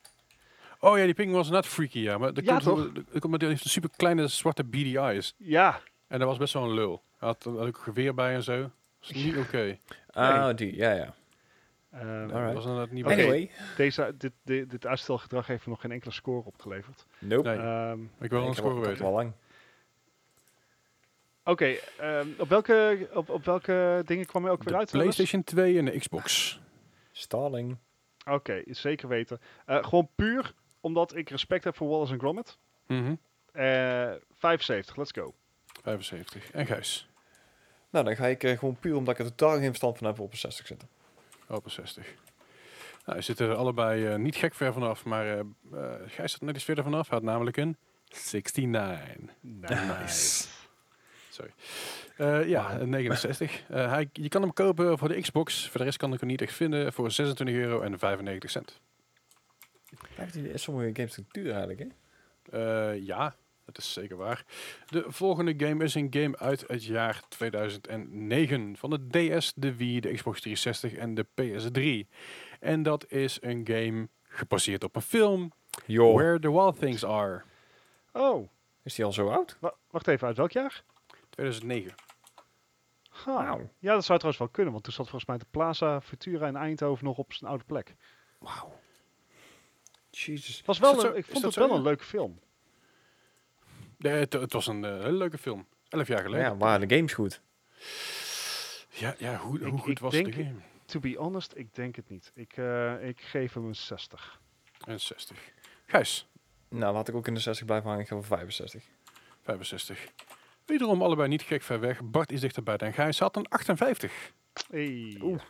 Oh ja, die penguin was net freaky, ja. Maar dat Ja, komt, omdat hij heeft een super kleine zwarte beady eyes. Ja. En En dat was best wel een lul. Hij had, had ook een geweer bij en zo. Dat is niet oké. Ah, die, ja, ja. Ehm, Dat Alright. was inderdaad niet oké. Anyway. deze, dit, dit, dit uitstelgedrag heeft me nog geen enkele score opgeleverd. Nope. Nee, Ehm, ik wil wel een score weten. al lang. Oké, ehm, op, welke, op, op welke dingen kwam je ook weer De uit? PlayStation 2 en de Xbox. Stalling. Oké, zeker weten. Eh, gewoon puur omdat ik respect heb voor Wallace Gromit. Eh 75, let's go. 75. En Gijs. Nou, dan ga ik eh, gewoon puur omdat ik er totaal geen verstand van heb op een 60 zitten. Open 60. Nou, zit er allebei eh, niet gek ver vanaf, maar eh, Gijs zit net iets verder vanaf. Hij had namelijk een 69. Nice. Sorry. Eh, ja, een 69. Eh, hij, je kan hem kopen voor de Xbox. Voor de rest kan ik hem niet echt vinden. Voor 26 euro en 95 cent. Blijft die sommige games duur eigenlijk, hè? Eh, ja, dat is zeker waar. De volgende game is een game uit het jaar 2009. Van de DS, de Wii, de Xbox 360 en de PS3. En dat is een game gebaseerd op een film. Where the Wild Things Are. Oh, Is die al zo oud? wa- wacht even, uit welk jaar? 2009. Ha. Wauw. Ja, dat zou trouwens wel kunnen, want toen zat volgens mij de Plaza Futura in Eindhoven nog op zijn oude plek. Wauw. Jesus. Was wel een, zo? ik vond het wel zo, een ja? leuke film. Nee, het, het was een eh, hele leuke film. Elf jaar geleden. Ja, waren de games goed? Ja, ja hoe, Ik- hoe goed ik was denk- de game? To be honest, ik denk het niet. Ik, eh, ik geef hem een 60. En 60. Gijs, Nou, laat ik ook in de 60 blijven hangen. Ik ga voor 65. 65. Wederom allebei niet gek ver weg. Bart is dichterbij dan Gijs. Had een 58. Hey. Oeh.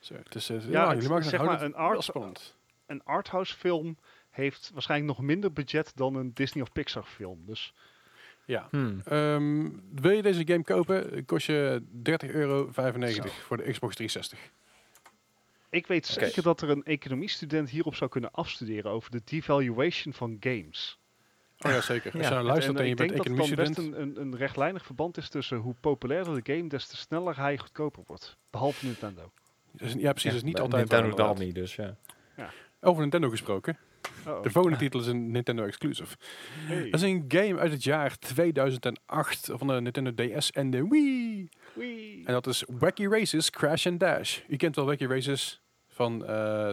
Zo, het is, eh, Ja, ja, het- jullie maken zeg maar een art-. Een arthouse film heeft waarschijnlijk nog minder budget dan een Disney of Pixar film. Dus Ja. Hmm. Ehm, wil je deze game kopen? Kost je 30,95 euro voor de Xbox 360. ik weet zeker dat er een economiestudent hierop zou kunnen afstuderen over de devaluation van games. Oh ja, zeker. Als Ja. je nou luistert en, En, je ik bent denk dat het dan economie best een, een, een rechtlijnig verband is tussen hoe populairder de game, des te sneller hij goedkoper wordt. Behalve Nintendo. Dus, ja, precies. is niet altijd Nintendo daalt inderdaad. niet, dus ja. Over Nintendo gesproken. De volgende titel is een Nintendo exclusive. Hey. Dat is een game uit het jaar 2008 van de Nintendo DS en de Wii. En dat is Wacky Races Crash and Dash. Je kent wel Wacky Races van eh,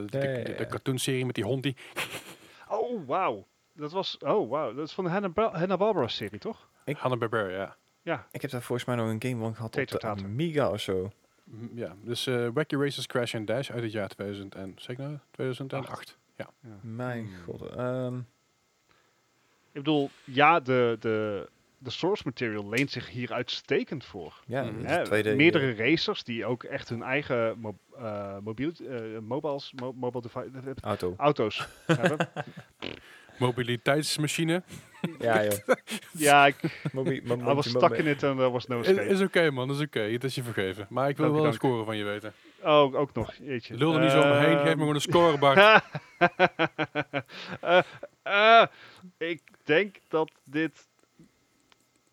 de, cartoonserie met die hond die... *laughs* Oh, wauw. Dat was, oh, wauw. Dat is van de Hanna- Hanna-Barbera serie, toch? Ik- Hanna-Barbera, ja. Ja. Ik heb daar volgens mij nog een game van gehad Twee op de. Amiga of zo. Ja, dus eh Wacky Races Crash and Dash uit het jaar 2000 en, zeker nou? 2008. Ja. Mijn Hmm. god. ehm, Ik bedoel, ja, de, de, de source material leent zich hier uitstekend voor. ja, Hè, tweede, meerdere racers die ook echt hun eigen mo eh, mobiel, eh, mobiles, mo mobile device, eh, auto. auto's *laughs* hebben. Mobiliteitsmachine. Ja, joh. *laughs* Ja, ik Mobi- was stuck in it and there was no Is, escape. is oké man, is oké. Het is je vergeven. Maar ik wil Dank wel een score van je weten. Oh, ook nog. Jeetje. Lul er niet zo omheen, geef me gewoon een score, Bart. *laughs* Eh, eh, ik denk dat dit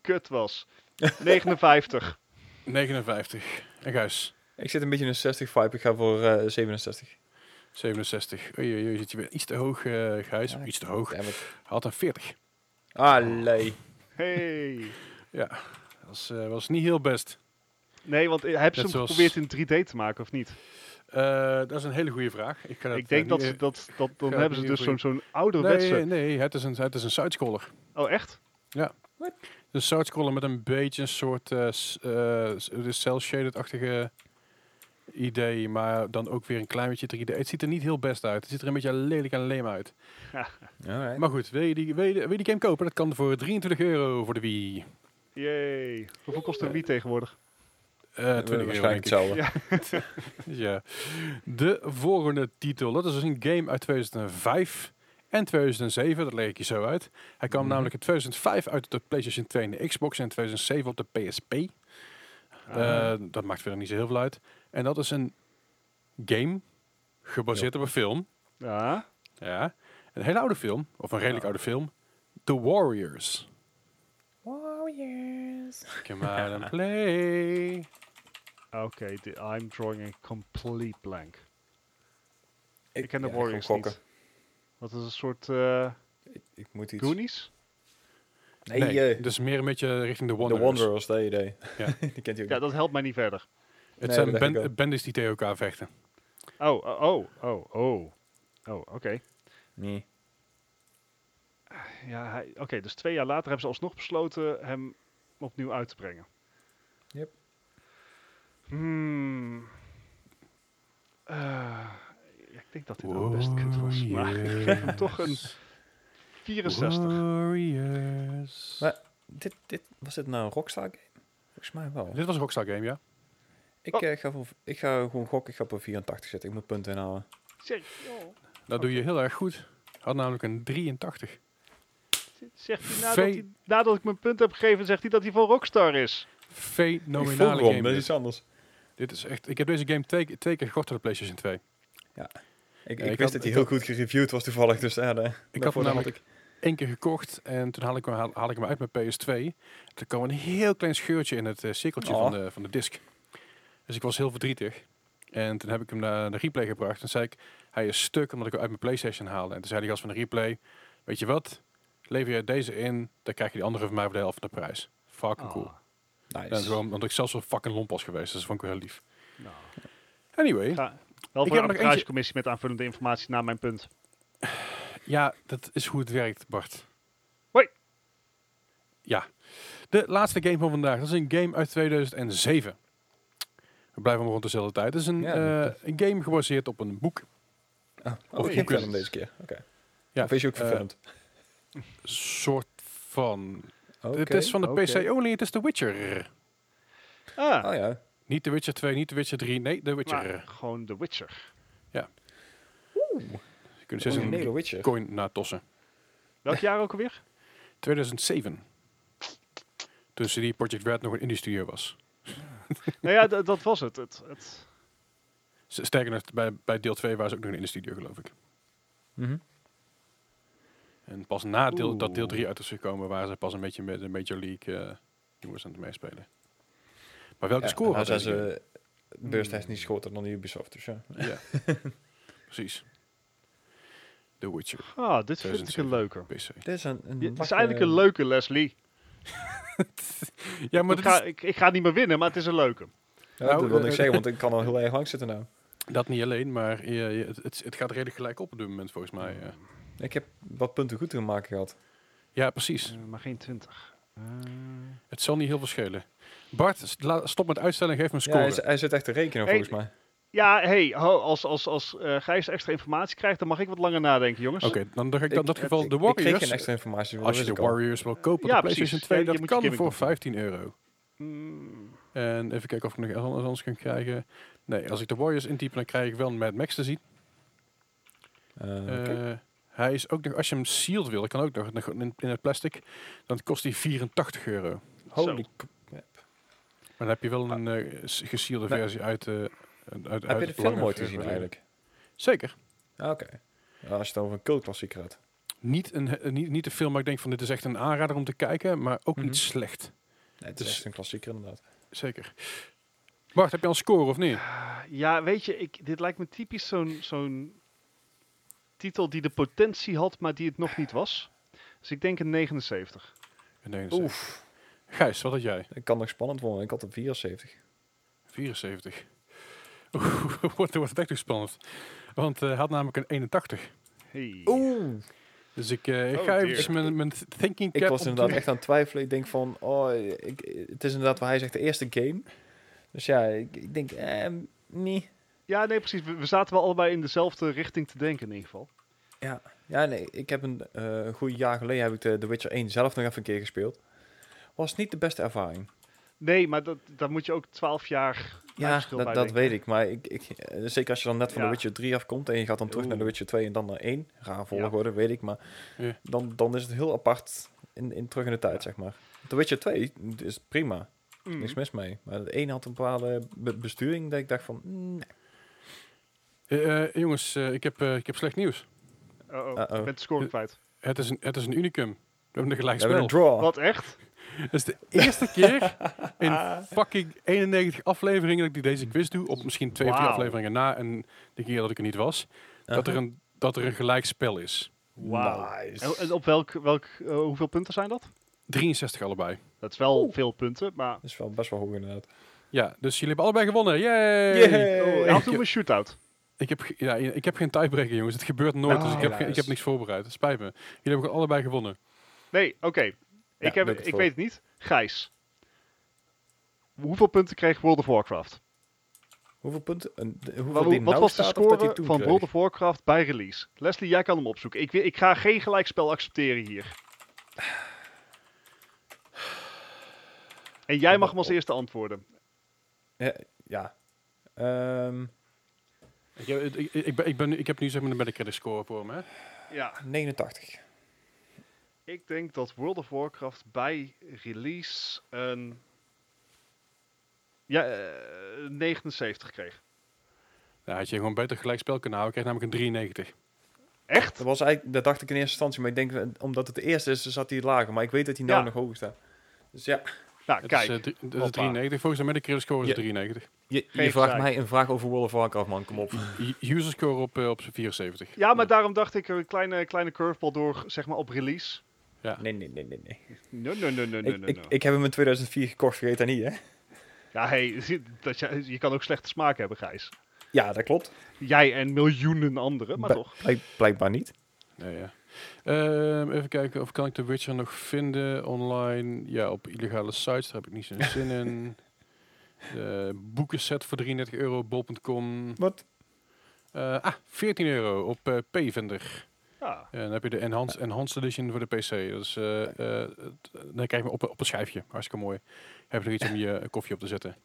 kut was. *laughs* 59. 59. En Gijs, Ik zit een beetje in een 60 vibe. Ik ga voor eh 67. 67. Oei, oei, oei, zit je weer iets te hoog, eh Gijs. Ja, Iets te hoog. Had een 40. Allee. Hey. Dat was, eh, was niet heel best. Nee, want eh, hebben ze Net hem zoals- geprobeerd in 3D te maken of niet? Eh, dat is een hele goede vraag. Ik, ik denk eh, dat, niet- ze, dat, dat dan hebben ze dus zo'n zo'n ouderwetse... Nee, nee, het is een, het is een sidescroller. Oh, echt? Een sidescroller met een beetje een soort de cel-shaded-achtige idee, maar dan ook weer een klein beetje 3D. Het ziet er niet heel best uit. Het ziet er een beetje lelijk en leem uit. Alright. Maar goed, wil je, die, wil, je, wil je die game kopen? Dat kan voor 23 euro voor de Wii. Yay. Hoeveel kost een Wii tegenwoordig? Eh 20 euro, Waarschijnlijk denk ik. hetzelfde. *laughs* Ja. De volgende titel, dat is dus een game uit 2005 en 2007. Dat leg ik je zo uit. Hij kwam Mhm. namelijk in 2005 uit op de PlayStation 2 en de Xbox en in 2007 op de PSP. Ah. Eh, dat maakt verder niet zo heel veel uit. En dat is een game gebaseerd op een film. Ja. Ja. Een hele oude film, of een redelijk Ja. oude film. The Warriors. Warriors. Come out and play. Oké, I'm drawing a complete blank. Ik, Ik ken de ja, Warriors niet. Wat is een soort eh Ik, ik moet iets... Goonies? Nee, Nee, eh, dus meer een beetje richting de The Wanderers. Wanderers, dat idee. Ja. *laughs* Die kent ook Ja, dat helpt mij niet verder. Het Nee, zijn ben- bendes die tegen elkaar vechten. Oh, oh, oh, oh, oh. Oh, oké. Nee. Ja, oké, dus twee jaar later hebben ze alsnog besloten hem opnieuw uit te brengen. Hmm. Eh, ik denk dat dit wel best kut was, maar ik geef hem toch een 64. Warriors. Maar- Dit, dit, was dit nou een Rockstar game? Volgens mij wel. Dit was een Rockstar game, ja. Ik, Oh. eh, ga, voor, ik ga gewoon gokken. Ik ga op 84 zetten. Ik moet punten inhalen. Zeg, oh, Dat doe je heel erg goed. Had namelijk een 83. zegt hij nadat, hij nadat ik mijn punt heb gegeven, zegt hij dat hij van Rockstar is. Fenomenale game. dat is iets anders. Dit is echt... Ik heb deze game twee, twee keer gekocht op de PlayStation 2. Ik, Ja, ik, ik wist had- dat hij heel had- goed gereviewd was toevallig. Dus ja, de, Ik had hem namelijk één keer gekocht en toen haal ik, hem, haal, haal ik hem uit mijn PS2. Er kwam een heel klein scheurtje in het eh, cirkeltje Oh. van, de, van de disc. Dus ik was heel verdrietig. En toen heb ik hem naar de replay gebracht. En zei ik, hij is stuk omdat ik hem uit mijn PlayStation haalde. En toen zei die gast van de replay, weet je wat? Lever je deze in, dan krijg je die andere van mij voor de helft van de prijs. Fucking cool. Ah, Nice. Ja, omdat ik zelfs zo fucking lomp was geweest. Dus dat vond ik wel heel lief. nou. Anyway, Ga, wel Ik heb een arbitragecommissie met aanvullende informatie naar mijn punt. ja, dat is hoe het werkt, Bart. Hoi. Ja. De laatste game van vandaag. Dat is een game uit 2007. We blijven maar rond dezelfde tijd. Het is een, Ja, eh, een game gebaseerd op een boek. Oh, Of kunt- film deze keer. Oké. Ja, Of is je ook eh, soort van... Oké. Het is van de. PC only. Het is The Witcher. Ah, Oh ja. Niet The Witcher 2, niet The Witcher 3. Nee, The Witcher. maar gewoon The Witcher. Je kunt dus een Witcher. coin naar tossen. Welk jaar ook alweer? 2007. Toen CD Projekt Red nog een indie studio was. *laughs* nou ja, d- dat was het. het, het Sterker nog, bij, bij deel 2 waren ze ook nog een indie studio, geloof ik. Mhm. En pas na deel, dat deel Oeh. 3 uit is gekomen, waren ze pas een beetje met de Major League eh jongens aan het meespelen. Maar welke Ja, score nou had zijn deze ze beurstechnisch groter dan de Ubisoft, dus ja. Ja, *laughs* precies. The Witcher, Ah, dit vind ik 2007. een leuke. PC. Dit is een, een Ja, het is eigenlijk een leuke, Leslie. *laughs* ja, maar Ik ga, ik, ik ga niet meer winnen, maar het is een leuke. Ja, Nou, dat wil ik eh, zeggen, want ik *laughs* kan al heel erg lang zitten nou. dat niet alleen, maar je, je- het, het, het gaat redelijk gelijk op op dit moment volgens mij. eh. Ik heb wat punten goed te maken gehad. Ja, precies. Eh, maar geen 20. Eh, Het zal niet heel veel schelen. Bart, stop met uitstellen en geef me een Ja, score. hij, z- hij zit echt te rekenen Hey, volgens mij. ja, hey, ho, als, als, als eh Gijs extra informatie krijgt, dan mag ik wat langer nadenken, jongens. Oké, dan ga ik in dat geval ik, de Ik kreeg Warriors. geen extra informatie. Als je de. Warriors wil kopen op Ja, de precies. PlayStation 2, Ja, je dat kan voor nog doen. 15 euro. Mm, En even kijken of ik nog ergens anders kan krijgen. Nee, als ik de Warriors intyp, dan krijg ik wel een Mad Max te zien. Oké. Eh, hij is ook nog, als je hem sealed wil, dat kan ook nog in, in het plastic, dan kost hij 84 euro. Holy k- Maar dan heb je wel een eh, s- gesealde Nee. versie uit, eh uit, uit Heb je de film ooit gezien eigenlijk? Zeker. Ah, Oké. Ja, als je het over een cultklassieker had. Niet, een, he- niet, niet de film, maar ik denk van dit is echt een aanrader om te kijken, maar ook Mhm. niet slecht. Nee, het is Dus- echt een klassieker inderdaad. Zeker. Bart, heb je al een score of niet? ja, weet je, ik, dit lijkt me typisch zo'n zo'n titel die de potentie had, maar die het nog niet was. Dus ik denk een 79. Nee, Oef, Gijs, wat had jij? dat kan nog spannend worden. Ik had een 74. 74. Oeh, *laughs* wordt, wordt het echt nog spannend. Want eh, hij had namelijk een 81. Hey. Oeh. Dus ik, eh, ik Oh ga dear. even mijn, mijn thinking cap Ik was inderdaad echt aan het twijfelen. Ik denk van, oh, ik, het is inderdaad waar hij zegt de eerste game. Dus ja, ik, ik denk, eh, nee. Ja, nee, precies. We, we zaten wel allebei in dezelfde richting te denken in ieder geval. Ja, nee, ik heb een, eh, een goed jaar geleden heb ik de, The Witcher 1 zelf nog even een keer gespeeld. Was niet de beste ervaring. Nee, maar dat, daar moet je ook 12 jaar Ja, dat, bij dat weet ik. Maar ik, ik, eh, zeker als je dan net van Ja. The Witcher 3 afkomt en je gaat dan terug naar The Oeh. Witcher 2 en dan naar 1. Raar volgorde, weet ik. Maar Ja. dan, dan is het heel apart in, in, terug in de tijd, zeg maar. The Witcher 2 is prima. Mm. Niks mis mee. Maar de 1 had een bepaalde be- besturing dat ik dacht van... mm, nee. Eh, eh, jongens, eh, ik, heb, eh, ik heb slecht nieuws. Uh-oh, Uh-oh. ik ben de score kwijt. Het is een, het is een unicum. We hebben een gelijk We hebben spel. een draw. Wat, echt? *laughs* Het is de eerste keer *laughs* in fucking 91 afleveringen dat ik deze quiz doe. Op misschien twee of drie afleveringen na en de keer dat ik er niet was. Dat er een, dat er een gelijk spel is. Wauw. Nice. En, en op welk, welk, hoeveel punten zijn dat? 63 allebei. Dat is wel Oeh. veel punten, maar... Dat is wel best wel hoog inderdaad. Ja, dus jullie hebben allebei gewonnen. Yay! Yay! Oh, en toe een shootout. Ik heb, ja, ik heb geen tiebreaker, jongens. Het gebeurt nooit, Oh, dus ik heb, ik heb niks voorbereid. Het spijt me. Jullie hebben allebei gewonnen. Nee, oké. ik, heb, ik het ik voor. weet het niet. Gijs. Hoeveel punten kreeg World of Warcraft? Hoeveel punten? Hoeveel Wat, die wat nou was de score van kreeg? World of Warcraft bij release? Leslie, jij kan hem opzoeken. Ik, ik ga geen gelijkspel accepteren hier. En jij mag hem als eerste antwoorden. Ja. ja. Ehm, Ik, heb- ik, ik, ik, ben, ik, ben, nu- ik heb nu zeg maar de Metacritic score voor me. Hè? Ja. 89. Ik denk dat World of Warcraft bij release een... Ja, eh, 79 kreeg. Ja, had je gewoon beter gelijk spel kunnen houden. Ik kreeg namelijk een 93. Echt? Dat, was eigenlijk, dat dacht ik in eerste instantie, maar ik denk, eh, omdat het de eerste is, zat hij lager. Maar ik weet dat hij nou Ja. nog hoger staat. Dus ja, Nou, Het kijk. is, eh, drie- is Hoppa. 93. Volgens de Metacritic score is het Ja. 93. Je, je vraagt mij een vraag over World of Warcraft, man. Kom op. *laughs* U- User score op, eh, op z'n 74. Ja, maar daarom dacht ik een kleine, kleine curveball door, zeg maar, op release. Ja. Nee, nee, nee, nee. nee. No, no, no, no, no, ik, no, ik, no. ik heb hem in 2004 gekocht, vergeet dat niet, hè? Ja, hey, dat je, je kan ook slechte smaak hebben, Gijs. Ja, dat klopt. Jij en miljoenen anderen, maar Bl- toch. blijk- blijkbaar niet. Ja, ja. Ehm, even kijken of kan ik de Witcher nog vinden online. Ja, op illegale sites. Daar heb ik niet zo'n zin in. *laughs* De boekenset voor 33 euro, bol.com. Wat? Eh, ah, 14 euro op eh P-Vendor. Ja. En dan heb je de Enhanced, enhanced Edition voor de PC. Dus eh, eh, het- dan krijg je op, op een schijfje. Hartstikke mooi. Heb je nog iets om je *laughs* koffie op te zetten.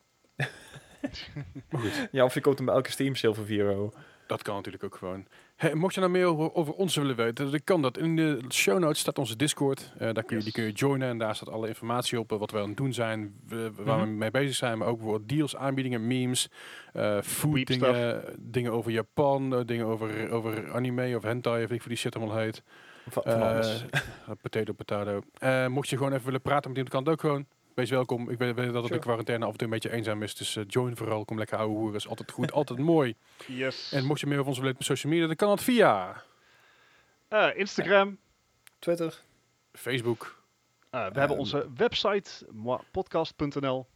maar goed, Ja, of je koopt hem bij elke Steam sale voor 4 euro. Dat kan natuurlijk ook gewoon. Hey, mocht je nou meer over, ons willen weten, dan kan dat. In de show notes staat onze Discord. Eh, daar kun je, die kun je joinen en daar staat alle informatie op. eh, wat we aan het doen zijn, we- waar we Mhm. mee bezig zijn. Maar ook bijvoorbeeld deals, aanbiedingen, memes, eh food dingen, dingen over Japan, dingen over, over anime of hentai of ik voor die shit allemaal heet. Van, van alles. *laughs* potato, potato. Mocht je gewoon even willen praten met iemand, kan het ook gewoon. Wees welkom. Ik weet, weet dat het Sure. in quarantaine af en toe een beetje eenzaam is. Dus eh, join vooral. Kom lekker ouwe hoeren. Is altijd goed. altijd *laughs* mooi. Yes. En mocht je meer over ons willen op social media, dan kan dat via Eh, Instagram. Twitter. Facebook. Eh, we Ehm. hebben onze website, podcast.nl.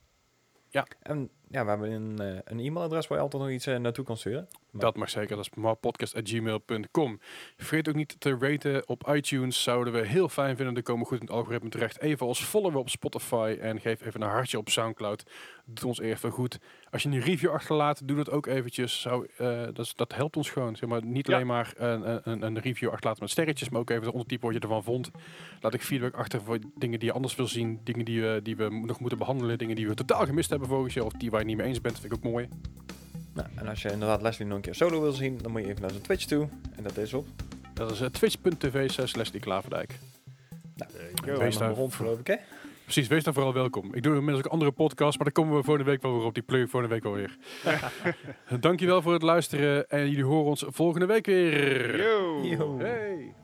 En ja, we hebben een, een e-mailadres waar je altijd nog iets naartoe kan sturen. Maar- Dat mag zeker. Dat is podcast.gmail.com. Vergeet ook niet te raten op iTunes. Zouden we heel fijn vinden. Dan komen we goed in het algoritme terecht. Even als followen op Spotify. En geef even een hartje op Soundcloud. Doet ons even goed. Als je een review achterlaat, doe dat ook eventjes. Zou, eh, dat, dat helpt ons gewoon. Zeg maar, niet Ja. alleen maar een, een, een review achterlaten met sterretjes. Maar ook even ondertypen wat je ervan vond. Laat ik feedback achter voor dingen die je anders wil zien. Dingen die, we die we nog moeten behandelen. Dingen die we totaal gemist hebben vorig jaar. Of die waar je niet mee eens bent. Vind ik ook mooi. Nou, en als je inderdaad Leslie nog een keer solo wil zien, dan moet je even naar zijn Twitch toe. En dat is op. Dat is uh, twitch.tv slash Leslie Klaverdijk. Nou, Wees wees daar rond, geloof ik, hè? Precies, wees daar vooral welkom. Ik doe inmiddels ook andere podcasts, maar daar komen we volgende week wel weer op. Die plug ik volgende week wel weer. *laughs* Dankjewel voor het luisteren en jullie horen ons volgende week weer. Yo! Yo. Hey.